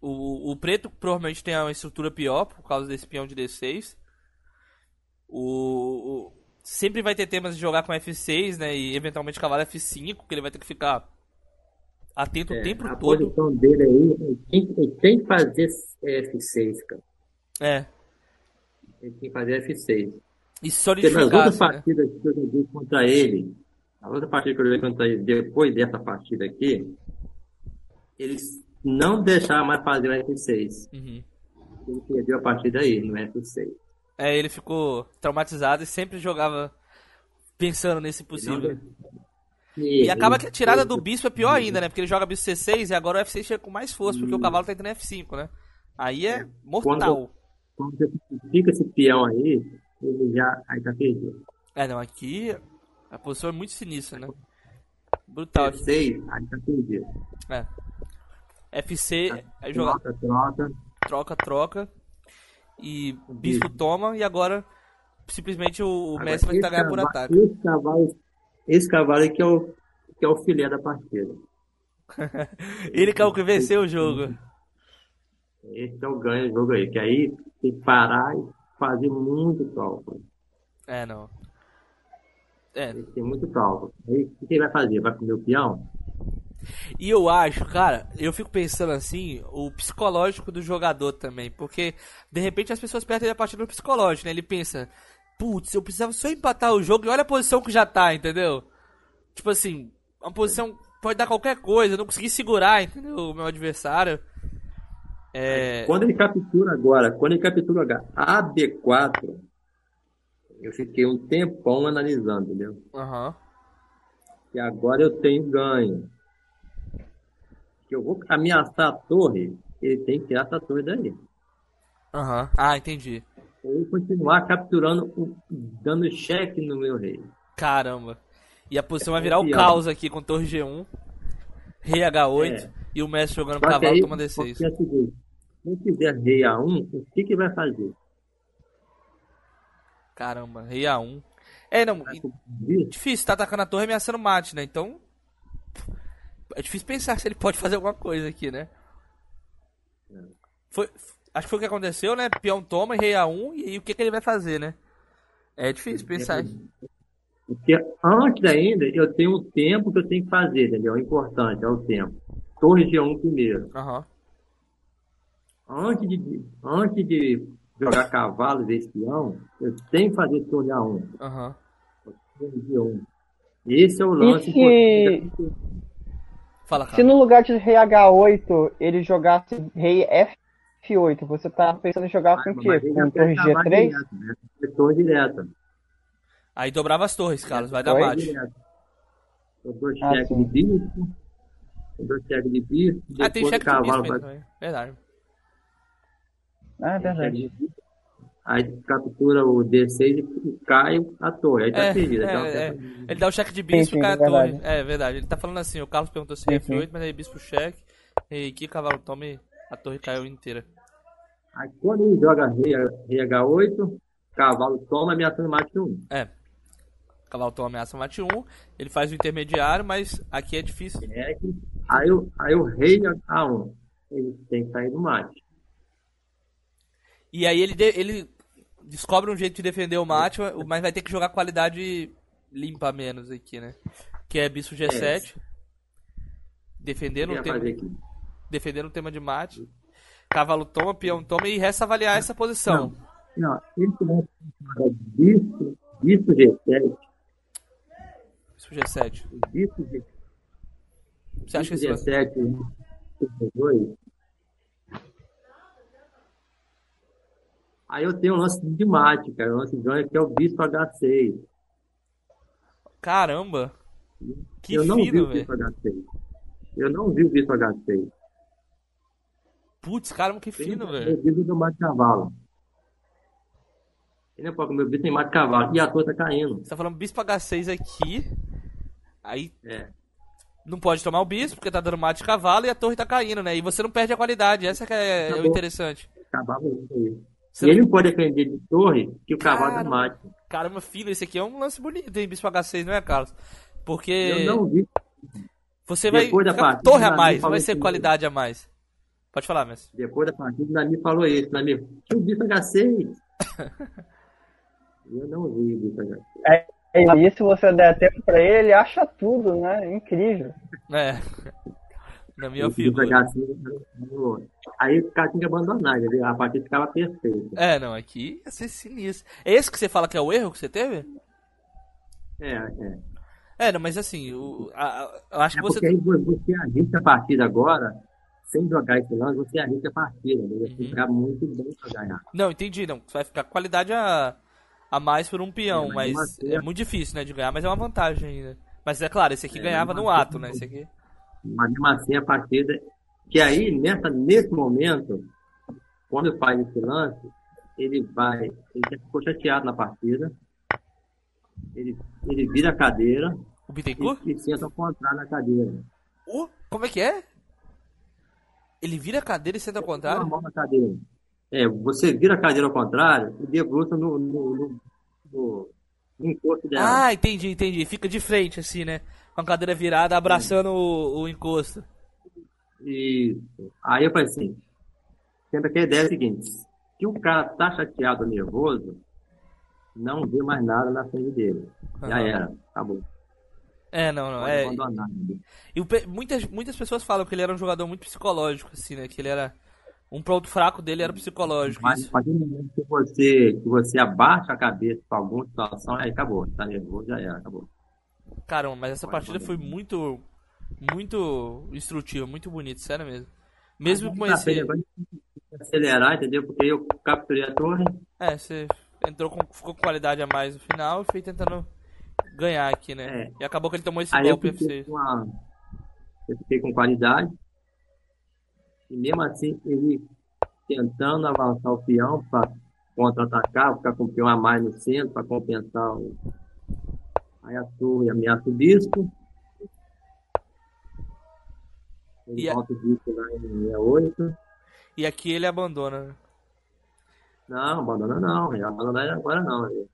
o, o preto provavelmente tem uma estrutura pior por causa desse peão de D6. O, o, sempre vai ter temas de jogar com F6, né? E eventualmente cavalo F5, que ele vai ter que ficar atento é, o tempo a todo. A posição dele aí, ele tem, tem que fazer F6, cara. É. Ele tem que fazer F6. E solidificar. Nas outras né? partidas que eu joguei contra ele, a outra partida que eu joguei contra ele, depois dessa partida aqui, eles não deixaram mais fazer o F6. Uhum. Ele perdeu a partida aí, no F6. É, ele ficou traumatizado e sempre jogava pensando nesse possível. E, e acaba que a tirada do bispo é pior ainda, né? Porque ele joga bispo C6 e agora o F6 chega com mais força, porque o cavalo tá entrando F5, né? Aí é mortal. Quando, quando você fica esse peão aí, já. Aí tá perdido. É, não, aqui a posição é muito sinistra, né? Brutal. F6, aí tá perdido. É. FC é jogar. Troca, troca. Troca, troca. E o bispo toma e agora simplesmente o, o Messi vai tentar ganhar por ataque. Esse cavalo, esse cavalo aqui é o, que é o filé da partida. Ele que é o que venceu o jogo. Esse é o ganho do jogo aí, que aí tem que parar e fazer muito cálculo. É, não. É. Tem muito cálculo. Aí o que ele vai fazer? Vai comer o peão? E eu acho, cara, eu fico pensando assim, o psicológico do jogador também, porque de repente as pessoas perdem a partir do psicológico, né? Ele pensa, putz, eu precisava só empatar o jogo e olha a posição que já tá, entendeu? Tipo assim, uma posição pode dar qualquer coisa, eu não consegui segurar, entendeu? O meu adversário. É... Quando ele captura agora, quando ele captura a B4, eu fiquei um tempão analisando, entendeu? Aham. Uhum. E agora eu tenho ganho que eu vou ameaçar a torre, ele tem que tirar essa torre daí. Aham. Uhum. Ah, entendi. Ou continuar capturando, dando cheque no meu rei. Caramba. E a posição é vai virar o caos aqui com torre G1, rei H8 é. e o mestre jogando Só cavalo toma D6. É o seguinte, se eu fizer rei A1, o que, que vai fazer? Caramba, rei A1. É, não. Difícil, tá atacando a torre e ameaçando mate, né? Então é difícil pensar se ele pode fazer alguma coisa aqui, né? Foi, acho que foi o que aconteceu, né? Peão toma, rei A1, e aí o que, que ele vai fazer, né? É difícil pensar. Porque antes ainda, eu tenho o tempo que eu tenho que fazer, entendeu? O importante é o tempo. Torre G1 primeiro. Uhum. Antes, de, antes de jogar cavalo desse peão, eu tenho que fazer torre A1. Uhum. Torre G1. Esse é o lance. Se... Fala, cara. Se no lugar de rei H8 ele jogasse rei F8, você tá pensando em jogar com o quê? Com torre G3? Direto, né? Torre direta. Aí dobrava as torres, Carlos, vai dar mate. Eu dou ah, cheque de bispo. Eu dou cheque de bispo. Ah, tem cheque de bispo vai... também. Verdade. Ah, é verdade. Aí captura o D6 e cai a torre. Aí tá é, perdido. É, é. Ele dá o cheque de bispo e cai a torre. É verdade. Ele tá falando assim, o Carlos perguntou se é F8, mas aí bispo cheque. E que cavalo tome, a torre caiu inteira. Aí quando ele joga rei, rei H8, cavalo toma ameaçando mate 1. É. Cavalo toma ameaça mate 1. Ele faz o intermediário, mas aqui é difícil. É, aí, aí o rei A1. Ele tem que sair do mate. E aí ele, ele descobre um jeito de defender o mate, mas vai ter que jogar qualidade limpa menos aqui, né? Que é bispo G7. É. Defendendo o tema. Defendendo o tema de mate. Cavalo toma, peão toma e resta avaliar essa posição. Não, não esse é bispo, bispo G7. Bispo G7. Bispo G7. Você acha que esse G7 2 Aí eu tenho um lance de mate, cara. O lance de ganho que é o bispo H6. Caramba! Que eu não fino, vi o bispo H6. Eu não vi o bispo H6. Putz, caramba, que fino, velho. O bispo do mate cavalo. Ele é pouco, meu bispo tem mate cavalo. E a torre tá caindo. Você tá falando bispo H6 aqui. Aí É. não pode tomar o bispo, porque tá dando mate de cavalo e a torre tá caindo, né? E você não perde a qualidade, essa que é, Tá o interessante. Acabava isso aí. Você E ele não- pode defender de torre que o cavalo Cara, é mate. Caramba, filho, esse aqui é um lance bonito, hein, bispo H6, não é, Carlos? Porque Eu não vi. você vai Depois da partida, torre a mais, vai ser que- qualidade a mais. Pode falar, mestre. Depois da partida, o Nami falou isso. Nami, tinha o Bispo H6. eu não vi o Bispo H6. E aí, se você der tempo pra ele, ele acha tudo, né? Incrível. É. Na minha figura. H6 Aí o cara tinha que abandonar, entendeu? A partida ficava perfeita. É, não, aqui ia ser sinistro. É esse que você fala que é o erro que você teve? É, é. É, não, mas assim, o, a- a- eu acho É que você. porque aí vo- você arrisca a partida agora, sem jogar esse lance, você arrisca a partida. Né? Vai Uhum. ficar muito bem pra ganhar. Não, entendi, não. Você vai ficar com qualidade a, a mais por um peão, É, mas mas assim- é muito difícil, né, de ganhar, mas é uma vantagem ainda. Mas é claro, esse aqui É, ganhava no assim, ato, né? Esse aqui. Mas mesmo assim a partida. Que aí, nessa, nesse momento, quando faz esse lance, ele vai. Ele já ficou chateado na partida. Ele, ele vira a cadeira O Bittencourt? e, e senta ao contrário na cadeira. Uh, como é que é? Ele vira a cadeira e senta ao contrário? na cadeira. É, você vira a cadeira ao contrário e debruça no, no, no, no, no encosto dela. Ah, entendi, entendi. Fica de frente, assim, né? Com a cadeira virada, abraçando o, o encosto. Isso. Aí eu falei assim, sempre que a ideia é a seguinte, se o cara tá chateado nervoso, não vê mais nada na frente dele. Já Aham. era, acabou. É, não, não. Pode É, abandonar. E o muitas, muitas pessoas falam que ele era um jogador muito psicológico, assim, né? Que ele era. Um ponto fraco dele era o psicológico. Mas a momento que você, que você abaixa a cabeça para alguma situação, aí acabou. Tá nervoso, já era, acabou. Caramba, mas essa partida foi muito. Muito instrutiva, muito bonita, sério mesmo. Mesmo com esse. acelerar, entendeu? Porque eu capturei a torre, É, você entrou com, ficou com qualidade a mais no final e foi tentando ganhar aqui, né? É. E acabou que ele tomou esse Aí eu golpe fiquei F6. com, a, eu fiquei com qualidade. E mesmo assim, ele tentando avançar o peão para contra-atacar, ficar com o peão a mais no centro para compensar o. Aí a torre ameaça o bispo. Ele E a- volta o bispo lá em 68. E aqui ele abandona, né? Não, abandona não, já abandona agora não.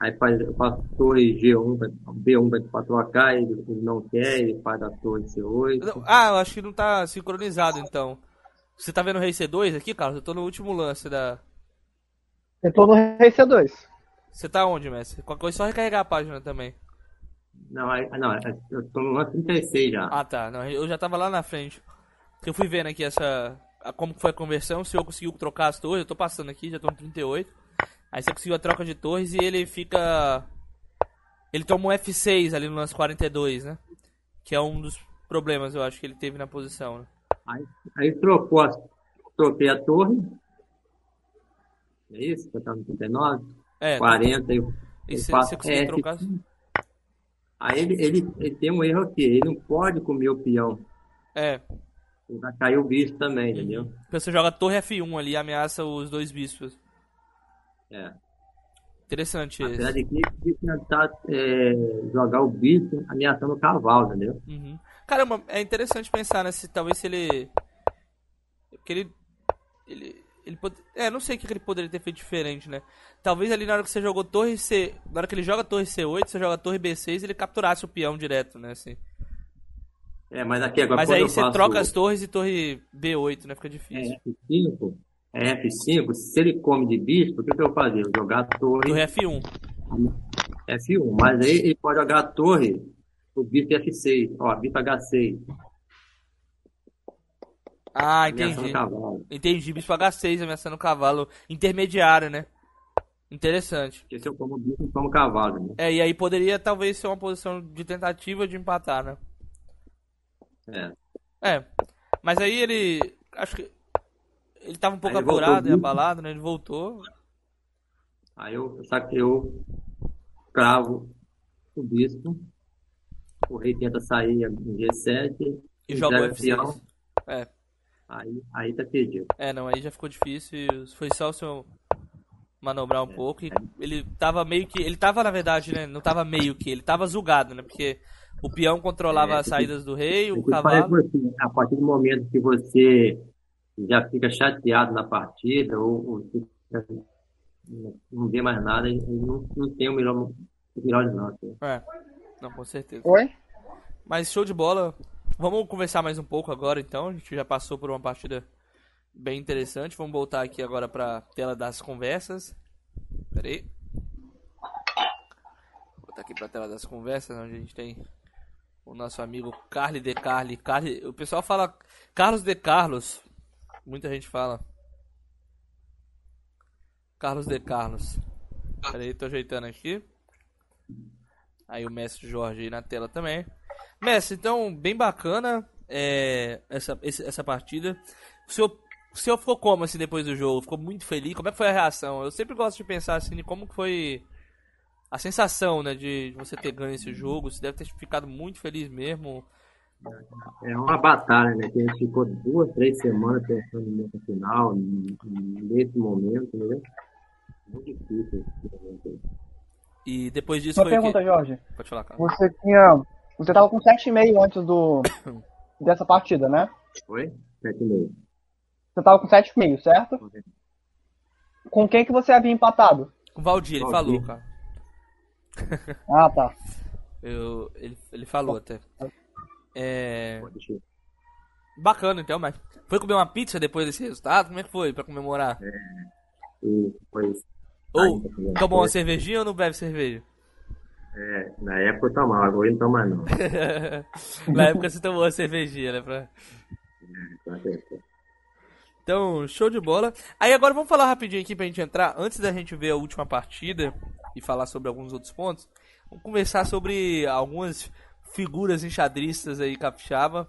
Aí faz, eu faço torre G1, pra- B1 para trocar, ele, ele não quer, ele faz a torre C8. Ah, eu acho que não tá sincronizado então. Você tá vendo o Rei C2 aqui, Carlos? Eu tô no último lance da. Eu tô no Rei C2. Você tá onde, mestre? Qualquer coisa é só recarregar a página também. Não, aí- não, é- eu tô no lance 36 já. Ah, tá. Não, eu já tava lá na frente. Eu fui vendo aqui essa. a- como que foi a conversão, se eu conseguiu trocar as torres, eu tô passando aqui, já tô no 38. Aí você conseguiu a troca de torres e ele fica. Ele toma um F6 ali no lance 42, né? Que é um dos problemas, eu acho, que ele teve na posição, né? Aí, aí trocou a, troquei a torre. É isso? Você tá no 39? É, 40 eu, e você faço você trocar. Aí ele, ele, ele tem um erro aqui, ele não pode comer o peão. É, Ele vai cair o bicho também, entendeu? porque você joga torre F1 ali e ameaça os dois bispos. É. Interessante Apesar esse. de que de tentar é, jogar o bicho ameaçando o cavalo, entendeu? Uhum. Caramba, é interessante pensar, né? Se talvez se ele. Porque ele. Ele. Ele. É, não sei o que ele poderia ter feito diferente, né? Talvez ali na hora que você jogou torre C. Na hora que ele joga torre C8, você joga torre B6 ele capturasse o peão direto, né? Assim. É, mas aqui agora Mas aí você faço troca as torres e torre B8, né? Fica difícil. é, F5, é F5, se ele come de bispo, o que, que eu vou fazer? Eu vou jogar a torre Torre F1. F1, mas aí ele pode jogar a torre, o bispo F6, ó, bispo H6, Ah, entendi. Entendi. Bispo H6 ameaçando o cavalo intermediário, né? Interessante. Porque se eu como bispo, eu como cavalo, né? É, e aí poderia talvez ser uma posição de tentativa de empatar, né? É. É. Mas aí ele. Acho que. Ele tava um pouco Aí apurado e abalado, né? Ele voltou. Aí eu, só que eu cravo o bispo, o rei tenta sair em G7, E joga o entrega peão, F6. É. aí, aí tá perdido. É, não, aí já ficou difícil. Foi só o seu manobrar um pouco. E ele tava meio que. Ele tava, na verdade, né? Não tava meio que. Ele tava zugado, né? Porque O peão controlava É, as saídas do rei, o Eu falei cavalo. você, a partir do momento que você já fica chateado na partida, ou, ou fica- não vê mais nada, ele não, não tem o melhor, o melhor não. assim. É, não, com certeza. Oi? Mas show de bola. Vamos conversar mais um pouco agora, então. A gente já passou por uma partida bem interessante. Vamos voltar aqui agora pra tela das conversas. Pera aí. Vou botar aqui pra tela das conversas, onde a gente tem o nosso amigo Carly de Carli. Carli, o pessoal fala Carlos de Carlos. Muita gente fala. Carlos de Carlos. Pera aí, tô ajeitando aqui. Aí o mestre Jorge aí na tela também. Mestre, então, bem bacana é, essa, esse- essa partida. O senhor, o senhor ficou como assim depois do jogo? Ficou muito feliz? Como é que foi a reação? Eu sempre gosto de pensar assim, como que foi a sensação, né, de você ter ganho esse jogo. Você deve ter ficado muito feliz mesmo. É uma batalha, né? Que a gente ficou duas, três semanas pensando no final, nesse momento, né? Muito difícil esse momento aí. E depois disso Uma foi o pergunta, quê? Jorge. Pode falar, cara. Você tinha. Você tava com 7,5 antes do. dessa partida, né? Foi? Sete e meio. Você tava com 7,5, certo? Com quem que você havia empatado? Com o Valdir, ele Valdir. falou, cara. Ah, tá. Eu, ele, ele falou até. É. Deixa eu- Bacana então, mas. Foi comer uma pizza depois desse resultado? Como é que foi pra comemorar? E depois, Ou tomou uma cervejinha ou não bebe cerveja? É, na época eu tomava, agora eu não mais não. Na época você tomou uma cervejinha, né? Pra... Então, show de bola. Aí agora vamos falar rapidinho aqui pra gente entrar, antes da gente ver a última partida e falar sobre alguns outros pontos. Vamos conversar sobre algumas figuras enxadristas aí capixaba.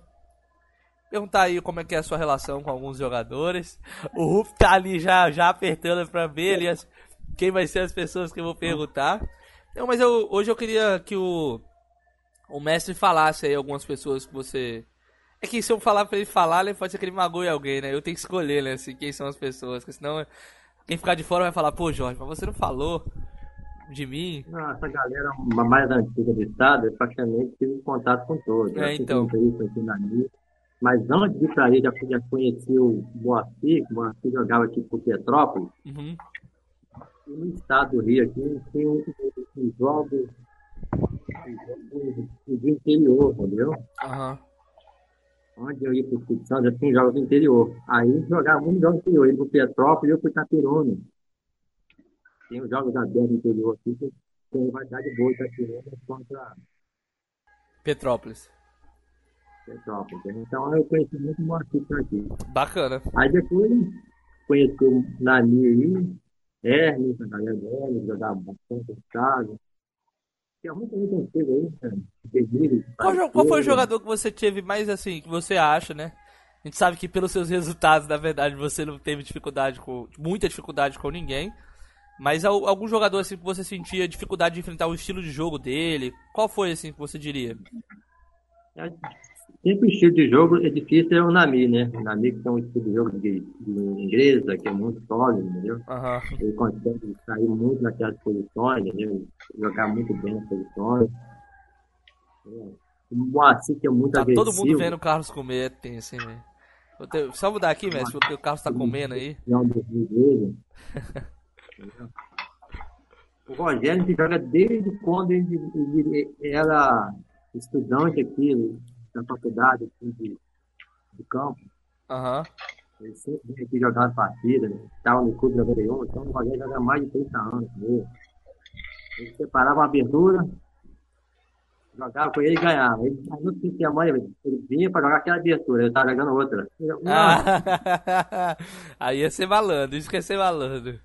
Perguntar aí como é que é a sua relação com alguns jogadores. O Ruf tá ali já, já apertando pra ver ali as- quem vai ser as pessoas que eu vou perguntar. Não, mas eu, hoje eu queria que o, o mestre falasse aí algumas pessoas que você. É que se eu falar pra ele falar, né, pode ser que ele magoe alguém, né? Eu tenho que escolher, né, assim, quem são as pessoas, porque senão quem ficar de fora vai falar, pô, Jorge, mas você não falou de mim. Não, essa galera mais antiga do estado, eu praticamente tive contato com todos. É, Eu fiz então. mas antes de ir para aí, já, já conheci o Moacir, o Moacir jogava aqui por Petrópolis, Uhum. e no estado do Rio aqui tem um, jogo um de interior, entendeu? Aham. Onde eu ia para o Espírito Santo, já tinha jogos do interior. Aí jogava muito jogos do interior, ele para Petrópolis e eu para Itapirona. Tem os jogos abertos do interior aqui, que tem variedade boa Itapirona contra Petrópolis. Petrópolis. Então eu conheci muito o Moacir aqui. Bacana. Aí depois conheci o Nani aí, Hermes, a galera do Hermes, jogava bastante em casa. Tinha muita gente antiga aí, cara. Pedro, Qual, qual foi o jogador que você teve mais assim, que você acha, né? A gente sabe que pelos seus resultados, na verdade, você não teve dificuldade com. muita dificuldade com ninguém. Mas al- algum jogador assim que você sentia dificuldade de enfrentar o estilo de jogo dele? Qual foi assim que você diria? Sempre o estilo de jogo é difícil é o Nami, né? O Nami que tem um estilo de jogo de, de inglesa, que é muito sólido, entendeu? Aham. Ele consegue sair muito naquelas posições, entendeu? Jogar muito bem nas posições. É. O Moacir que é muito Tá agressivo. todo mundo vendo o Carlos comer, é tenso, hein, velho? Vou ter- Só mudar aqui, mestre, porque o Carlos tá comendo aí. Dele. O Rogério que joga desde quando ele, ele era estudante aqui da faculdade aqui de, de campo. Aham. Ele sempre vinha aqui jogar as partidas, né? estava no clube 91, então o Rogério joga mais de 30 anos mesmo. Ele separava uma abertura, jogava com ele e ganhava. Ele, no fim de semana, ele vinha para jogar aquela abertura, eu estava jogando outra. Eu, não, Ah, aí ia ser malandro, isso que ia ser malandro.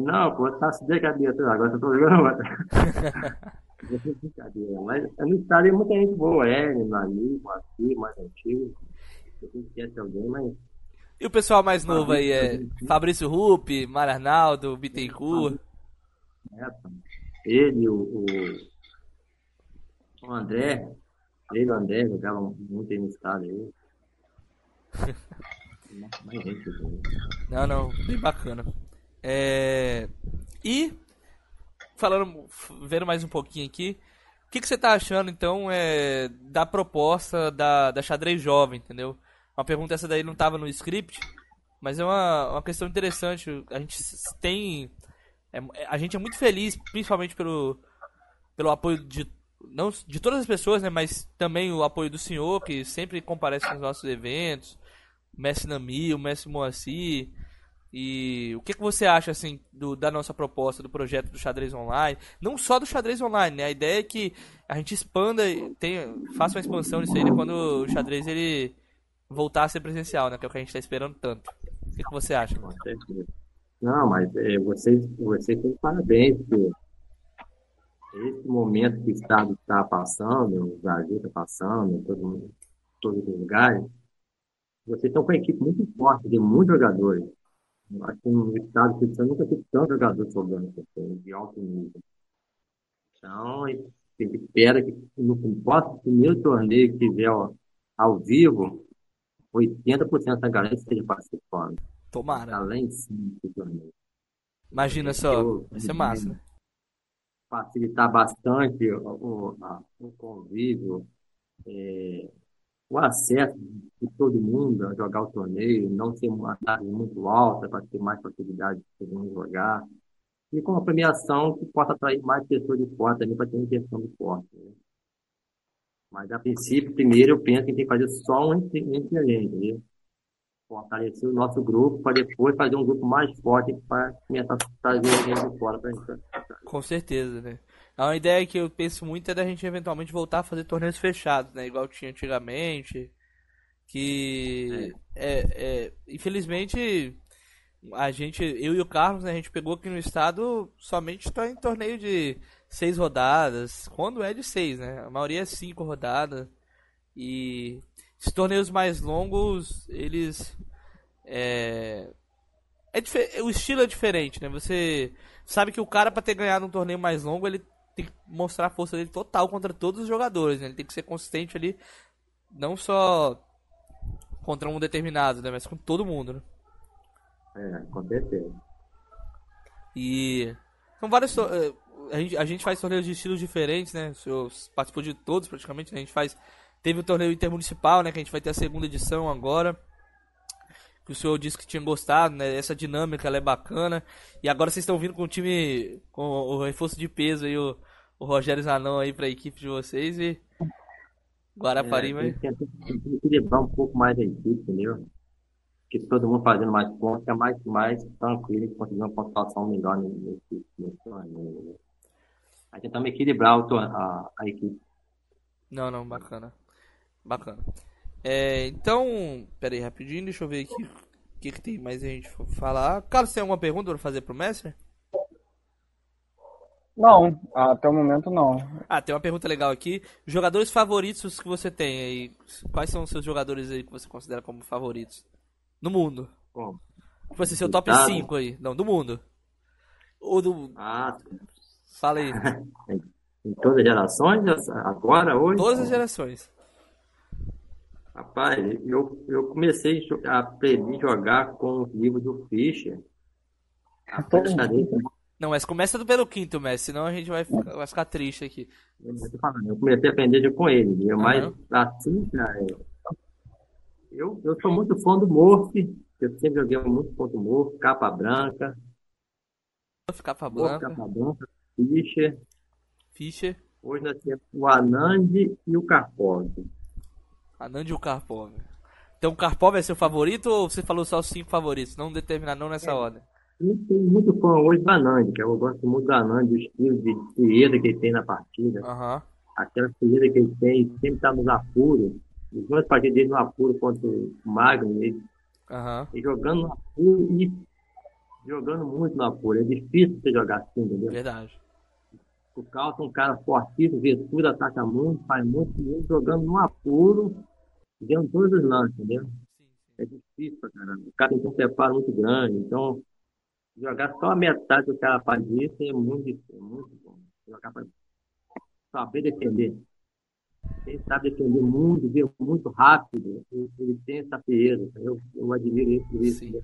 Não, pô, tá se dando abertura, agora eu tô jogando outra. Fiz brincadeira, mas no estado tem muita gente boa, é, no ali, aqui, mais antigo. Eu não esquece alguém, mas E o pessoal mais novo aí é Fabrício Rupp, Mário Arnaldo, Bittencourt. É, ele, o, o, André, ele e o André jogavam muito aí no estado aí. Gente, assim. Não, não, bem bacana. É... E, falando, vendo mais um pouquinho aqui, que, que você tá achando, então, é, da proposta da, da xadrez jovem, entendeu? Uma pergunta essa daí não tava no script, mas é uma, uma questão interessante. A gente tem. É, a gente é muito feliz, principalmente pelo, pelo apoio de, não, de todas as pessoas, né, mas também o apoio do senhor, que sempre comparece nos nossos eventos. Messi Nami, o Messi Moacir. E o que, que você acha assim do, da nossa proposta do projeto do xadrez online? Não só do xadrez online, né? A ideia é que a gente expanda, tenha, faça uma expansão nisso aí, né? quando o xadrez ele voltar a ser presencial, né? Que é o que a gente está esperando tanto. O que, que você acha? Não, mas é, vocês, vocês têm parabéns por esse momento que o Estado está passando, o Brasil está passando, todo, todos os lugares. Vocês estão com uma equipe muito forte, de muitos jogadores Acho que no estado Espírito nunca teve tanto jogador sobrando de alto nível. Então, a gente espera que no próximo primeiro torneio que tiver ó, ao vivo, 80% da galera esteja participando. Tomara. Além de cima do torneio. Imagina só, vai ser massa. Né? Facilitar bastante o, o, a, o convívio, é, o acesso de todo mundo a jogar o torneio, não ser uma taxa muito alta para ter mais facilidade de todo mundo jogar. E com uma premiação que possa atrair mais pessoas de fora também para ter uma intenção de forte. Né? Mas, a princípio, primeiro eu penso que tem que fazer só um entre, entre a gente, né? fortalecer o nosso grupo para depois fazer um grupo mais forte para começar a trazer gente de fora para gente. Com certeza, né? É uma ideia que eu penso muito é da gente eventualmente voltar a fazer torneios fechados, né? Igual tinha antigamente. Que é. É, é, infelizmente a gente, eu e o Carlos, né, a gente pegou aqui no estado somente está em torneio de seis rodadas. Quando é de seis, né? A maioria é cinco rodadas. E esses torneios mais longos, eles. É, é o estilo é diferente, né? Você sabe que o cara para ter ganhado um torneio mais longo, ele tem que mostrar a força dele total contra todos os jogadores. Né? Ele tem que ser consistente ali, não só contra um determinado, né? Mas com todo mundo, né? É, com certeza. E são vários. Eh, a gente, a gente faz torneios de estilos diferentes, né? O senhor participou de todos praticamente. Né? A gente faz. Teve o torneio intermunicipal, né? Que a gente vai ter a segunda edição agora que o senhor disse que tinha gostado, né? Essa dinâmica ela é bacana. E agora vocês estão vindo com o time, com o reforço de peso aí, o, o Rogério Zanão aí para a equipe de vocês e Guarapari é, que equilibrar um pouco mais a equipe, entendeu? Porque todo mundo fazendo mais pontos é mais, mais tranquilo e conseguir uma pontuação melhor nesse, nesse ano. Aí tentamos equilibrar a, a, a equipe. Não, não, bacana. Bacana. É, então, pera aí rapidinho, deixa eu ver aqui o que, que tem mais a gente falar. Carlos, tem alguma pergunta para fazer pro mestre? Não, até o momento não. Ah, tem uma pergunta legal aqui. Jogadores favoritos que você tem aí? Quais são os seus jogadores aí que você considera como favoritos? No mundo. Como? Tipo assim, seu top 5 aí. Não, do mundo. Ou do. Ah. Fala aí. em todas as gerações? Agora, hoje? Todas as gerações. Rapaz, eu, eu comecei a aprender a jogar com os livros do Fischer. Não, mas começa do pelo quinto, Messi, senão a gente vai ficar, vai ficar triste aqui. Eu, eu comecei a aprender com ele, uhum. mas assim, cara, eu, eu sou muito fã do Morph, eu sempre joguei muito contra o Morph, capa branca. Capa branca. Morph, capa branca, Fischer. Fischer. Hoje nós temos o Anand e o Karpov. Anand e o Karpov. Então o Karpov é seu favorito ou você falou só os cinco favoritos? Não determinar não nessa é. ordem. Eu tenho muito fã hoje do Anand, que eu gosto muito do Anand, do estilo de frieza que ele tem na partida. Uhum. Aquela frieza que ele tem, sempre tá nos apuros. Os duas partidas dele no apuro contra o Magno, ele, uhum. ele jogando no apuro e jogando muito no apuro. É difícil você jogar assim, entendeu? Verdade. O Carlson é um cara fortíssimo, vê tudo, ataca muito, faz muito, muito, jogando no apuro dentro todos os lances, entendeu? É difícil pra caramba. O cara tem um preparo muito grande, então jogar só a metade do cara faz isso é muito difícil, é muito bom. Jogar pra saber defender. Ele sabe defender muito, vê muito rápido, ele tem essa frieza, eu, eu admiro ele por isso. Sim.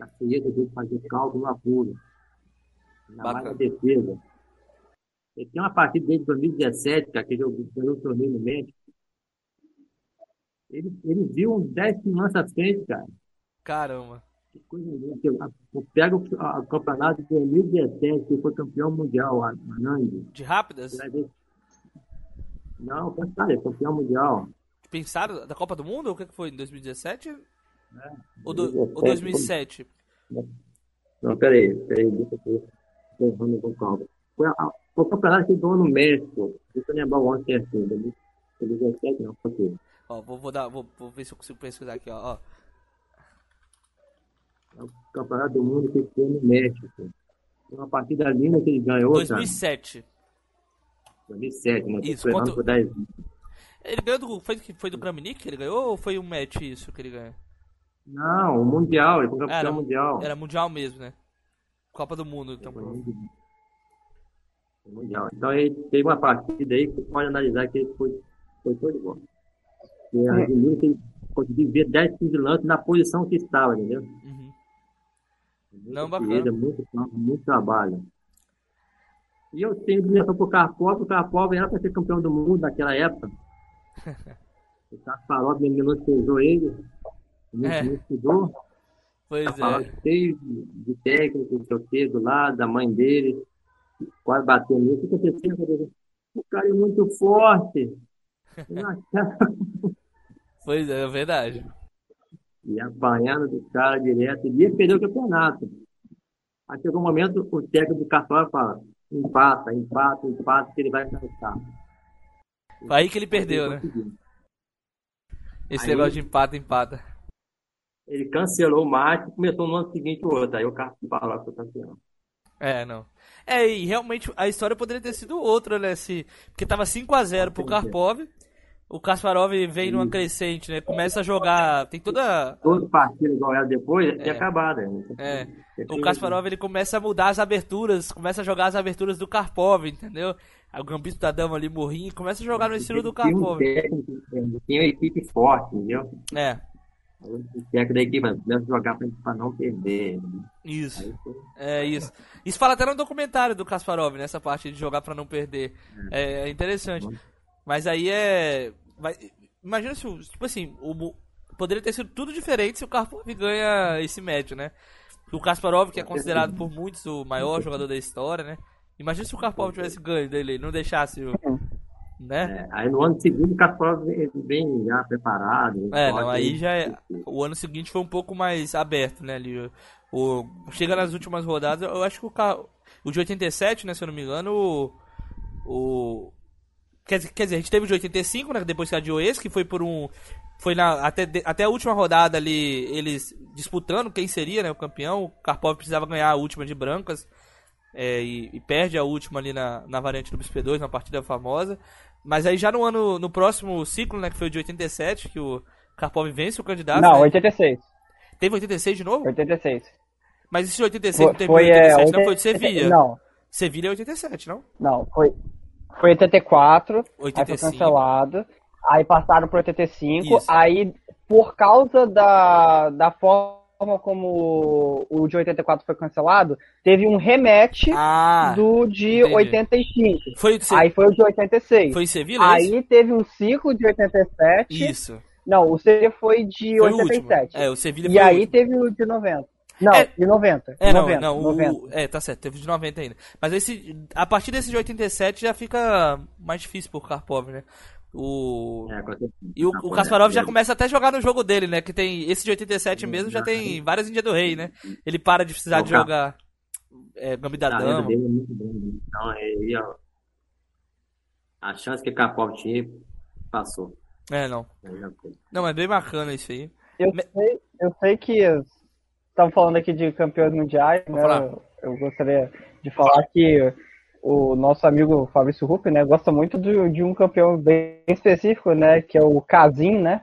A frieza de fazer cálculo no apuro. Na mais defesa. Ele tem uma partida desde 2017, cara, que ele ganhou o torneio no México. Ele, ele viu uns 10 lances à frente, cara. Caramba. Que coisa linda. Pega o, campeonato de 2017, que foi campeão mundial, Anand. De rápidas? Não, cara, é campeão mundial. Pensaram da Copa do Mundo? O que foi? Em 2017? É, ou, do, ou 2007? Não, peraí, peraí, deixa eu com calma. Foi, a, foi o campeonato que ganhou no México. Deixa eu lembrar o ano certinho. 2017 não, foi Ó, vou, vou, dar, vou, vou ver se eu consigo pesquisar aqui, ó. ó. É o campeonato do mundo que foi no México. Foi uma partida linda que ele ganhou. 2007. Cara. 2007, né? Isso, quanto... por 10 Ele ganhou do. Foi, foi do Kramnik que ele ganhou ou foi um match isso que ele ganhou? Não, o Mundial, ele foi campeão era, mundial. Era mundial mesmo, né? Copa do Mundo, então. Foi mundial. Então ele teve uma partida aí que pode analisar que ele foi, foi todo. E admiro que ele conseguiu ver 10, 15 lances na posição que estava, entendeu? Uhum. Muito Não, bacana. Muito, muito trabalho. E eu tenho direção pro Karpov, o Karpov era para ser campeão do mundo naquela época. o Kasparov me menosprezou ele, me é. estudou. Pois Kasparov é. cheio de, técnico, eu sei, do lado, da mãe dele, quase bateu nisso. O que aconteceu? O cara é muito forte. pois é, é verdade. E apanhando do cara direto, e ia perder o campeonato. Aí chegou um momento, o técnico do Kasparov fala, empata, empata, empata, que ele vai cansar. Foi aí que ele perdeu, né? Esse aí, negócio de empata, empata. Ele cancelou o mate e começou no ano seguinte o outro. Aí o carro falou que foi campeão. É, não. É, e realmente a história poderia ter sido outra, né? Se, porque tava 5x0 pro Karpov. O Kasparov vem numa crescente, né? Começa a jogar. Tem toda. Todo partido ela depois, é. tinha acabado. Né? É. O Kasparov ele começa a mudar as aberturas, começa a jogar as aberturas do Karpov, entendeu? O Gambito da Dama ali morrinho começa a jogar no estilo do Karpov. Tinha uma equipe forte, entendeu? É. O técnico da equipe deve jogar pra, não perder. Isso. É isso. Isso fala até no documentário do Kasparov, nessa parte de jogar pra não perder. É, é interessante. Mas aí é. Vai... Imagina se, tipo assim, o... poderia ter sido tudo diferente se o Karpov ganha esse match, né? O Kasparov, que é considerado por muitos o maior jogador da história, né? Imagina se o Karpov tivesse ganho dele, não deixasse o. Né? É, aí no ano seguinte o Kasparov vem já preparado. É, não, aí já é. O ano seguinte foi um pouco mais aberto, né? Ali, o, chega nas últimas rodadas, eu acho que o, o de 87, né, se eu não me engano, o. o Quer, quer dizer, a gente teve o de 85, né? Depois que adiou esse, que foi por um. Foi na, até, até a última rodada ali, eles disputando quem seria né, o campeão. O Karpov precisava ganhar a última de brancas. É, e, e, perde a última ali na, na variante do BSP2, na partida famosa. Mas aí já no ano, no próximo ciclo, né, que foi o de 87, que o Karpov vence o candidato. Não, né? 86. Teve 86 de novo? 86. Mas esse 86 foi, não teve foi, 87, é, não? Foi de Sevilha. Não. Sevilha é 87, não? Não, foi, foi 84, 85. aí foi cancelado. Aí passaram pro 85. Isso. Aí, por causa da, da forma como o de 84 foi cancelado, teve um rematch ah, do de entendi. 85. Foi aí foi o de 86. Foi em Sevilha? É aí teve um ciclo de 87. Isso. Não, o Sevilha foi de foi 87. O é, o Sevilha E aí teve o de 90. Não, é, de 90. É, de não, 90, não, 90. O, é, tá certo, teve de 90 ainda. Mas esse, a partir desse de 87 já fica mais difícil pro Karpov, né? O... É, e o, o Kasparov já começa até a jogar no jogo dele, né? Que tem esse de 87 mesmo, já tem várias Índia do Rei, né? Ele para de precisar de jogar é, Gambit da Dama. É né? Então, aí, ó, a chance que o Karpov tinha passou. É, não. Não, é bem bacana isso aí. Eu sei, eu sei que estamos falando aqui de campeões mundiais, né? Eu, eu, gostaria de falar que o nosso amigo Fabrício Rupp, né, gosta muito de, de um campeão bem específico, né, que é o Casim, né?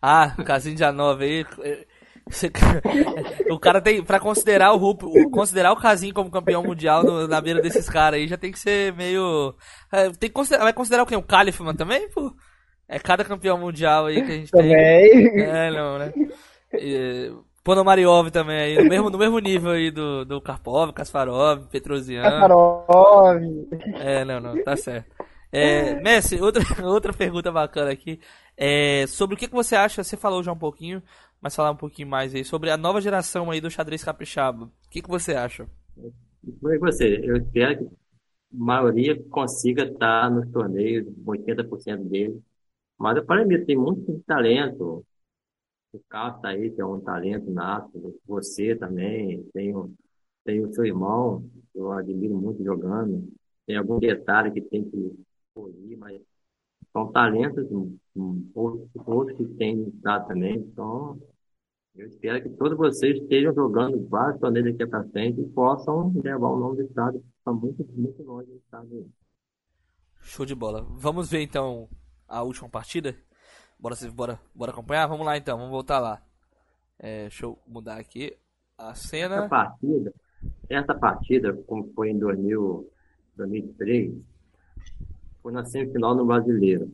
Ah, o Casim de Anova aí. o cara tem, pra considerar o Rupp, considerar o Casim como campeão mundial no, na beira desses caras aí, já tem que ser meio. É, tem que considerar, vai considerar o quê? O Kalifman também, pô? É cada campeão mundial aí que a gente também. tem. É, não, né? Ponomariov também aí, no mesmo, no mesmo nível aí do, do Karpov, Kasparov, Petrosian. Kasparov. É, não, não, tá certo. É, Messi, outra, outra pergunta bacana aqui. É, sobre o que, que você acha, você falou já um pouquinho, mas falar um pouquinho mais aí, sobre a nova geração aí do xadrez capixaba. O que, que você acha? Foi você. Eu espero que a maioria consiga estar nos torneios, 80% deles. Mas eu falei tem muito talento. O Carlos tá aí, que é um talento nato. Você também. Tem, o- tem o seu irmão, que eu admiro muito jogando. Tem algum detalhe que tem que polir, mas são talentos, outros, outros que têm dado também. Então, eu espero que todos vocês estejam jogando vários torneios daqui para frente e possam levar o nome do estado para muito, muito longe do estado. Show de bola. Vamos ver então a última partida? Bora, bora, bora acompanhar? Vamos lá então, vamos voltar lá. É, deixa eu mudar aqui a Essa cena. partida, essa partida, como foi em 2000, 2003, foi na semifinal no Brasileiro.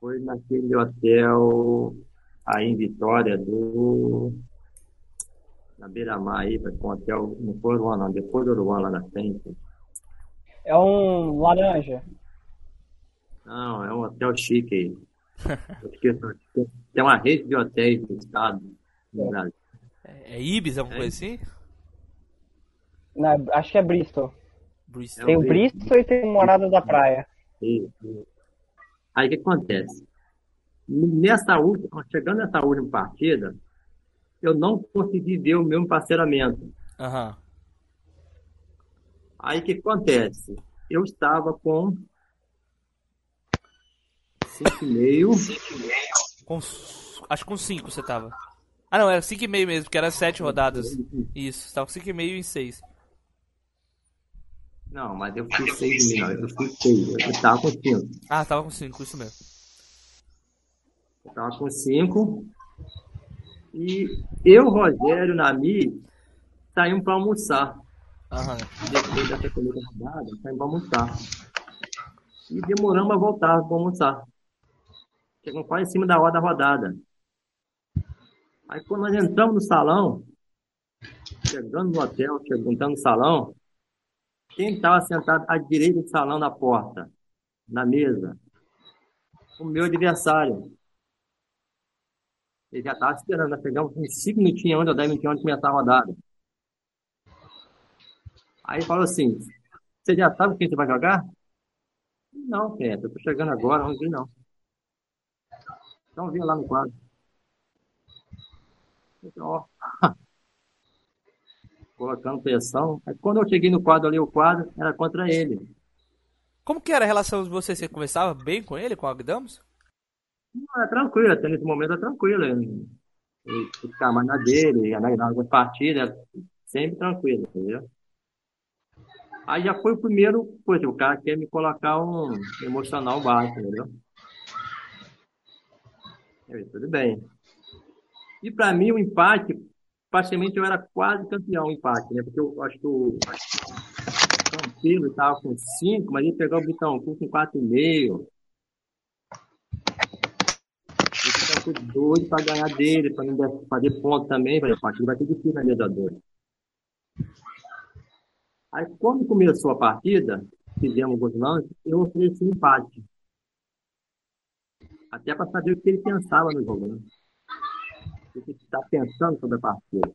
Foi naquele hotel aí em Vitória do na Beira-Mar aí, foi um hotel, não foi Uruguai não, depois do Uruguai lá na frente. É um laranja. Não, é um hotel chique aí. Tem uma rede de hotéis do estado no Brasil. É, é Ibis, alguma coisa assim? Na- acho que é Bristol. Bristol. É Tem o Bristol e tem o Morada da Praia. Isso. Aí o que acontece? Nessa última, chegando nessa última partida, eu não consegui ver o meu parceiramento. Aham. Aí o que acontece? Eu estava com 5,5. Com, acho que com 5 você tava. Ah não, era 5,5 mesmo, porque era 7 rodadas. Isso, você tava com 5,5 e 6. Não, mas eu fui 6 mil, eu fui 6. Eu estava com 5. Ah, tava com 5, isso mesmo. Eu estava com 5. E eu, Rogério, Nami, saímos para almoçar. Aham. depois dessa primeira rodada, saímos para almoçar. E demoramos a voltar para almoçar. Chegamos quase em cima da hora da rodada. Aí quando nós entramos no salão, chegando no hotel, chegando no salão, quem estava sentado à direita do salão da porta, na mesa? O meu adversário. Ele já estava esperando, nós pegamos uns 5 minutinhos antes ou 10 minutinhos antes de começar a rodada. Aí falou assim: Você já sabe quem você vai jogar? Não, Pedro, eu tô chegando agora, não vi não. Então vem lá no quadro. Então, ó, colocando pressão. Aí quando eu cheguei no quadro ali, o quadro era contra ele. Como que era a relação de vocês? Você conversava bem com ele, com o Agdamos? Não, é tranquilo, até nesse momento é tranquilo. Ele, ele ficar mais na dele, analisar algumas partidas, sempre tranquilo, entendeu? Aí já foi o primeiro, poxa, o cara quer me colocar um emocional baixo, entendeu? Eu, tudo bem. E para mim o empate, praticamente eu era quase campeão empate, né? Porque eu acho que o Campelo estava com 5, mas ele pegou o Bittencourt com 4,5. Eu fico doido para ganhar dele, para não fazer ponto também, falei, a partida vai ser difícil na mesa 2. Aí, quando começou a partida, fizemos os lances, eu ofereci empate. Até para saber o que ele pensava no jogo, né? O que ele está pensando sobre a partida.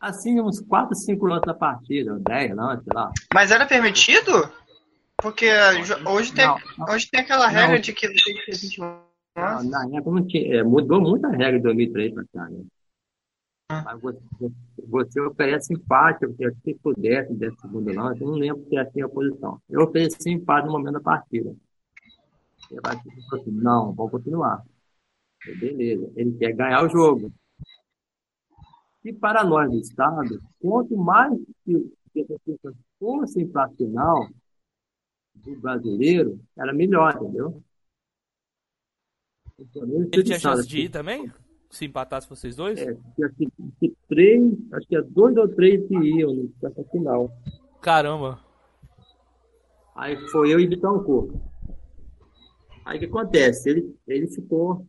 Assim, uns 4, 5 lances da partida, 10 lances, sei lá. Mas era permitido? Porque hoje tem, Não, não. hoje tem aquela regra Não. de que não tem que ter 20 Não, lances. na época não tinha, é, mudou muito a regra de 2003 para cá, né? Ah. Mas você, você oferece empate, porque se pudesse, desse segundo lance, eu não lembro se assim a posição. Eu ofereci empate no momento da partida. Ele vai assim, não, vamos continuar. Eu, Beleza, ele quer ganhar o jogo. E para nós do Estado, quanto mais que, que as pessoas fossem para a final do brasileiro, era melhor, entendeu? O torneio Ele tinha chance de ir também? Se empatasse vocês dois? é, tinha que, que três, acho que é dois ou três que iam nessa final. Caramba. Aí foi eu e Bittencourt. Aí o que acontece? Ele, ele ficou.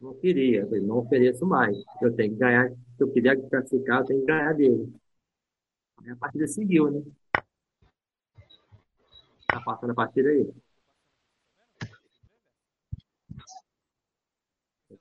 Não queria, eu não ofereço mais. Eu tenho que ganhar. Se eu quiser classificar, eu tenho que ganhar dele. Aí a partida seguiu, né? Tá passando a partida aí.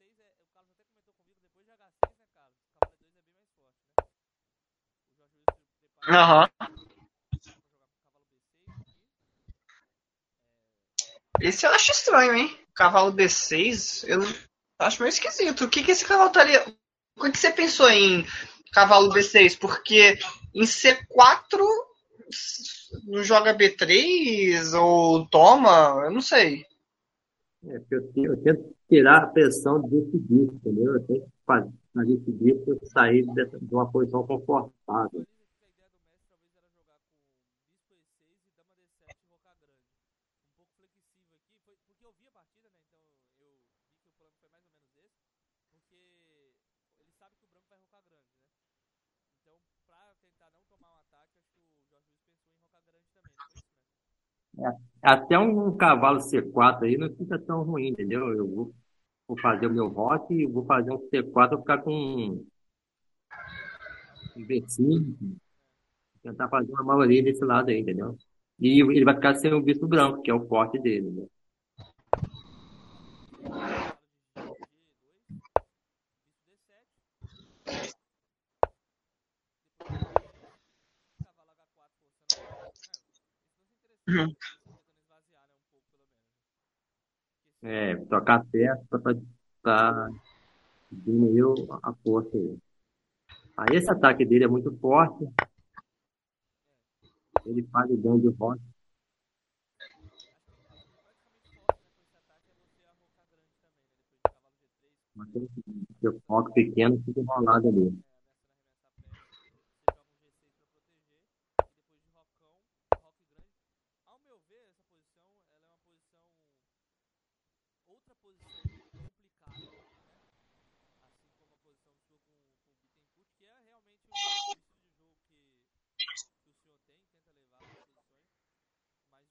no nota sério. Eu tô. Vamos lá. É, é tipo, Aham. Esse eu acho estranho, hein? Cavalo B6, eu acho meio esquisito. O que que esse cavalo estaria. O que que você pensou em cavalo B6? Porque em C4 não joga B3 ou toma, eu não sei. é, porque eu, tenho- eu tento tirar a pressão desse bicho, entendeu? Eu tenho que fazer, esse bicho sair de uma posição confortável. Até um cavalo C4 aí não fica tão ruim, entendeu? Eu vou, vou fazer o meu rock vou fazer um C4 para ficar com um V5, tentar fazer uma maioria desse lado aí, entendeu? E ele vai ficar sem o bispo branco, que é o forte dele, né? Uhum. É, tocar perto para diminuir a força aí. Aí esse ataque dele é muito forte, ele faz o dano de rock. Mas foco pequeno fica enrolado ali.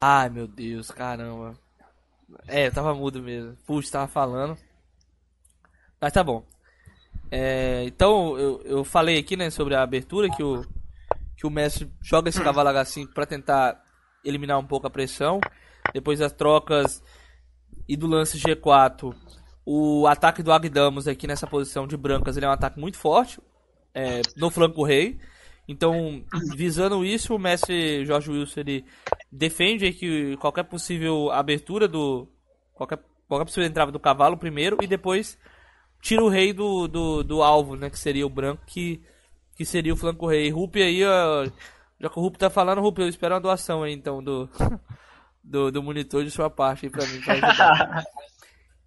Ai, meu Deus, caramba. É, eu tava mudo mesmo. Puxa, tava falando. Mas tá bom. É, então, eu, eu falei aqui, né, sobre a abertura que o, que o Messi joga esse cavalo H5 pra tentar eliminar um pouco a pressão. Depois das trocas e do lance G4, o ataque do Agdamos aqui nessa posição de brancas, ele é um ataque muito forte é, no flanco rei. Então, visando isso, o Messi Jorge Wilson ele defende que qualquer possível abertura do qualquer, qualquer possível entrada do cavalo primeiro e depois tira o rei do, do, do alvo, né, que seria o branco que que seria o flanco rei. Rupi aí, ó, já que o Rupi tá falando, Rupi, eu espero uma doação aí então do do, do monitor de sua parte aí pra mim pra.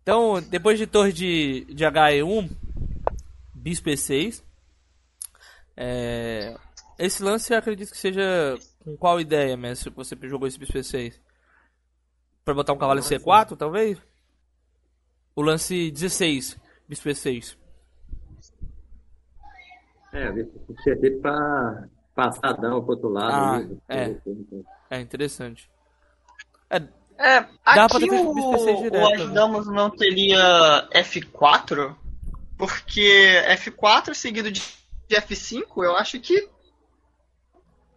Então, depois de torre de, de HE1, bispo E6. É, esse lance eu acredito que seja com qual ideia, Messi? Você jogou esse bispo E6? Pra botar um cavalo em C4, talvez? O lance 16, bispo E6. É, eu acertei para passadão pro outro lado. Ah, é. É interessante. É, É, Dá pra aqui ter o, feito PC direto, o né? Ajudamos não teria F4, porque F4 seguido de de F5, eu acho que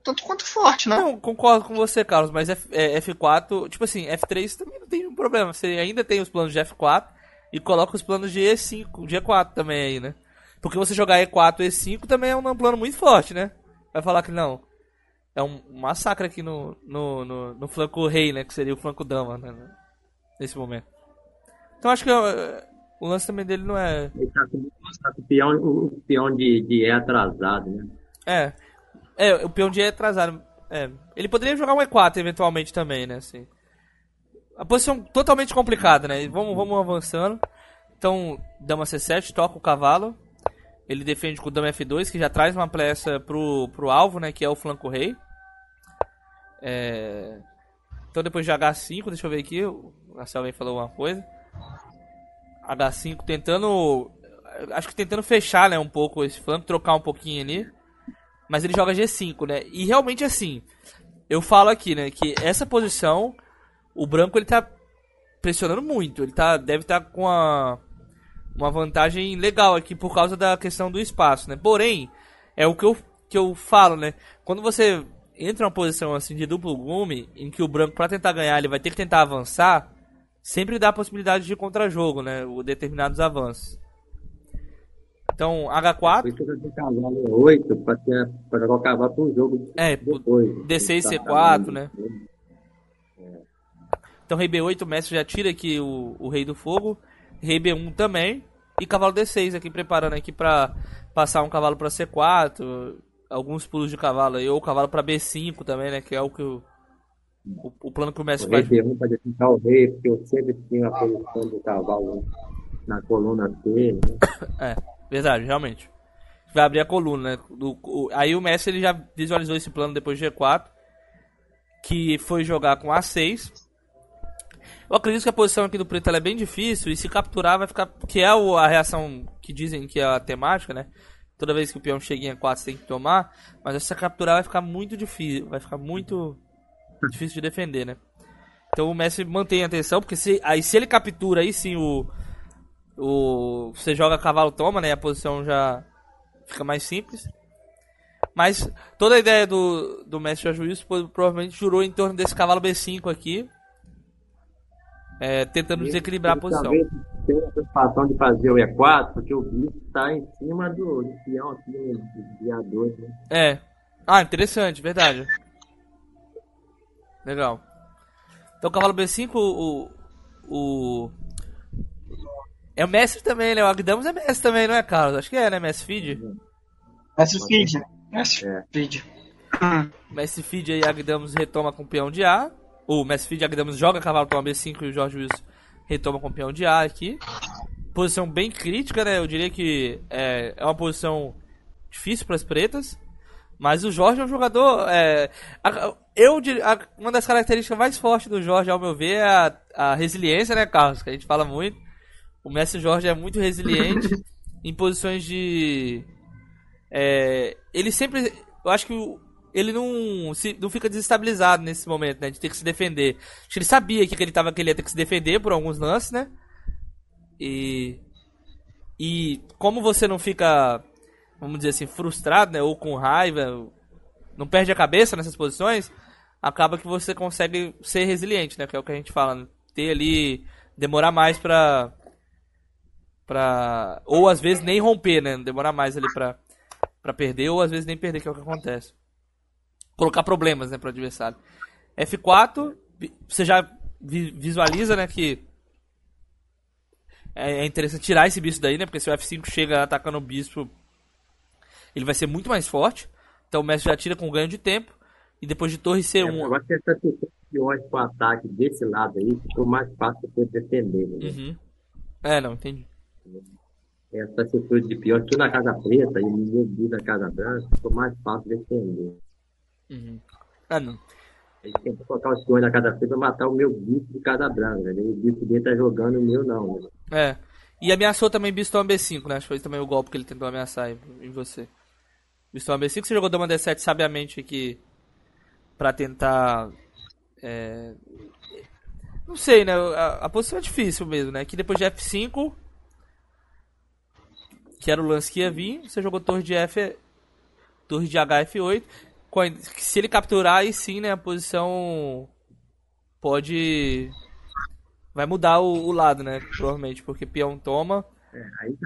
tanto quanto forte, né? Não, concordo com você, Carlos, mas F, é, F4, tipo assim, F3 também não tem um problema. Você ainda tem os planos de F4 e coloca os planos de E5, de E4 também aí, né? Porque você jogar E4 e E5 também é um plano muito forte, né? Vai falar que não. É um massacre aqui no, no, no, no flanco rei, né? Que seria o flanco dama, né? Nesse momento. Então acho que é, o lance também dele não é. Ele tá com, tá com o peão, o peão de, de E atrasado, né? É. É, o peão de é atrasado. É. Ele poderia jogar um E4 eventualmente também, né? Assim. A posição totalmente complicada, né? Vamos, vamos avançando. Então, dama C7, toca o cavalo. Ele defende com o dama F2, que já traz uma peça pro, pro alvo, né? Que é o flanco rei. É... Então, depois de H5, deixa eu ver aqui. O Marcel vem falou uma coisa. H5 tentando. Acho que tentando fechar, né? Um pouco esse flanco, trocar um pouquinho ali. Mas ele joga G5, né? E realmente assim, eu falo aqui, né, que essa posição, o branco ele tá pressionando muito. Ele tá, deve estar tá com a, uma vantagem legal aqui por causa da questão do espaço, né? Porém, é o que eu, que eu falo, né? Quando você entra numa posição assim de duplo gume, em que o branco para tentar ganhar ele vai ter que tentar avançar, sempre dá a possibilidade de contra-jogo, né? O determinados avanços. Então, H4. Por isso que eu cavalo 8 pra, ter, pra jogar o cavalo pro jogo É, depois. D6, Tá, C4, tá, né? Então, rei B8, o mestre já tira aqui o, o rei do fogo. Rei B1 também. E cavalo D6 aqui, preparando aqui pra passar um cavalo pra C4. Alguns pulos de cavalo aí. Ou cavalo pra B5 também, né? Que é o que o, o, o plano que o O mestre rei faz. B1 pra defender o rei, porque eu sempre tinha a posição do cavalo na coluna dele, né? É, verdade, realmente. Vai abrir a coluna, né? Do- o- aí o Messi ele já visualizou esse plano depois de G4, que foi jogar com A6. Eu acredito que a posição aqui do preto é bem difícil e se capturar vai ficar. Que é o- a reação que dizem que é a temática, né? Toda vez que o peão chega em A4 você tem que tomar, mas essa capturar vai ficar muito difícil, vai ficar muito difícil de defender, né? Então o Messi mantém a atenção, porque se, aí se ele captura aí sim o, o você joga cavalo toma, né? A posição já fica mais simples. Mas toda a ideia do, do mestre pro- provavelmente jurou em torno desse cavalo B5 aqui. é, tentando desequilibrar a posição. Tenha a preocupação de fazer o E4, porque o bicho está em cima do, do peão aqui, do guiador, né? É. Ah, interessante, verdade. Legal. Então cavalo B5, o. o. É o mestre também, né? O Agdamos é mestre também, não é, Carlos? Acho que é, né? Mestre Feed. Mestre Feed. Mestre É. Feed. Mestre Feed aí, Agdamos retoma com peão de A. O Mestre Feed, Agdamos joga cavalo toma B5 e o Jorge Wilson retoma com peão de A aqui. Posição bem crítica, né? Eu diria que é, é uma posição difícil para as pretas. Mas o Jorge é um jogador. É, a- eu, a- uma das características mais fortes do Jorge, ao meu ver, é a, a resiliência, né, Carlos? Que a gente fala muito. O Mestre Jorge é muito resiliente em posições de. É, ele sempre. Eu acho que o- ele não, se, não fica desestabilizado nesse momento, né? De ter que se defender. Acho que ele sabia que ele, tava, que ele ia ter que se defender por alguns lances, né? E. E como você não fica, vamos dizer assim, frustrado, né? Ou com raiva, não perde a cabeça nessas posições, acaba que você consegue ser resiliente, né? Que é o que a gente fala, né? Ter ali. Demorar mais pra. Pra. Ou às vezes nem romper, né? Demorar mais ali pra, pra perder, ou às vezes nem perder, que é o que acontece. Colocar problemas, né, pro adversário. F4, vi- você já vi- visualiza, né, que é é interessante tirar esse bispo daí, né? Porque se o F5 chega atacando o bispo, ele vai ser muito mais forte. Então o mestre já tira com ganho de tempo. E depois de torre É, C1. agora que essa questão de pro ataque desse lado aí, ficou mais fácil você defender, né? Uhum. É, não, entendi. Essa atitude de peões, tudo na casa preta e ninguém viu na casa branca, ficou mais fácil defender. Uhum. Ah, não. Ele tentou colocar os peões na casa preta pra matar o meu bicho de casa branca, né? O bicho dele tá jogando o meu não, né? É. E ameaçou também bispo B5, né? Acho que foi também o golpe que ele tentou ameaçar em, você. bispo B5. Você jogou dama D7 sabiamente aqui pra tentar. É... Não sei, né? A, a, posição é difícil mesmo, né? Que depois de F5, que era o lance que ia vir, você jogou torre de F. Torre de HF8. Se ele capturar, aí sim, né? A posição pode. Vai mudar o, o lado, né? Provavelmente, porque peão toma. É, aí,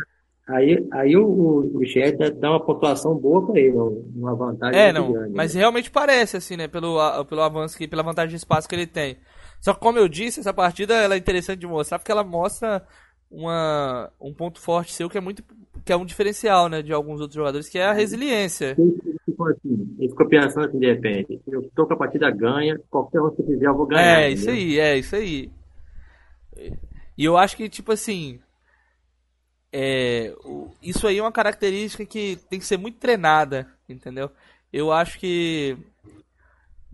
aí, aí o, o Jet dá uma pontuação boa pra ele, uma vantagem É, não. grande, mas né? realmente parece, assim, né? Pelo, pelo avanço, que, pela vantagem de espaço que ele tem. Só que, como eu disse, essa partida ela é interessante de mostrar, porque ela mostra uma, um ponto forte seu que é muito que é um diferencial, né, de alguns outros jogadores, que é a resiliência. Ele ficou pensando assim, de repente, eu tô com a partida ganha, qualquer um que fizer eu vou ganhar. É, isso aí, é, isso aí. E eu acho que, tipo assim, é, isso aí é uma característica que tem que ser muito treinada, entendeu? Eu acho que,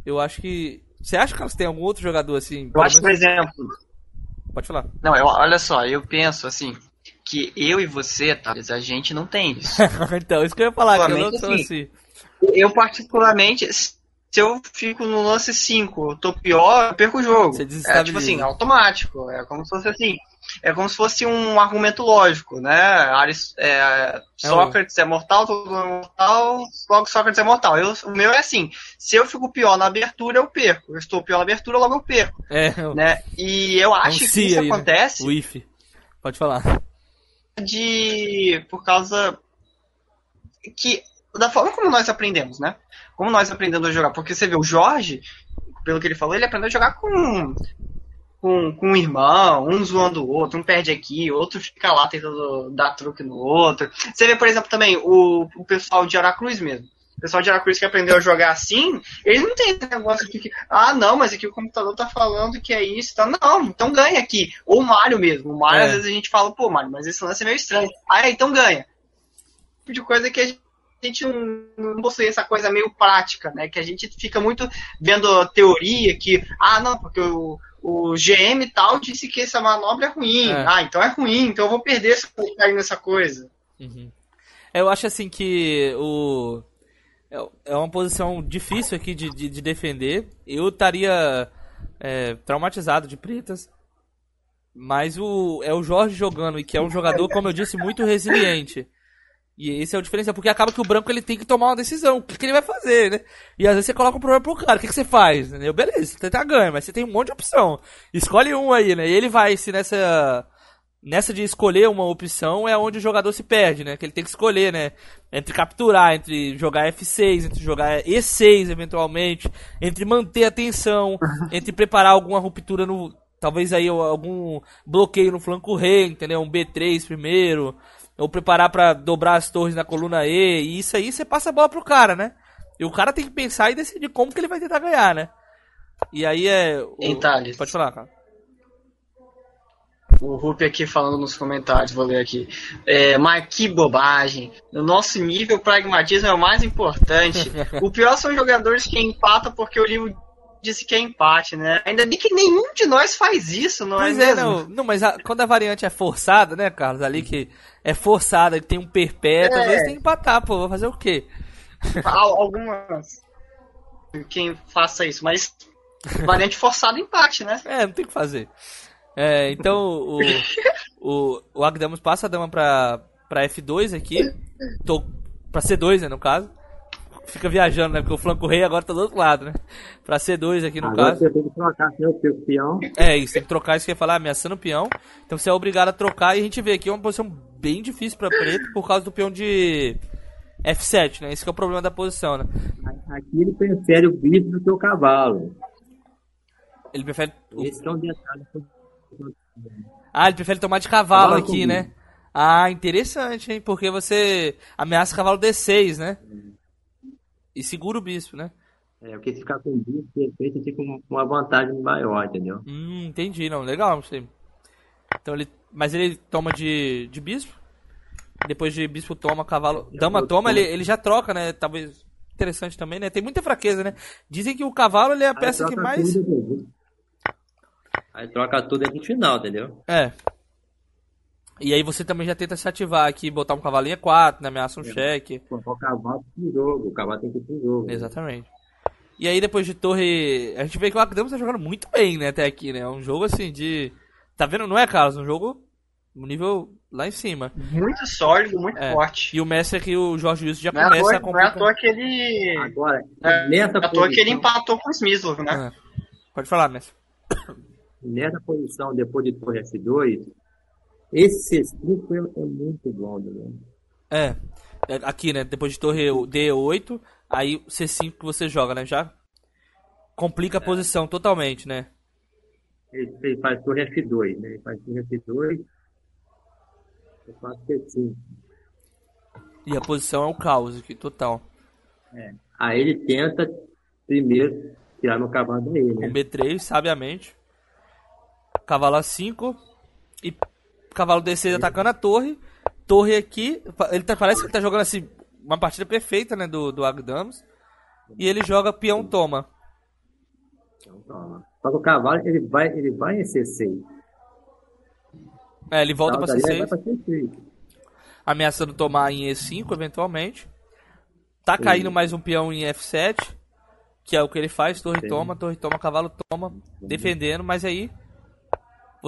eu acho que, você acha que tem algum outro jogador assim? Eu acho, por exemplo, Pode falar. Não, eu, olha só, eu penso assim, que eu e você, Thales, a gente não tem isso. então, isso que eu ia falar, que eu não sou assim. Eu, particularmente, se eu fico no lance 5, tô pior, eu perco o jogo. Você é tipo assim, automático. É como se fosse assim. É como se fosse um argumento lógico, né? Aris, é, é Sócrates é mortal, todo mundo é mortal, logo Sócrates é mortal. Eu, o meu é assim: se eu fico pior na abertura, eu perco. Eu estou pior na abertura, logo eu perco. É, né? E eu acho é um que isso aí, né? acontece. Né? O if. Pode falar de por causa que da forma como nós aprendemos, né? Como nós aprendemos a jogar, porque você vê o Jorge, pelo que ele falou, ele aprendeu a jogar com com, com um irmão, um zoando o outro, um perde aqui, outro fica lá tentando dar truque no outro. Você vê, por exemplo, também o, o pessoal de Aracruz mesmo o pessoal de Aracruz que aprendeu a jogar assim, eles não tem esse negócio de que, ah, não, mas aqui o computador tá falando que é isso, tá? Não, então ganha aqui. Ou o Mario mesmo. O Mario, é. às vezes a gente fala, pô, Mario, mas esse lance é meio estranho. Ah, então ganha. Tipo de coisa que a gente não, não possui essa coisa meio prática, né? Que a gente fica muito vendo a teoria que, ah, não, porque o, o GM tal disse que essa manobra é ruim. É. Ah, então é ruim, então eu vou perder se eu cair nessa coisa. Uhum. Eu acho assim que o é, é uma posição difícil aqui de, de, de defender. Eu estaria é, traumatizado de pretas. Mas o, é o Jorge jogando, e que é um jogador, como eu disse, muito resiliente. E esse é o diferencial, porque acaba que o branco ele tem que tomar uma decisão. O que, que ele vai fazer, né? E às vezes você coloca um problema pro cara. O que, que você faz? Entendeu? Beleza, você tenta ganhar, mas você tem um monte de opção. Escolhe um aí, né? E ele vai se nessa nessa de escolher uma opção é onde o jogador se perde, né? Que ele tem que escolher, né? Entre capturar, entre jogar F6, entre jogar E6 eventualmente, entre manter a tensão, entre preparar alguma ruptura no. Talvez aí algum bloqueio no flanco rei, entendeu? Um B3 primeiro. Ou preparar para dobrar as torres na coluna E. E isso aí você passa a bola pro cara, né? E o cara tem que pensar e decidir como que ele vai tentar ganhar, né? E aí é. O... Pode falar, cara. O Rupi aqui falando nos comentários, vou ler aqui. É, mas que bobagem. No nosso nível, o pragmatismo é o mais importante. o pior são jogadores que empatam porque o livro disse que é empate, né? Ainda bem que nenhum de nós faz isso, não é, é mesmo? Não, não mas a, quando a variante é forçada, né, Carlos? Ali que é forçada, que tem um perpétuo, é. às vezes tem que empatar, pô. Vou fazer o quê? Algumas. Quem faça isso, mas variante forçada empate, né? É, não tem o que fazer. É, então o, o, o Agdamos passa a dama pra, pra F2 aqui. Tô, pra C2, né, no caso. Fica viajando, né? Porque o flanco rei agora tá do outro lado, né? Pra C2 aqui no agora caso. Você tem que trocar seu peão. É, isso, tem que trocar isso que eu ia falar, ameaçando o peão. Então você é obrigado a trocar e a gente vê aqui uma posição bem difícil pra preto por causa do peão de F7, né? Esse é o problema da posição, né? Aqui ele prefere o bispo do seu cavalo. Ele prefere. Esse é um detalhe ah, ele prefere tomar de cavalo, cavalo aqui, né? Ah, interessante, hein? Porque você ameaça o cavalo D6, né? E segura o bispo, né? É, porque se ficar com o bispo, de repente fica com uma vantagem maior, entendeu? Hum, entendi, não. Legal, não sei. Então ele. Mas ele toma de, de bispo? Depois de bispo toma, cavalo. Dama toma, ele, ele já troca, né? Talvez. Interessante também, né? Tem muita fraqueza, né? Dizem que o cavalo ele é a peça que mais. Tudo, Aí troca tudo no final, entendeu? É. E aí você também já tenta se ativar aqui, botar um cavalinho E4, né? Ameaça um cheque. Colocar o cavalo pro jogo. O cavalo tem que ir pro jogo. Exatamente. E aí depois de torre. A gente vê que o Akdamos tá jogando muito bem, né, até aqui, né? É um jogo assim de. Tá vendo? Não é, Carlos? Um jogo. Um nível lá em cima. Muito sólido, muito É. forte. E o Messi aqui, o Jorge Wilson já Não é, à começa a não é à complicar. toa que ele. Agora, É, é à toa que ele empatou com o Smyslov, né? Ah, Pode falar, Messi. nessa posição, depois de torre F2, esse C5 é, é muito bom, né? É. É, Aqui, né? Depois de torre D8, aí C5 que você joga, né? Já complica a posição totalmente, né? Ele, ele faz torre F2, né? Ele faz torre F2, eu faço C5. E a posição é o caos aqui, total. Aí ele tenta primeiro tirar meu cavalo Com né? B3, sabiamente. Cavalo A5. E cavalo D6 atacando a torre. Torre aqui. Ele tá, parece que ele tá jogando assim. Uma partida perfeita, né? Do, do Agdamos. E ele joga peão toma. Então, toma. Só que o cavalo, ele vai, ele vai em C6. É, ele volta pra Daí ele vai C6. pra C6. Ameaçando tomar em E5, eventualmente. Tá caindo mais um peão em F7. Que é o que ele faz. Torre Sim. toma, torre toma, cavalo toma. Defendendo, mas aí.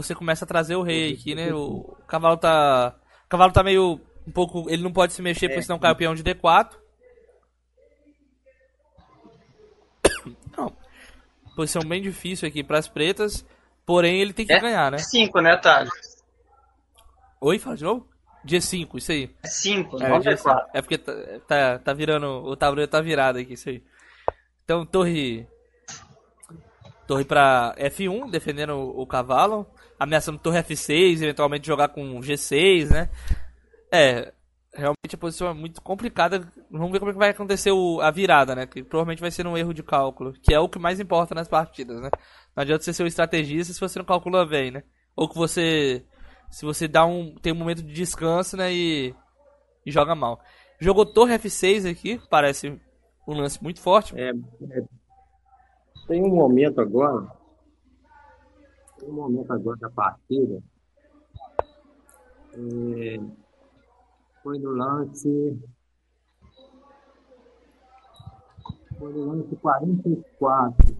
Você começa a trazer o rei aqui, né? O cavalo tá. O cavalo tá meio. Um pouco. Ele não pode se mexer, porque senão cai o peão de D4. Não. Posição bem difícil aqui pras pretas. Porém, ele tem que É? ganhar, né? 5, né, Thales? Oi, fala de novo? G5, isso aí. 5, É, não dia é cinco. 4. É porque tá, tá, tá virando. O tabuleiro tá virado aqui, isso aí. Então, torre. Torre pra F1, defendendo o, o cavalo. Ameaçando torre F6, eventualmente jogar com G6, né? É. Realmente a posição é muito complicada. Vamos ver como é que vai acontecer o- a virada, né? Que provavelmente vai ser um erro de cálculo. Que é o que mais importa nas partidas, né? Não adianta você ser um estrategista se você não calcula bem, né? Ou que você. Se você dá um. tem um momento de descanso, né? E e joga mal. Jogou Torre F6 aqui, parece um lance muito forte. É, é, tem um momento agora, um momento agora da partida, é, foi no lance, foi no lance 44,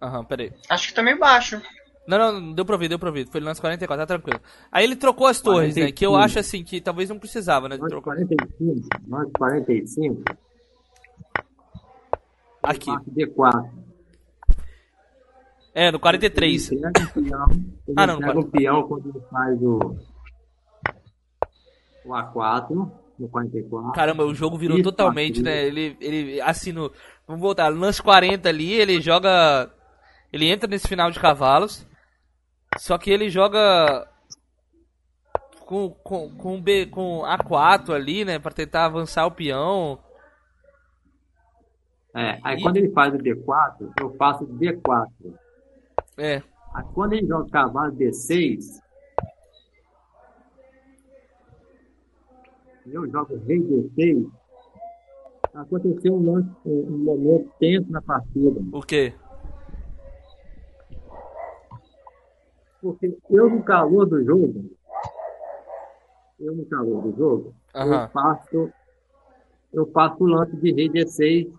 Aham, peraí. Acho que tá meio baixo. Não, não, não deu pra ouvir, deu pra ouvir. Foi no lance 44, tá tranquilo. Aí ele trocou as torres, né? Que eu 45. acho assim, que talvez não precisava, né? De lance trocar. 45, lance 45, Aqui. parte D4. É, no 43. Ele pega um peão, ele Ah, não, pega um peão quando ele faz o, o A4, no 44. Caramba, o jogo virou Isso, totalmente, né? Ele, ele, assim, no, vamos voltar, lance 40 ali, ele joga, ele entra nesse final de cavalos, só que ele joga com, com, com, B, com A4 ali, né, pra tentar avançar o peão. É, aí E- quando ele faz o D4, eu faço D4. É, quando ele joga cavalo D6, e eu jogo rei D6, aconteceu um, lance, um momento tenso na partida. o quê? Porque eu no calor do jogo, eu no calor do jogo, Aham. eu faço eu faço o lance de rei D6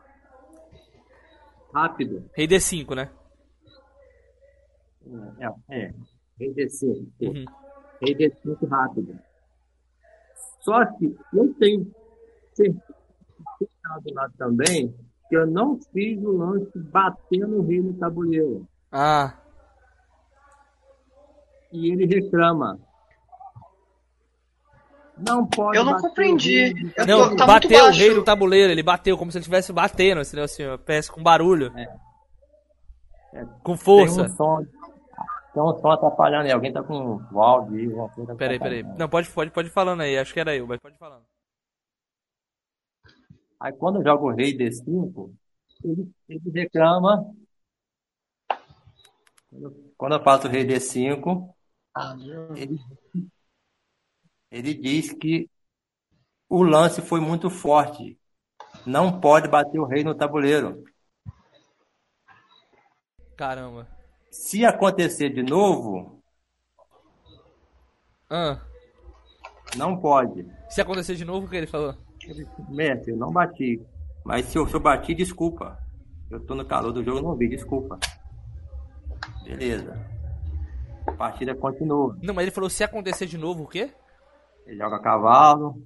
rápido. Rei D5, né? É, é rei D5. Uhum. Rei D5 rápido. Só que eu tenho certeza do lado também que eu não fiz o lance batendo o rei no tabuleiro. Ah, E ele reclama. Não pode Eu não bater o compreendi. no Eu não, tá muito bateu o rei no tabuleiro, ele bateu como se ele estivesse batendo, entendeu? Assim, com barulho, É. com Tem força. um som, tem um som atrapalhando aí. Alguém tá com o áudio aí, alguma coisa Peraí, peraí. atrapalhando. Não, pode, pode, pode ir falando aí, acho que era eu, mas pode ir falando. Aí quando eu jogo o rei D5, ele, ele reclama. Quando eu- Quando eu faço o rei D5, ele, ele diz que o lance foi muito forte. Não pode bater o rei no tabuleiro. Caramba. Se acontecer de novo, Ah, Não pode. Se acontecer de novo, o que ele falou? Mestre, eu não bati. Mas se eu, se eu bati, desculpa. Eu tô no calor do jogo, não vi, desculpa. Beleza. A partida continua. Não, mas ele falou se acontecer de novo, o quê? Ele joga a cavalo.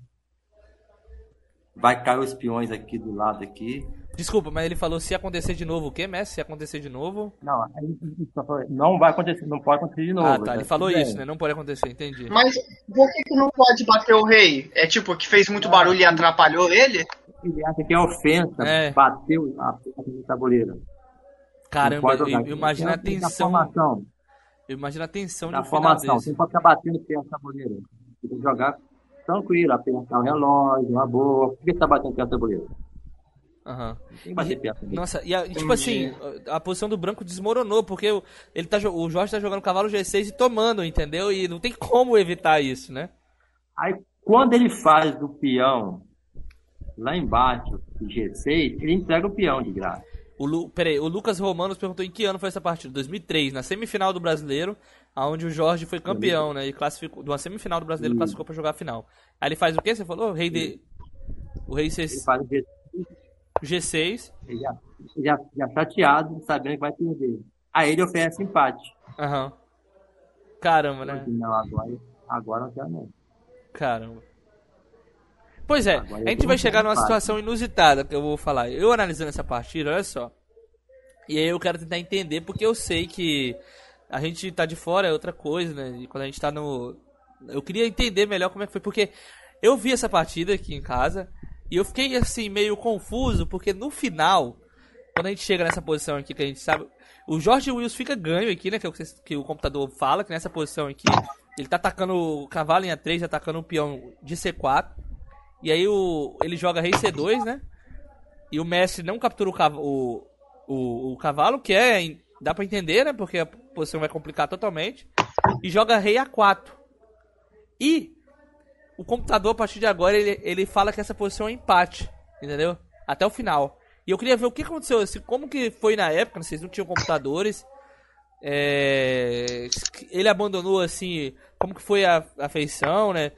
Vai cair os peões aqui do lado aqui. Desculpa, mas ele falou se acontecer de novo o quê, mestre? Se acontecer de novo. Não, ele não vai acontecer, não pode acontecer de novo. Ah, tá. Ele Tá falou isso, né? Não pode acontecer, entendi. Mas por que, que não pode bater o rei? É tipo, que fez muito barulho e atrapalhou ele? Ele acha que é ofensa, É. bateu a tabuleiro. Não Caramba, imagino a Da tensão. formação, Eu imagino a tensão de da um final formação. Você não pode ficar batendo peça no tabuleiro. Você tem que jogar tranquilo, apertar o relógio, uma boa. Por que você tá batendo peça no tabuleiro? Aham. Não tem que bater peça. no Nossa, e, a- e, tipo assim, a a posição do branco desmoronou, porque o, ele tá, o Jorge tá jogando cavalo G6 e tomando, entendeu? E não tem como evitar isso, né? Aí, quando ele faz do peão lá embaixo, o G6, ele entrega o peão de graça. O, Lu, peraí, o Lucas Romanos perguntou em que ano foi essa partida? 2003, na semifinal do Brasileiro, onde o Jorge foi campeão, né? E classificou, de uma semifinal do Brasileiro, classificou pra jogar a final. Aí ele faz o quê? Você falou? O rei de... O rei Ele C- faz o G6, G6. ele já, já, já chateado, sabendo que vai perder. Aí ele oferece empate. Aham. Caramba, né? Não, agora, agora não quero não. Caramba. Pois é, Agora a gente vai chegar numa situação inusitada que eu vou falar. Eu analisando essa partida, olha só. E aí eu quero tentar entender, porque eu sei que a gente tá de fora é outra coisa, né? E quando a gente tá no. Eu queria entender melhor como é que foi, porque eu vi essa partida aqui em casa e eu fiquei assim, meio confuso, porque no final, quando a gente chega nessa posição aqui que a gente sabe. O Jorge Wills fica ganho aqui, né? Que é o que, o computador fala, que nessa posição aqui, ele tá atacando o cavalo em A3, atacando o peão de C4. E aí o, ele joga rei C2, né? E o mestre não captura o, cav- o, o, o cavalo, que é. Dá pra entender, né? Porque a posição vai complicar totalmente. E joga rei A4. E o computador, a partir de agora, ele, ele fala que essa posição é empate. Entendeu? Até o final. E eu queria ver o que aconteceu, assim, como que foi na época, vocês não tinham computadores. É, ele abandonou assim, como que foi a, a feição, né?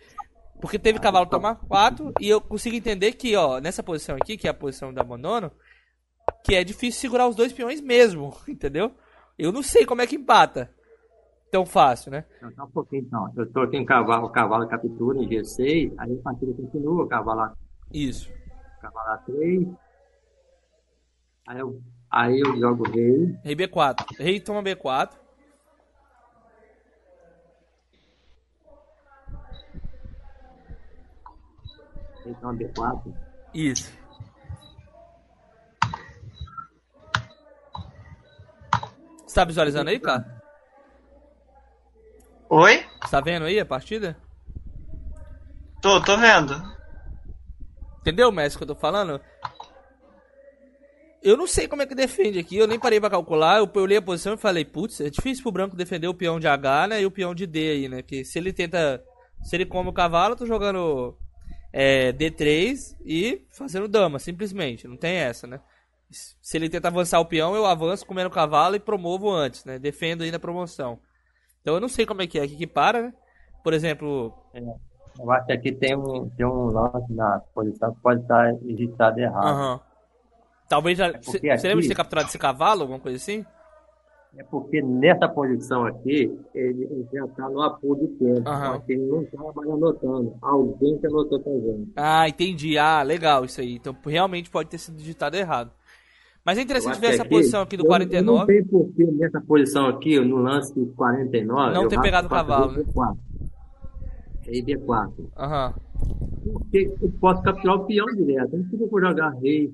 Porque teve cavalo tomar 4 e eu consigo entender que, ó, nessa posição aqui, que é a posição do abandono, que é difícil segurar os dois peões mesmo, entendeu? Eu não sei como é que empata. Tão fácil, né? Então, um pouquinho então. Eu tô aqui em cavalo, o cavalo captura em G6, aí a partida continua, o cavalo, Isso. cavalo A3. Aí eu, aí eu jogo rei. Rei B4. Rei toma B4. Rei toma B4. Isso. Você tá visualizando aí, cara? Oi? Você tá vendo aí a partida? Tô, tô vendo. Entendeu, mestre, o que eu tô falando? Eu não sei como é que defende aqui, eu nem parei pra calcular. Eu, olhei a posição e falei, putz, é difícil pro branco defender o peão de H, né? E o peão de D aí, né? Que se ele tenta. Se ele come o cavalo, eu tô jogando é, D3 e fazendo dama, simplesmente. Não tem essa, né? Se ele tenta avançar o peão, eu avanço comendo o cavalo e promovo antes, né? Defendo aí na promoção. Então eu não sei como é que é aqui que para, né? Por exemplo, Eu acho que aqui tem um, tem um lance na posição que pode estar digitado errado. Aham. Talvez já. Você porque lembra de ter capturado esse cavalo, alguma coisa assim? É porque nessa posição aqui, ele, ele já está no apuro do tempo. Só que ele não está mais anotando. Alguém que anotou gente. Ah, entendi. Ah, legal isso aí. Então realmente pode ter sido digitado errado. Mas é Eu interessante ver essa aqui- posição aqui do eu- Eu não 49. sei porquê nessa posição aqui, no lance 49. Não eu ter pegado o cavalo, B4. Rei B4. Aham. Porque eu posso capturar o peão direto. Não precisa por jogar rei.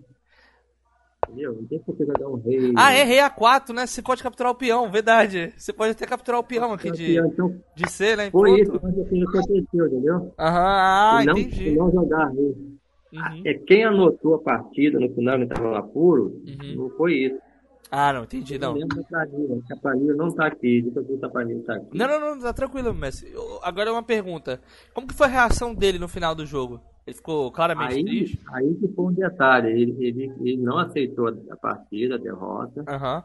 Entendeu? Não tem por que jogar um rei. Ah, é rei A4, né? Você pode capturar o peão, verdade. Você pode até capturar o peão aqui de, Então, de C, né? foi ponto. isso que aconteceu, entendeu? Aham, ah, E não, entendi. e não jogar rei. Uhum. É quem anotou a partida no final, ele estava no apuro, Uhum. não foi isso. Ah, não, entendi, não. lembro planilha, a planilha não está aqui. Deixa eu ver se a planilha está aqui. Não, não, não, tá tranquilo, mestre. Eu- Agora é uma pergunta. Como que foi a reação dele no final do jogo? Ele ficou claramente Aí, triste? aí que foi um detalhe. Ele, ele, ele não aceitou a partida, a derrota. Aham.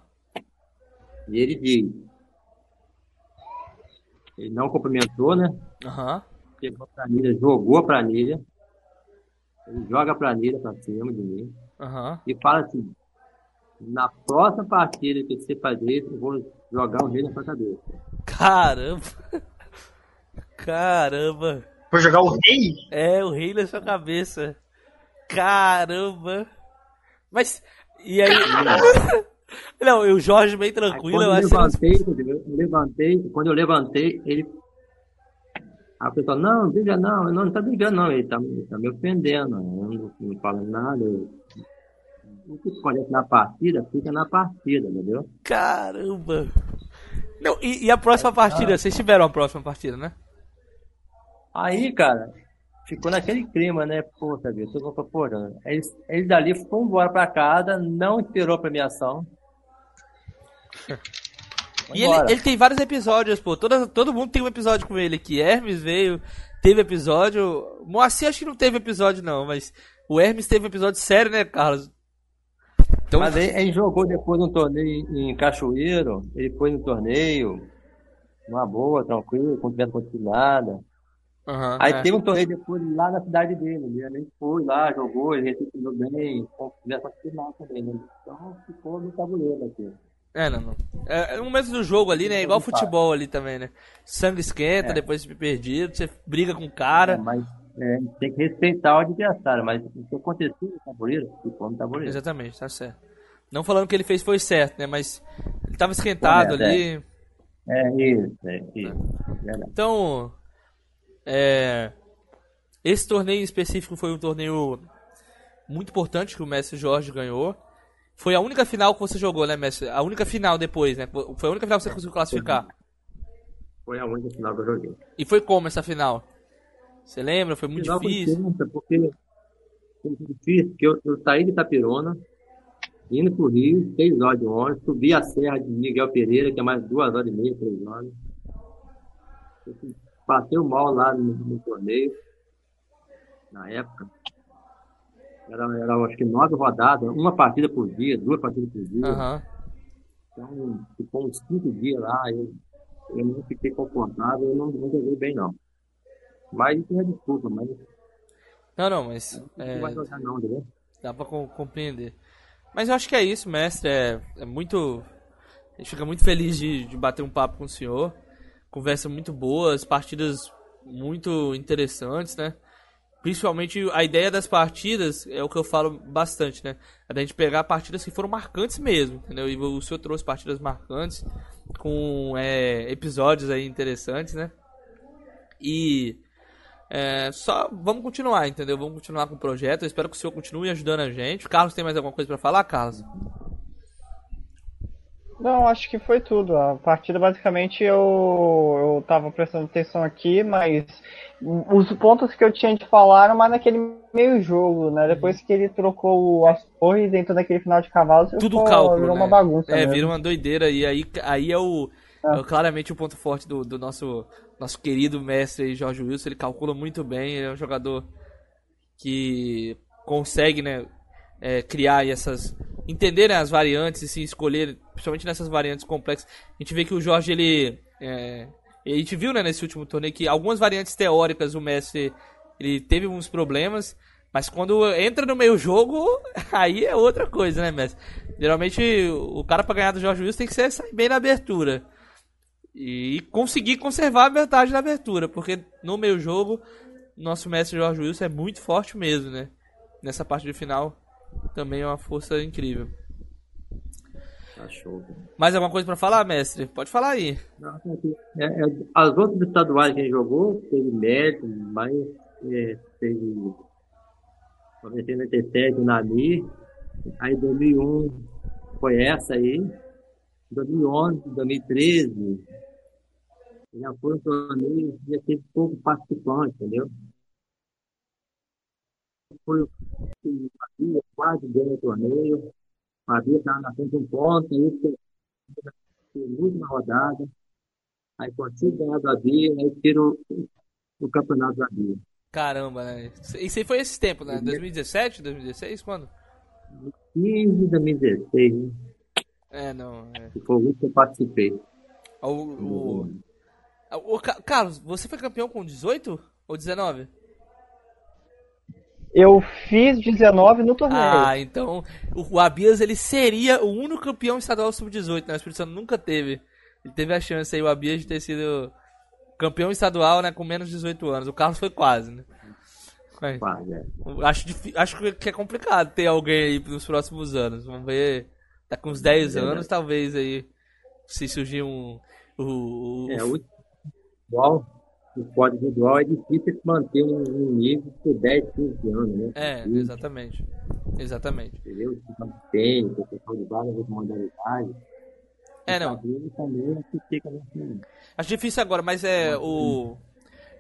E ele diz. Ele não cumprimentou, né? Aham. pegou a planilha, jogou a planilha, ele joga a planilha pra cima de mim Aham. e fala assim, na próxima partida que você fazer, eu vou jogar um rei na sua cabeça. Caramba. Caramba. Vou jogar o rei? É, o rei na sua cabeça. Caramba. Mas, e aí... Não, e o Jorge bem Aí, tranquilo, quando eu eu acho que... levantei, entendeu? eu levantei, quando eu levantei, ele. A pessoa, não, briga não, não, não tá brigando não, ele tá, ele tá me ofendendo, eu não, não falo nada. eu- O que acontece na partida, fica na partida, entendeu? Caramba. Não, e, e a próxima partida? Vocês tiveram a próxima partida, né? Aí, cara, ficou naquele clima, né? Poxa vida, todo mundo falou, poxa, eles, eles dali foram embora pra casa, não esperou a premiação. E ele, ele tem vários episódios, pô. Toda, todo mundo tem um episódio com ele aqui. Hermes veio, teve episódio. Moacir acho que não teve episódio, não, mas o Hermes teve um episódio sério, né, Carlos? Então, Mas aí, ele jogou depois um torneio em Cachoeiro, ele foi no torneio, numa boa, tranquilo, não tivesse acontecido nada. Aham, Aí é. teve um torneio depois lá na cidade dele, ele realmente foi lá, jogou, ele recebeu bem, tivesse acontecido nada também, né? Então ficou no tabuleiro aqui. É, não, não. É, é um momento do jogo ali, né? Igual futebol ali também, né? Sangue esquenta, É. depois de perdido, você briga com o É, cara. mas é, tem que respeitar o adversário, mas o que aconteceu no tabuleiro, ficou no tabuleiro. Exatamente, tá certo. Não falando que ele fez foi certo, né? Mas ele tava esquentado é, ali. É isso, é isso. Verdade. Então, é, esse torneio em específico foi um torneio muito importante que o Messi Jorge ganhou. Foi a única final que você jogou, né, Messi? A única final depois, né? Foi a única final que você conseguiu classificar. Foi a única final que eu joguei. E foi como essa final? Você lembra? Foi muito Final foi difícil. tensa, porque foi muito difícil, porque eu, eu saí de Itapirona, indo pro Rio, seis horas de ônibus, subi a serra de Miguel Pereira, que é mais duas horas e meia, três horas. Eu Passei o mal lá no, no torneio, na época. Era, era, acho que nove rodadas, uma partida por dia, duas partidas por dia. Aham. Então, ficou uns cinco dias lá, eu, eu não fiquei confortável, eu não, não joguei bem, não. Mas isso é desculpa, mas Não, não, mas não é, vai jogar não, entendeu? dá pra com- compreender. Mas eu acho que é isso, mestre. É, é muito. A gente fica muito feliz de, de bater um papo com o senhor. Conversa muito boas, partidas muito interessantes, né? Principalmente a ideia das partidas é o que eu falo bastante, né? É da gente pegar partidas que foram marcantes mesmo, entendeu? E o senhor trouxe partidas marcantes com é, episódios aí interessantes, né? E é, só vamos continuar, entendeu? Vamos continuar com o projeto. Eu espero que o senhor continue ajudando a gente. Carlos tem mais alguma coisa pra falar, Carlos? Não, acho que foi tudo. A partida basicamente eu, eu tava prestando atenção aqui, mas os pontos que eu tinha de falar mais naquele meio jogo, né? Depois que ele trocou as torres dentro daquele final de cavalos, Tudo ficou- cálculo, virou né? uma bagunça. É, mesmo. vira uma doideira e aí, aí é o Ah. é claramente o ponto forte do, do nosso nosso querido mestre Jorge Wilson. Ele calcula muito bem, ele é um jogador que consegue, né, é, criar essas entender né, as variantes e se escolher, principalmente nessas variantes complexas. A gente vê que o Jorge ele é, a gente viu né, nesse último torneio que algumas variantes teóricas o Messi ele teve uns problemas, mas quando entra no meio jogo, aí é outra coisa, né, Messi? Geralmente o cara pra ganhar do Jorge Wilson tem que ser sair bem na abertura. E conseguir conservar a vantagem na abertura, porque no meio jogo, nosso mestre Jorge Wilson é muito forte mesmo, né? Nessa parte de final também é uma força incrível. Tá show. Mais alguma coisa pra falar, mestre? Pode falar aí. Tá. É, é, as outras estaduais que a gente jogou, teve mérito, mas é, teve 97 Nani, aí 2001 foi essa aí, 2011, 2013, já foi um torneio, já teve pouco participante, entendeu? Foi o o Fabia, quase ganhou o torneio, o Fabia estava na frente de um ponto, aí foi a última rodada, aí consigo ganhar do Abia, aí tiro o, campeonato do Abia. Caramba, né? Isso aí foi esse tempo, né? 2017, 2016? Quando? 15 2016, né? É, não. É. que foi o último que eu participei. O, o, o- o Ca- Carlos, você foi campeão com 18? Ou 19? Eu fiz 19 no torneio. Ah, então o Abias ele seria o único campeão estadual sub-18, né? O Espírito Santo nunca teve. Ele teve a chance aí, o Abias, de ter sido campeão estadual, né, com menos de 18 anos. O Carlos foi quase, né? Mas, Quase, é. acho, acho que é complicado ter alguém aí nos próximos anos. Vamos ver. Tá com uns 10 Verdade. anos, talvez aí. Se surgir um. O, o- É, o individual, o código individual é difícil manter um, um nível por 10, 15 anos, né? é, exatamente. Exatamente. Entendeu? Mantém, professor de várias modalidades. É, não. Também é fica. Acho difícil agora, mas é o.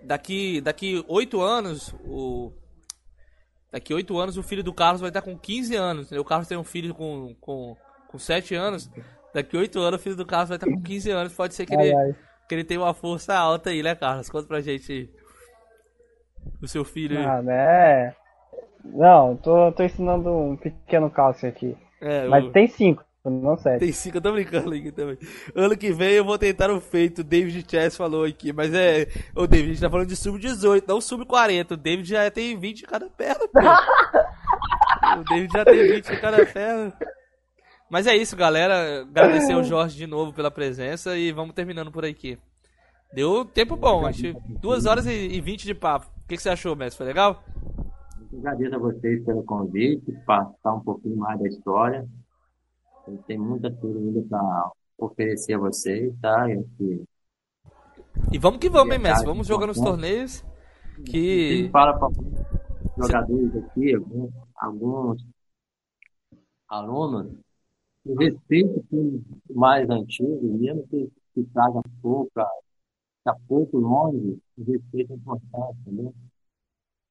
Daqui, daqui 8 anos, o. Daqui 8 anos o filho do Carlos vai estar com 15 anos. entendeu? O Carlos tem um filho com, com, com 7 anos. Daqui 8 anos o filho do Carlos vai estar com 15 anos. Pode ser que Ai, ele, ai. Que ele tenha uma força alta aí, né, Carlos? Conta pra gente. O seu filho. aí. Ah, né? Não, tô, tô ensinando um pequeno cálcio aqui. É, Mas o- tem cinco, não sete. Tem cinco, eu tô brincando aqui também. Ano que vem eu vou tentar o feito, o David Chess falou aqui, mas é. Ô David, a gente tá falando de sub-18, não sub-40. O David já tem 20 em cada perna, pô. o David já tem 20 em cada perna. Mas é isso, galera. Agradecer ao Jorge de novo pela presença e vamos terminando por aqui. Deu tempo bom, acho que 2 horas e 20 de papo. O que, que você achou, mestre? Foi legal? Eu agradeço a vocês pelo convite, passar um pouquinho mais da história. Eu tenho muita coisa ainda para oferecer a vocês, tá? Eu que E vamos que vamos, hein, mestre? Vamos jogando os importante. torneios. Que. falo para jogadores aqui, alguns, alguns alunos, que respeitem os mais antigos, mesmo que, que traga pouco, está pouco longe, o respeito é importante, entendeu?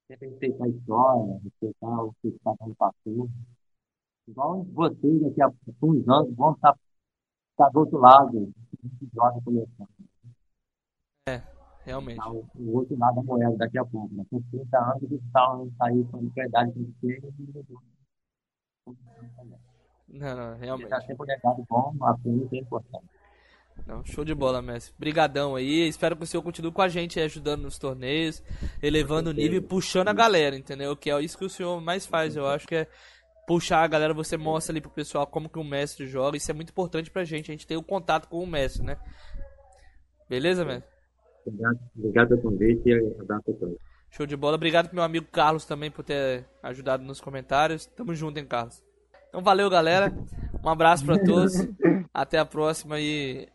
Sempre respeitar a história, respeitar o que está dando passou. Igual vocês daqui a uns anos vão estar, estar do outro lado, joga começando. Realmente. Tá, o, o outro lado da moeda daqui a pouco. Né? Com 30 anos eles estão aí com a idade que eles têm Não, não, realmente. Está sempre um legado bom, a frente é importante. Não, show de bola, mestre. Brigadão aí. Espero que o senhor continue com a gente ajudando nos torneios, elevando o nível e puxando a galera, entendeu? Que é isso que o senhor mais faz. Eu acho que é puxar a galera, você mostra ali pro pessoal como que o mestre joga. Isso é muito importante pra gente. A gente tem o contato com o mestre, né? Beleza, mestre? Obrigado, obrigado pelo convite e abraço a todos. Show de bola. Obrigado pro meu amigo Carlos também por ter ajudado nos comentários. Tamo junto, hein, Carlos. Então valeu, galera. Um abraço pra todos. Até a próxima e